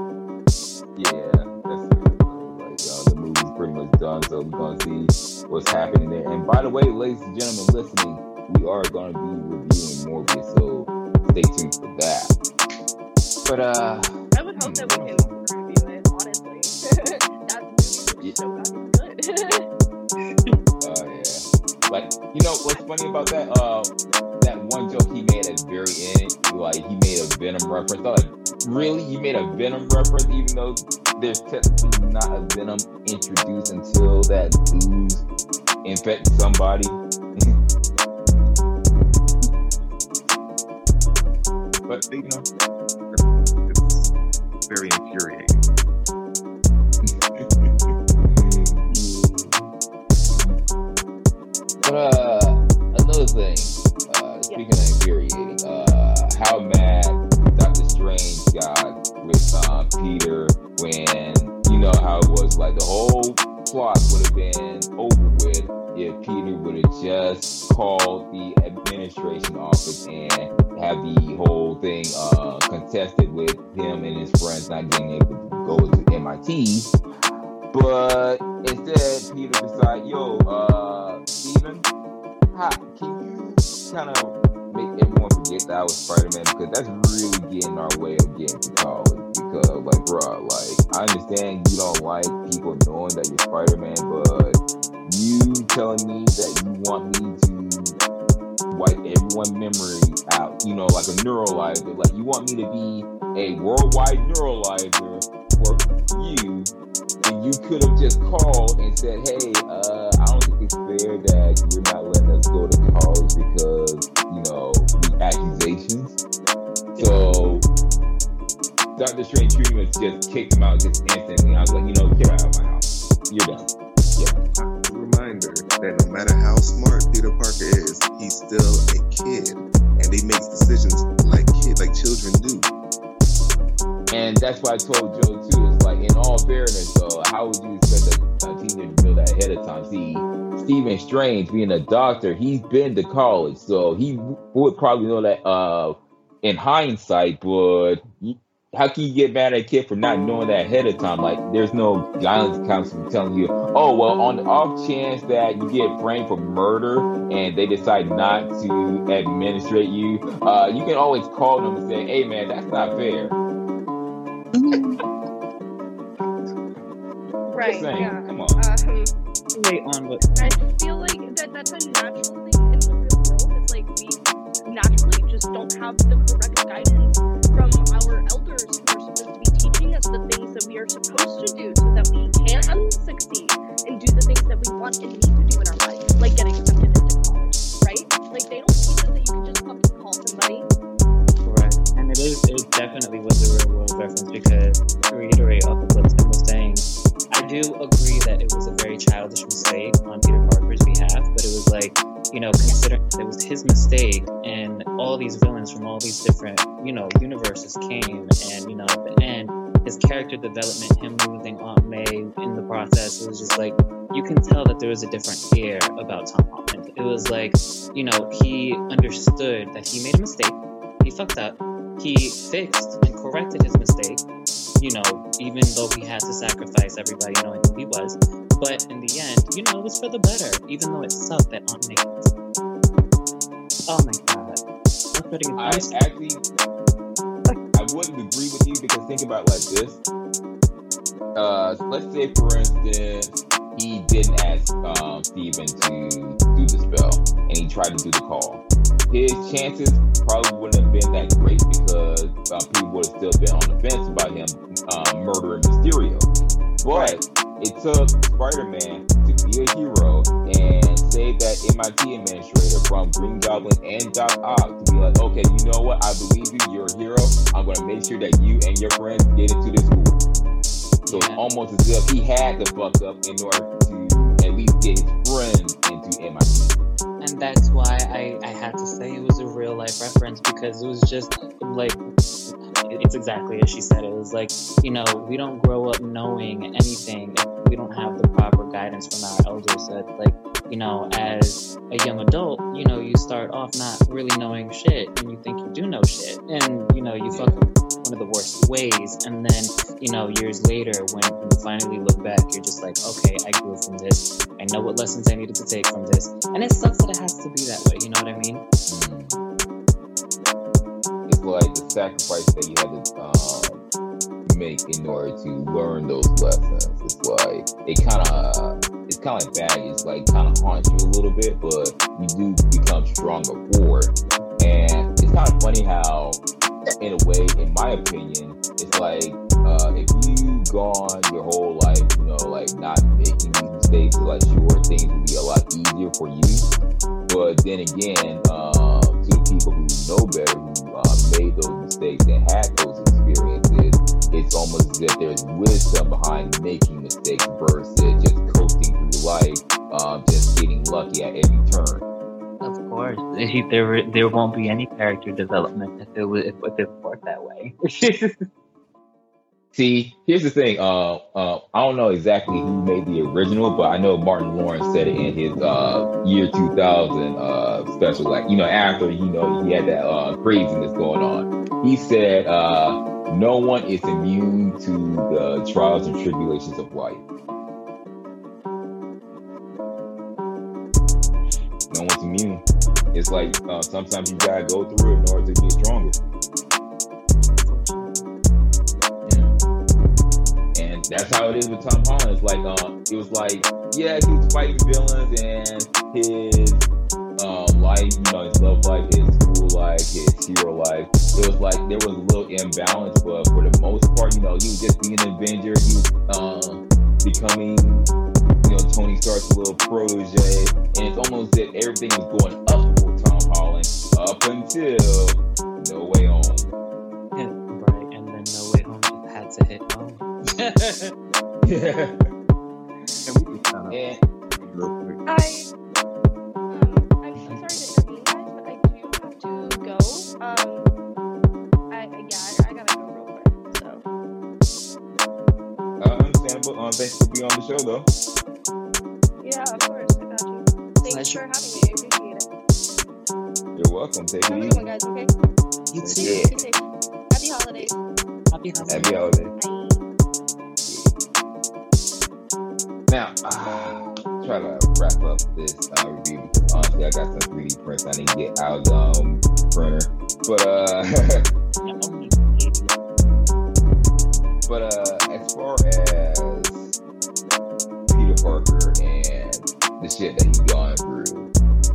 Yeah, that's true. Like, uh, the movie's pretty much done, so we're gonna see what's happening there. And by the way, ladies and gentlemen listening, we are gonna be reviewing Morbius, so stay tuned for that. But uh, I would hope that we can review it, honestly. that movie was so goddamn good. uh, yeah, like you know what's funny about that? Uh, that one joke he made at the very end, like he made a Venom reference. I was like, really? He made a Venom reference, even though there's technically not a Venom introduced until that ooze infects somebody. but you know, it's very infuriating. Uh, another thing, uh, speaking of infuriating, uh, how mad Doctor Strange got with uh, Peter when you know how it was like the whole plot would have been over with if Peter would have just called the administration office and have the whole thing uh, contested with him and his friends not getting able to go to MIT. But instead, Peter decided, yo, uh, Stephen, how, can you kind of make everyone forget that I was Spider-Man? Because that's really getting our way of getting to college. Because, like, bro, like, I understand you don't like people knowing that you're Spider-Man, but you telling me that you want me to wipe everyone's memory out, you know, like a neuralizer. Like, you want me to be a worldwide neuralizer for you and you could have just called and said, "Hey, uh, I don't fair that you're not letting us go to college because you know the accusations." So Doctor Strange much just kicked him out just instantly. I was like, "You know, get out of my house. You're done. Yeah. Reminder that no matter how smart Peter Parker is, he's still a kid, and he makes decisions like kid, like children do. And that's why I told Joe too. It's like, in all fairness, though, how would you expect a, a teenager to know that ahead of time? See, Stephen Strange, being a doctor, he's been to college, so he would probably know that uh, in hindsight. But how can you get mad at a kid for not knowing that ahead of time? Like, there's no guidance counselor telling you, oh, well, on the off chance that you get framed for murder and they decide not to administrate you, uh, you can always call them and say, hey, man, that's not fair. Right. Saying, Yeah. come on. Um, Wait on what I just feel like that that's a natural thing in the real world. It's like we naturally just don't have the correct guidance from our elders who are supposed to be teaching us the things that we are supposed to do so that we can succeed and do the things that we want and need to do in our life, like get accepted into college, right? Like they don't teach us that you can just fucking call somebody. And it is it definitely was a real world reference because to reiterate off of what Tim was saying, I do agree that it was a very childish mistake on Peter Parker's behalf, but it was like, you know, considering it was his mistake and all these villains from all these different, you know, universes came and, you know, at the end, his character development, him losing Aunt May in the process, it was just like you can tell that there was a different air about Tom Holland. It was like, you know, he understood that he made a mistake, he fucked up, he fixed and corrected his mistake, you know, even though he had to sacrifice everybody knowing who he was. But in the end, you know, it was for the better, even though it sucked that Aunt May was. Oh my god. I'm putting I actually, I wouldn't agree with you because think about it like this. Uh, let's say, for instance, he didn't ask um, Stephen to do the spell and he tried to do the call. His chances probably wouldn't have been that great because um, people would have still been on the fence about him um, murdering Mysterio. But it took Spider-Man to be a hero and save that MIT administrator from Green Goblin and Doc Ock to be like, okay, you know what? I believe you. You're a hero. I'm going to make sure that you and your friends get into this. So it's almost as if he had to fuck up in order to at least get his friends into MIT. and that's why I, I had to say it was a real life reference because it was just like it's exactly as she said it was like you know we don't grow up knowing anything if we don't have the proper guidance from our elders that like you know as a young adult you know you start off not really knowing shit and you think you do know shit. And you know you fuck up one of the worst ways. And then you know years later when you finally look back you're just like okay i grew from this. I know what lessons i needed to take from this. And it sucks that it has to be that way you know what i mean? It's like the sacrifice that you had to um, make in order to learn those lessons. It's like it kind of it's kind of like baggage, like kind of haunts you a little bit, but you do become stronger for it. And it's kind of funny how, in a way, in my opinion, it's like uh, if you gone your whole life, you know, like not making these mistakes, like sure things would be a lot easier for you. But then again, um, to people who know better, who uh, almost as if there's wisdom behind making mistakes versus just coasting through life, um, just getting lucky at every turn. of course there there won't be any character development if it was if, if it worked that way See, here's the thing. Uh, uh, I don't know exactly who made the original, but I know Martin Lawrence said it in his uh, year 2000 uh, special. Like, you know, after you know he had that uh, craziness going on, he said, uh, "No one is immune to the trials and tribulations of life. No one's immune. It's like uh, sometimes you gotta go through it in order to get stronger." And that's how it is with Tom Holland. It's like um, it was like, yeah, he was fighting villains and his um life, you know, his love life, his school life, his hero life. It was like there was a little imbalance, but for the most part, you know, he was just being an Avenger. He was um becoming, you know, Tony Stark's little protege, and it's almost that everything was going up for Tom Holland up until No Way Home. right and then no way home had to hit home Yeah. And we just found out. And Um, I, I- yeah, I, I gotta go real quick. So, Uh, understandable. Um, thanks for being on the show, though. yeah, of course, I got you. Thanks Pleasure. for having me. I appreciate it. You're welcome. Take Have a it good one, easy. guys. Okay. You too. you. Be. Happy holidays. Happy holidays. Happy holiday. Bye. Now, uh, try to wrap up this uh, review because honestly, I got some 3D prints I need to get out of the um, printer. But uh, but uh, as far as Peter Parker and the shit that he's gone through,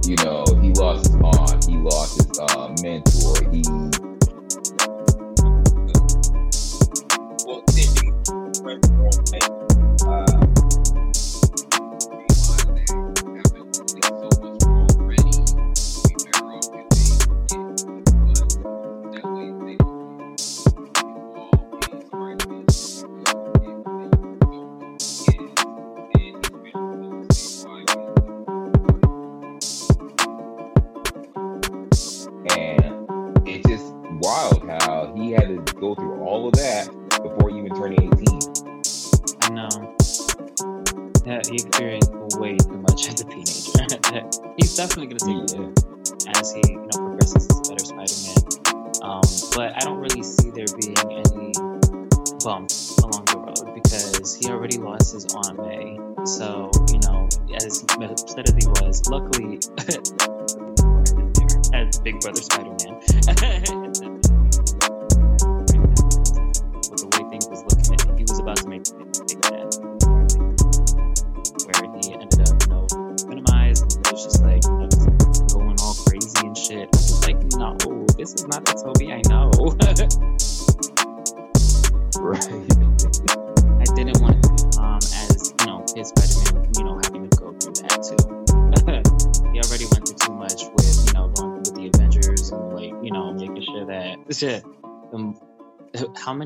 you know, he lost his aunt, he lost his uh, mentor, he.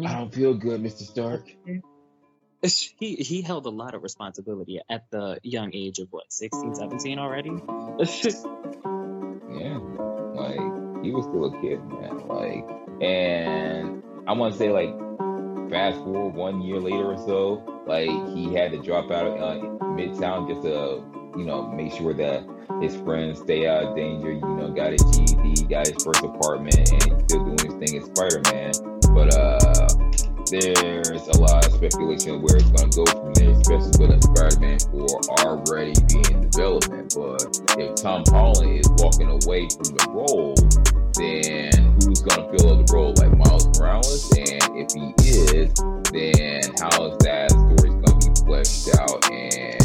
How many? I don't feel good, Mr. Stark. He he held a lot of responsibility at the young age of what 16, 17 already. Yeah. Like, he was still a kid, man. Like, and I want to say, like, fast forward one year later or so, like, he had to drop out of uh, Midtown just to, you know, make sure that his friends stay out of danger. You know, got his GED, got his first apartment, and he's still doing his thing as Spider Man. But, uh, there's a lot of speculation where it's going to go from there, especially with Spider-Man 4 already being in development. But if Tom Holland is walking away from the role, then who's going to fill the role like Miles Morales? And if he is, then how is that story going to be fleshed out? And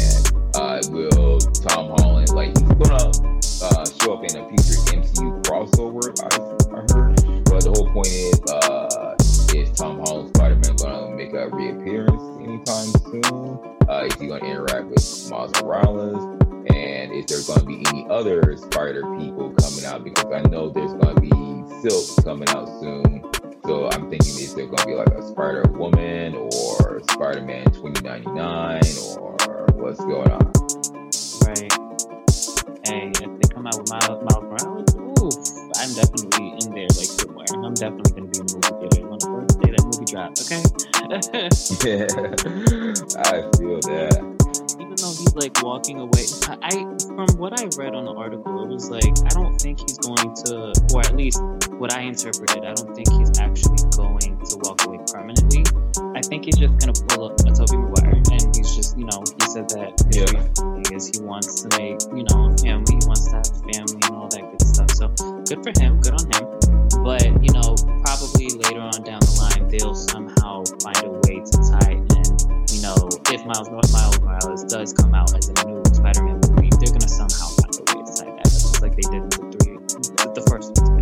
uh, will Tom Holland, like, he's going to uh, show up in a future MCU crossover, I, I heard. But the whole point is, uh, is Tom Holland Spider-Man a reappearance anytime soon? Uh, is he gonna interact with Miles Morales? And is there gonna be any other Spider people coming out? Because I know there's gonna be Silk coming out soon. So I'm thinking is there gonna be like a Spider Woman or Spider-Man 2099 or what's going on? Right. Hey, if they come out with Miles, Miles Morales, ooh, I'm definitely in there like somewhere. I'm definitely gonna be in the movie theater dropped. Okay. Yeah, I feel that. Even though he's like walking away, I, from what I read on the article, it was like I don't think he's going to, or at least what I interpreted, I don't think he's actually going to walk away permanently. I think he's just gonna pull up a Tobey Maguire, and he's just, you know, he said that Yeah. is he wants to make, you know, family, he wants to have family and all that good stuff. So good for him, good on him. But you know, probably later on down the line, they'll somehow find a way to tie it in. You know, if Miles North Miles Morales does come out as a new Spider-Man movie, they're gonna somehow find a way to tie that up, just like they did with the three, with the first one.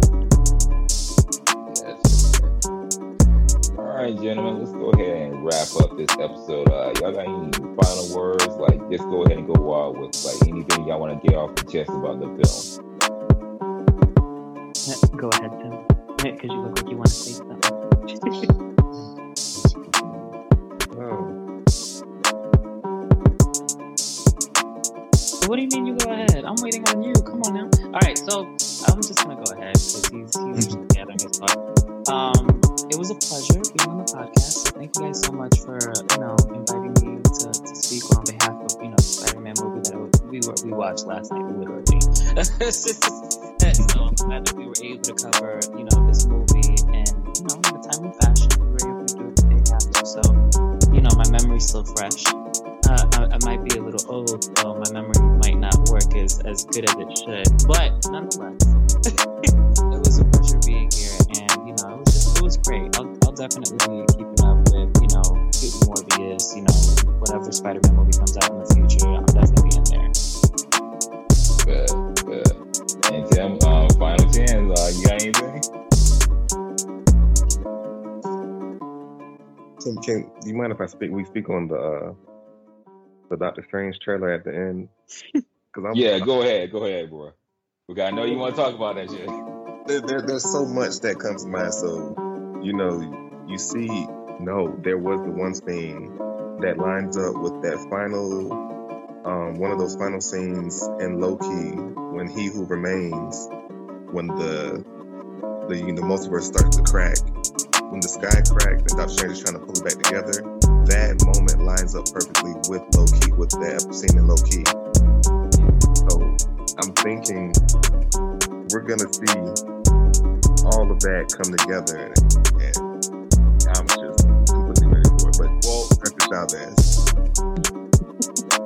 All right, gentlemen, let's go ahead and wrap up this episode. Uh, y'all got any final words? Like, just go ahead and go wild with like anything y'all want to get off the chest about the film. Go ahead, Tim, because you look like you want to say something. Oh. do you mean you go ahead? I'm waiting on you. Come on now. All right, so I'm just gonna go ahead because he's he's gathering his thoughts. Um, it was a pleasure being on the podcast. So thank you guys so much for you know inviting me to, to speak on behalf of you know Spider-Man movie that we were we watched last night, literally. so I'm glad that we were able to cover you know this movie and you know in a timely fashion. We were able to do it the day after, so you know my memory's still fresh. Uh, I, I might be a little old, so my memory might not work as, as good as it should. But nonetheless, it was a pleasure being here, was it was great. I'll, I'll definitely be keeping up with you know Morbius, you know, whatever Spider-Man movie comes out in the future. I'm definitely in there. Good, good. And Tim, uh, final chance. Uh, you got anything? Tim, can you mind if I speak? We speak on the uh, the Doctor Strange trailer at the end. Because I'm Yeah, go ahead. Go ahead, bro. We got. I know you want to talk about that shit. there, there, there's so much that comes to mind. So, you know, you see, no, there was the one scene that lines up with that final, um, one of those final scenes in Loki when He Who Remains, when the the you know, multiverse starts to crack, when the sky cracked and Doctor Strange is trying to pull it back together. That moment lines up perfectly with Loki, with that scene in Loki. So I'm thinking we're gonna see all of that come together, and, and I'm just completely ready for it. But Well. Chavez,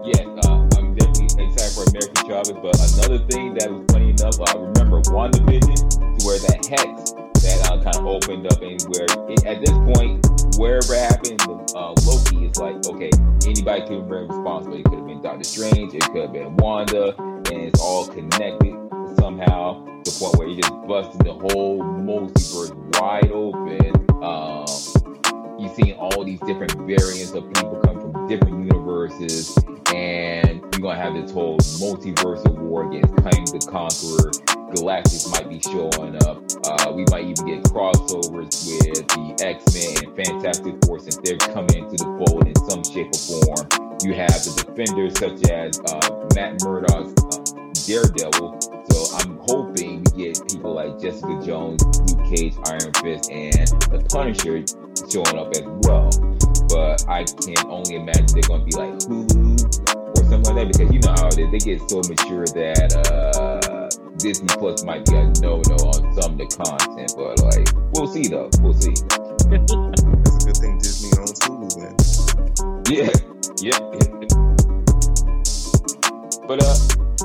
Yes, uh, I'm definitely excited for American Chavez. But another thing that was funny enough, I remember WandaVision, where that hex that uh, kind of opened up, and where it, at this point, wherever happened, uh, Loki is like, okay, anybody could have been responsible. It could have been Doctor Strange, it could have been Wanda, and it's all connected somehow the point where it just busted the whole multiverse wide open. Um, you've seen all these different variants of people come from different universes, and you're gonna have this whole multiversal war against Kang the Conqueror. Galactus might be showing up. Uh, we might even get crossovers with the X Men and Fantastic Four since they're coming into the fold in some shape or form. You have the defenders such as uh, Matt Murdock's uh, Daredevil. So I'm hoping we get people like Jessica Jones, Luke Cage, Iron Fist, and the Punisher showing up as well. But I can only imagine they're going to be like Hulu or something like that because you know how it is. They get so mature that uh, Disney Plus might be a no-no on some of the content. But like, we'll see though. We'll see. That's a good thing Disney owns Hulu then. Yeah, yeah. But uh,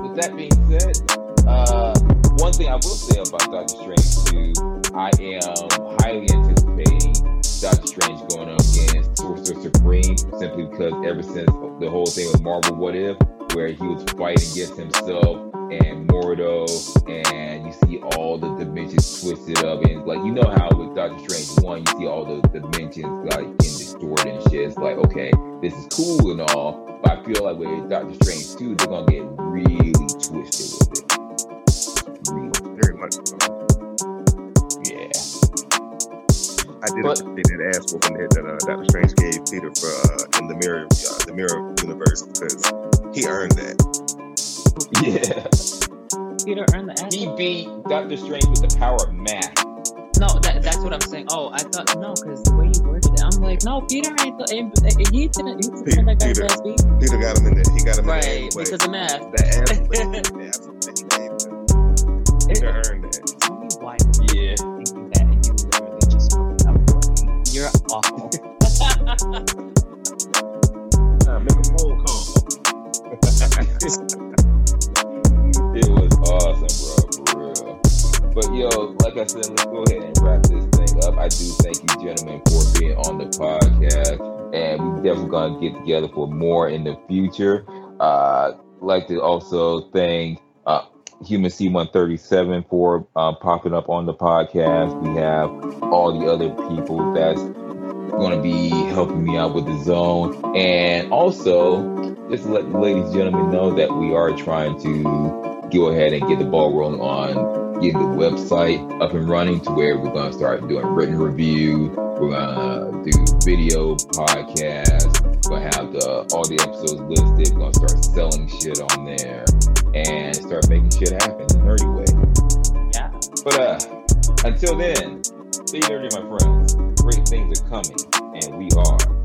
with that being said, uh, one thing I will say about Doctor Strange 2, I am highly anticipating Doctor Strange going up against Sorcerer Supreme simply because ever since the whole thing with Marvel What If, where he was fighting against himself and Mordo, and you see all the dimensions twisted up, and like you know how with Doctor Strange 1, you see all the dimensions like getting distorted and shit. It's like, okay, this is cool and all, but I feel like with Doctor Strange 2, they're gonna get really twisted Very much yeah. I did But- appreciate that ass whooping that, that uh, Doctor Strange gave Peter for uh, in the mirror, uh, the mirror universe because he earned that. Yeah. Peter earned the ass. He beat Doctor Strange with the power of math. No, that, that's what I'm saying. Oh, I thought no, because the way you worded it, I'm like, no, Peter ain't the. He didn't. He didn't earn that guy's Peter. ass beat. Peter got him in there. He got him in Right, there. because of math. that ass whooping, yeah, absolutely, he gave him. Peter earned that. Tell me why you Yeah. thinking that and you literally just up You're awful. Uh, make a roll call. It was awesome, bro, for real. But yo, like I said, let's go ahead and wrap this thing up. I do thank you, gentlemen, for being on the podcast, and we definitely gonna get together for more in the future. Uh, like to also thank HumanC137 for uh, popping up on the podcast. We have all the other people that's going to be helping me out with the zone, and also just to let the ladies and gentlemen know that we are trying to go ahead and get the ball rolling on getting the website up and running to where we're going to start doing written review. We're going to do video, podcast, We're gonna have the all the episodes listed. We're gonna start selling shit on there and start making shit happen in a nerdy way. Yeah. But uh, until then, stay nerdy, my friends. Great things are coming, and we are